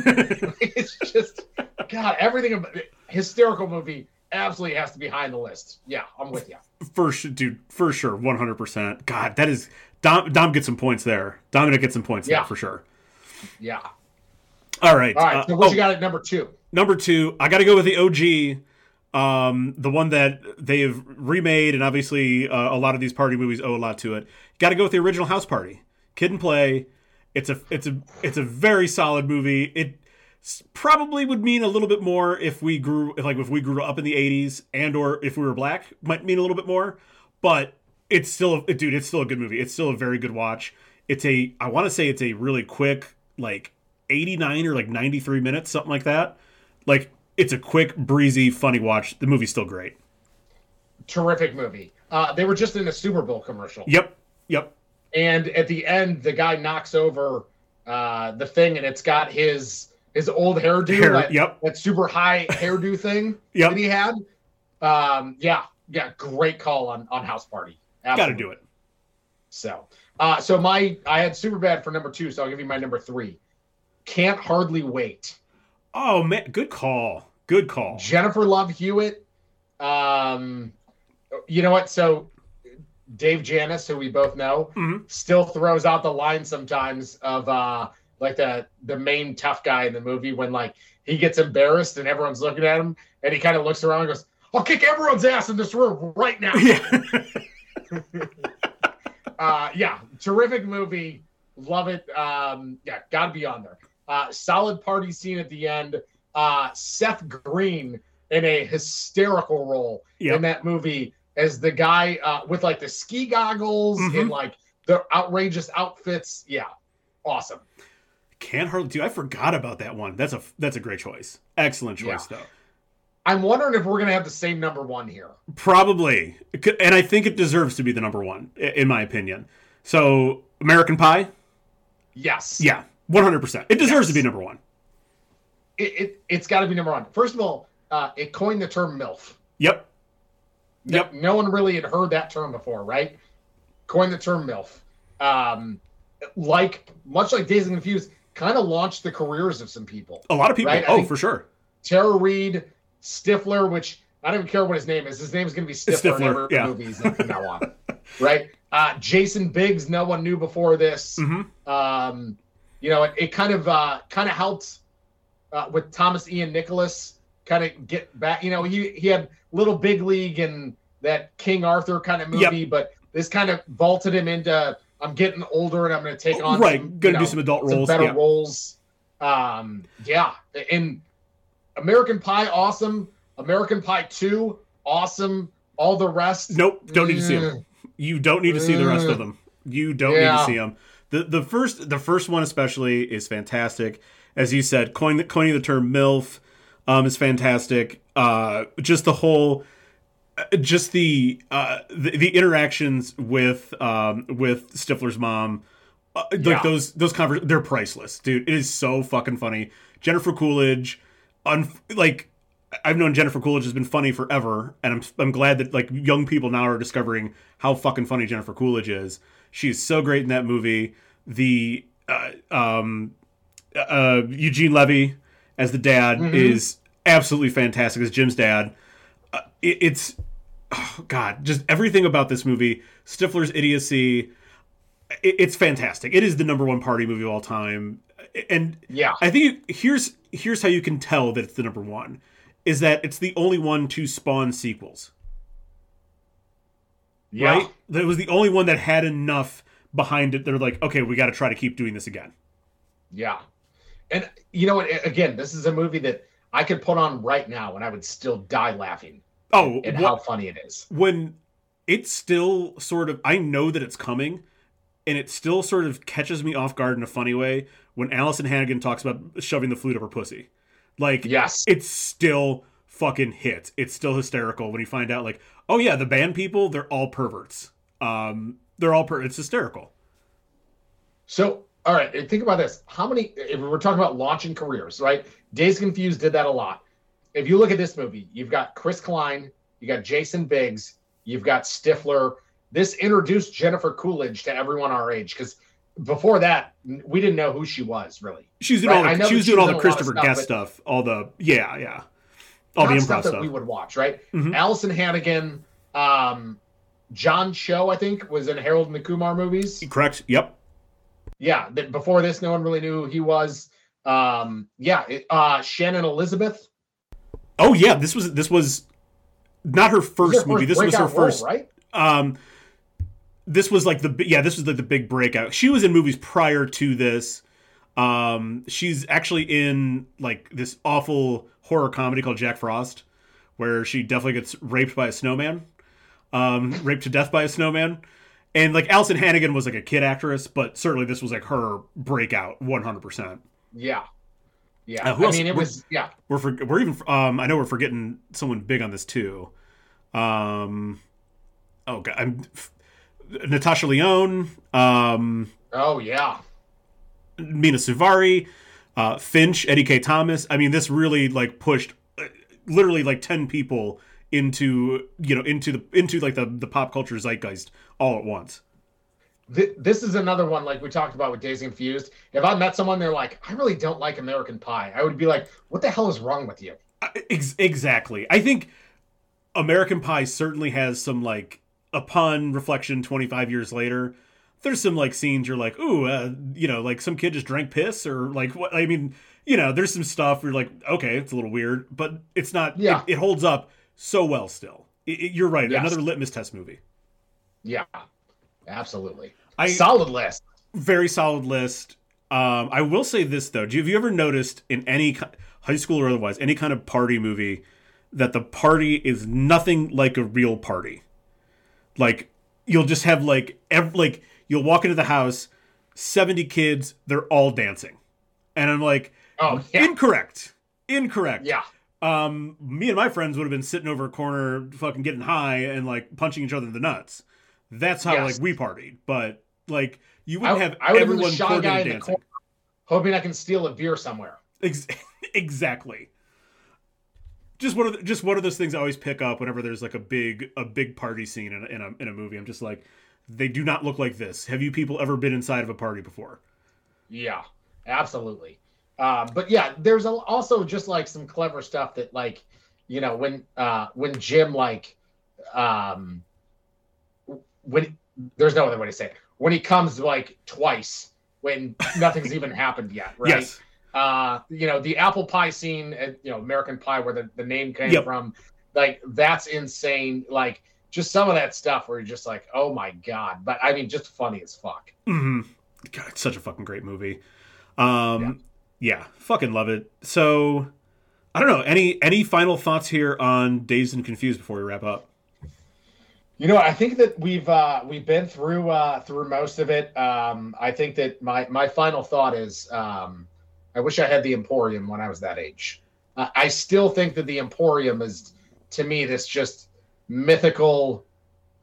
it's just, God, everything about hysterical movie absolutely has to be high on the list. Yeah, I'm with you. For sure, dude. For sure, 100%. God, that is Dom. Dom gets some points there. Dominic gets some points yeah. there for sure. Yeah. All right. All right. So what uh, you got at number two? Number two, I got to go with the OG. Um, the one that they've remade, and obviously uh, a lot of these party movies owe a lot to it. Got to go with the original House Party, Kid and Play. It's a it's a it's a very solid movie. It probably would mean a little bit more if we grew like if we grew up in the 80s and or if we were black might mean a little bit more but it's still a, dude it's still a good movie. It's still a very good watch. It's a i want to say it's a really quick like 89 or like 93 minutes something like that. Like it's a quick breezy funny watch. The movie's still great. Terrific movie. Uh they were just in a super bowl commercial. Yep. Yep. And at the end the guy knocks over uh the thing and it's got his his old hairdo, Hair, that, yep. that super high hairdo thing yep. that he had. Um, yeah, yeah, great call on on House Party. Got to do it. So, uh, so my I had super bad for number two, so I'll give you my number three. Can't hardly wait. Oh man, good call. Good call. Jennifer Love Hewitt. Um, you know what? So Dave Janis, who we both know, mm-hmm. still throws out the line sometimes of uh like the the main tough guy in the movie when like he gets embarrassed and everyone's looking at him and he kind of looks around and goes, "I'll kick everyone's ass in this room right now." Yeah. uh, yeah, terrific movie. Love it. Um, yeah, gotta be on there. Uh, solid party scene at the end. Uh, Seth Green in a hysterical role yep. in that movie as the guy uh, with like the ski goggles mm-hmm. and like the outrageous outfits. Yeah, awesome. Can't hardly do. I forgot about that one. That's a that's a great choice. Excellent choice yeah. though. I'm wondering if we're gonna have the same number one here. Probably, and I think it deserves to be the number one, in my opinion. So, American Pie. Yes. Yeah, 100. percent It deserves yes. to be number one. It, it has got to be number one. First of all, uh, it coined the term MILF. Yep. Yep. No, no one really had heard that term before, right? Coined the term MILF. Um, like much like Dazed and Confused, kind of launched the careers of some people. A lot of people. Right? Oh, for sure. Tara Reid, Stifler, which I don't even care what his name is. His name is going to be Stifler, Stifler in yeah. movies from now on. right? Uh, Jason Biggs, no one knew before this. Mm-hmm. Um, you know, it, it kind of uh, kind of helped uh, with Thomas Ian Nicholas kind of get back. You know, he he had Little Big League and that King Arthur kind of movie, yep. but this kind of vaulted him into I'm getting older and I'm going to take on right. Some, Gonna do some adult some roles, better yeah. roles. Um, yeah, and American Pie, awesome. American Pie Two, awesome. All the rest, nope. Don't need to see them. You don't need to see the rest of them. You don't yeah. need to see them. The the first the first one especially is fantastic. As you said, coining the, coining the term MILF um, is fantastic. Uh, just the whole just the, uh, the, the interactions with um, with Stifler's mom, uh, like yeah. those those convers they're priceless, dude. It is so fucking funny. Jennifer Coolidge, un- like I've known Jennifer Coolidge has been funny forever, and I'm I'm glad that like young people now are discovering how fucking funny Jennifer Coolidge is. She's so great in that movie. The uh, um, uh, Eugene Levy as the dad mm-hmm. is absolutely fantastic as Jim's dad. Uh, it, it's oh god, just everything about this movie, Stifler's idiocy, it, it's fantastic. It is the number one party movie of all time. And yeah, I think here's here's how you can tell that it's the number one is that it's the only one to spawn sequels. yeah. Right? That was the only one that had enough behind it. They're like, okay, we got to try to keep doing this again. Yeah. And you know what? Again, this is a movie that I could put on right now and I would still die laughing Oh, and how funny it is. when it's still sort of I know that it's coming and it still sort of catches me off guard in a funny way when Alyson Hannigan talks about shoving the flute up her pussy. Like Yes. it's still fucking hits. It's still hysterical when you find out like, oh yeah, the band people, they're all perverts. Um they're all per it's hysterical. So, all right, think about this. How many, if we're talking about launching careers, right? Dazed Confused did that a lot. If you look at this movie, you've got Chris Klein, you got Jason Biggs, you've got Stifler. This introduced Jennifer Coolidge to everyone our age because before that, we didn't know who she was really. She was doing Right, all the, she was doing all the in a lot of Christopher stuff, Guest stuff, all the yeah, yeah. All the improv stuff stuff. that we would watch, right? Mhm. Alyson Hannigan, um, John Cho, I think, was in Harold and the Kumar movies. Correct. Yep. Yeah, before this, no one really knew who he was. Um, yeah, it, uh, Shannon Elizabeth. Oh yeah, this was this was not her first her movie. This was her breakout role, first right? um this was like the yeah this was like the big breakout she was in movies prior to this um she's actually in like this awful horror comedy called jack frost where she definitely gets raped by a snowman um raped to death by a snowman and like Alyson Hannigan was like a kid actress but certainly this was like her breakout 100% Yeah, yeah. Uh, I else- mean, it we're- was yeah. we're for, we're even um I know we're forgetting someone big on this too. Um oh god, I'm Natasha Lyonne, um Oh yeah, Mina Suvari, uh Finch, Eddie Kaye Thomas. I mean this really like pushed uh, literally like 10 people into you know into the into like the the pop culture zeitgeist all at once. Th- this is another one like we talked about with Dazed Confused. If I met someone, they're like, I really don't like American Pie. I would be like, What the hell is wrong with you? Uh, Ex- exactly. I think American Pie certainly has some like upon reflection 25 years later there's some like scenes you're like ooh uh, you know like some kid just drank piss or like what I mean you know there's some stuff where you're like okay it's a little weird but it's not Yeah. it, it holds up so well still it, it- you're right Yes. another litmus test movie Yeah, absolutely. I Solid list. very solid list. Um I will say this though. Do you, have you ever noticed in any high school or otherwise any kind of party movie that the party is nothing like a real party? Like you'll just have like ev- like you'll walk into the house 70 kids they're all dancing. And i'm like Oh yeah, incorrect. Incorrect. Yeah. um me and my friends would have been sitting over a corner fucking getting high and like punching each other in the nuts that's how Yes. like we partied but like you wouldn't I, have I would have everyone the shy guy in the corner, hoping I can steal a beer somewhere. Ex- exactly. Just one of the, just one of those things I always pick up whenever there's like a big a big party scene in a, in a in a movie. I'm just like, they do not look like this. Have you people ever been inside of a party before? Yeah, absolutely. Uh, but yeah, there's a, also just like some clever stuff that like, you know, when uh, when Jim like, um, when there's no other way to say it. When he comes like twice when nothing's even happened yet, right? Yes. Uh, you know, the apple pie scene, at, you know, American Pie, where the, the name came Yep. from, like that's insane. Like just some of that stuff where you're just like, oh my god. But I mean, just funny as fuck. hmm God, it's such a fucking great movie. Um, yeah. fucking love it. So, I don't know. Any any final thoughts here on Dazed and Confused before we wrap up? You know, I think that we've uh, we've been through uh, through most of it. Um, I think that my my final thought is, um, I wish I had the Emporium when I was that age. Uh, I still think that the Emporium is, to me, this just mythical,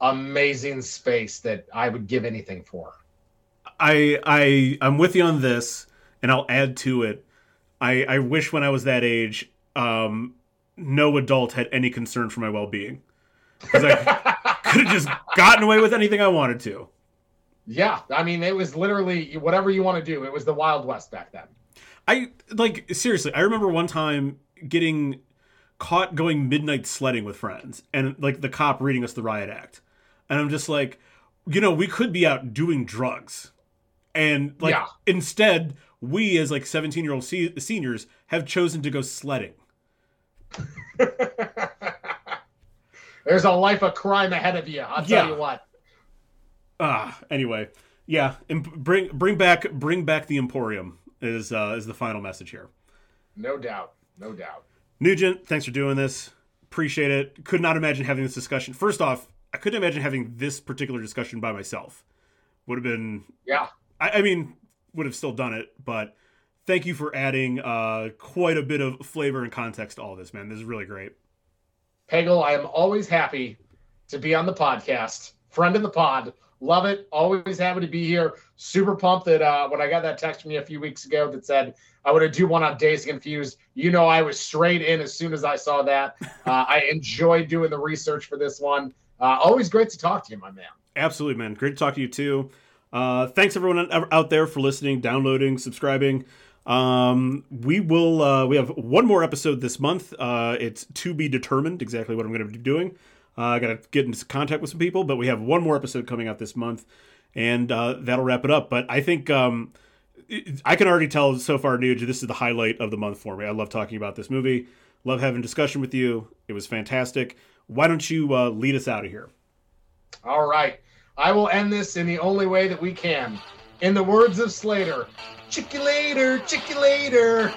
amazing space that I would give anything for. I I I'm with you on this, and I'll add to it. I I wish when I was that age, um, no adult had any concern for my well being, because I could have just gotten away with anything I wanted to. Yeah, I mean, it was literally whatever you want to do. It was the Wild West back then. I like seriously. I remember one time getting caught going midnight sledding with friends, and like the cop reading us the riot act, and I'm just like, you know, we could be out doing drugs. And like yeah. instead, we as like 17 year old se- seniors have chosen to go sledding. There's a life of crime ahead of you. I'll tell you what. Ah, anyway, yeah, bring bring back bring back the Emporium is uh, is the final message here. No doubt, no doubt. Nugent, thanks for doing this. Appreciate it. Could not imagine having this discussion. First off, I couldn't imagine having this particular discussion by myself. Would have been yeah. I, I mean, would have still done it, but thank you for adding uh, quite a bit of flavor and context to all this, man. This is really great. Pagel, I am always happy to be on the podcast. Friend in the pod. Love it. Always happy to be here. Super pumped that uh, when I got that text from you a few weeks ago that said I would do one on Dazed Confused, you know I was straight in as soon as I saw that. Uh, I enjoyed doing the research for this one. Uh, always great to talk to you, my man. Absolutely, man. Great to talk to you too. Uh, thanks everyone out there for listening, downloading, subscribing. Um, we will. Uh, we have one more episode this month. Uh, it's to be determined exactly what I'm going to be doing. Uh, I got to get into contact with some people, but we have one more episode coming out this month, and uh, that'll wrap it up. But I think um, I can already tell so far, Nuge, this is the highlight of the month for me. I love talking about this movie. Love having discussion with you. It was fantastic. Why don't you uh, lead us out of here? All right. I will end this in the only way that we can. In the words of Slater, chicky later, chicky later.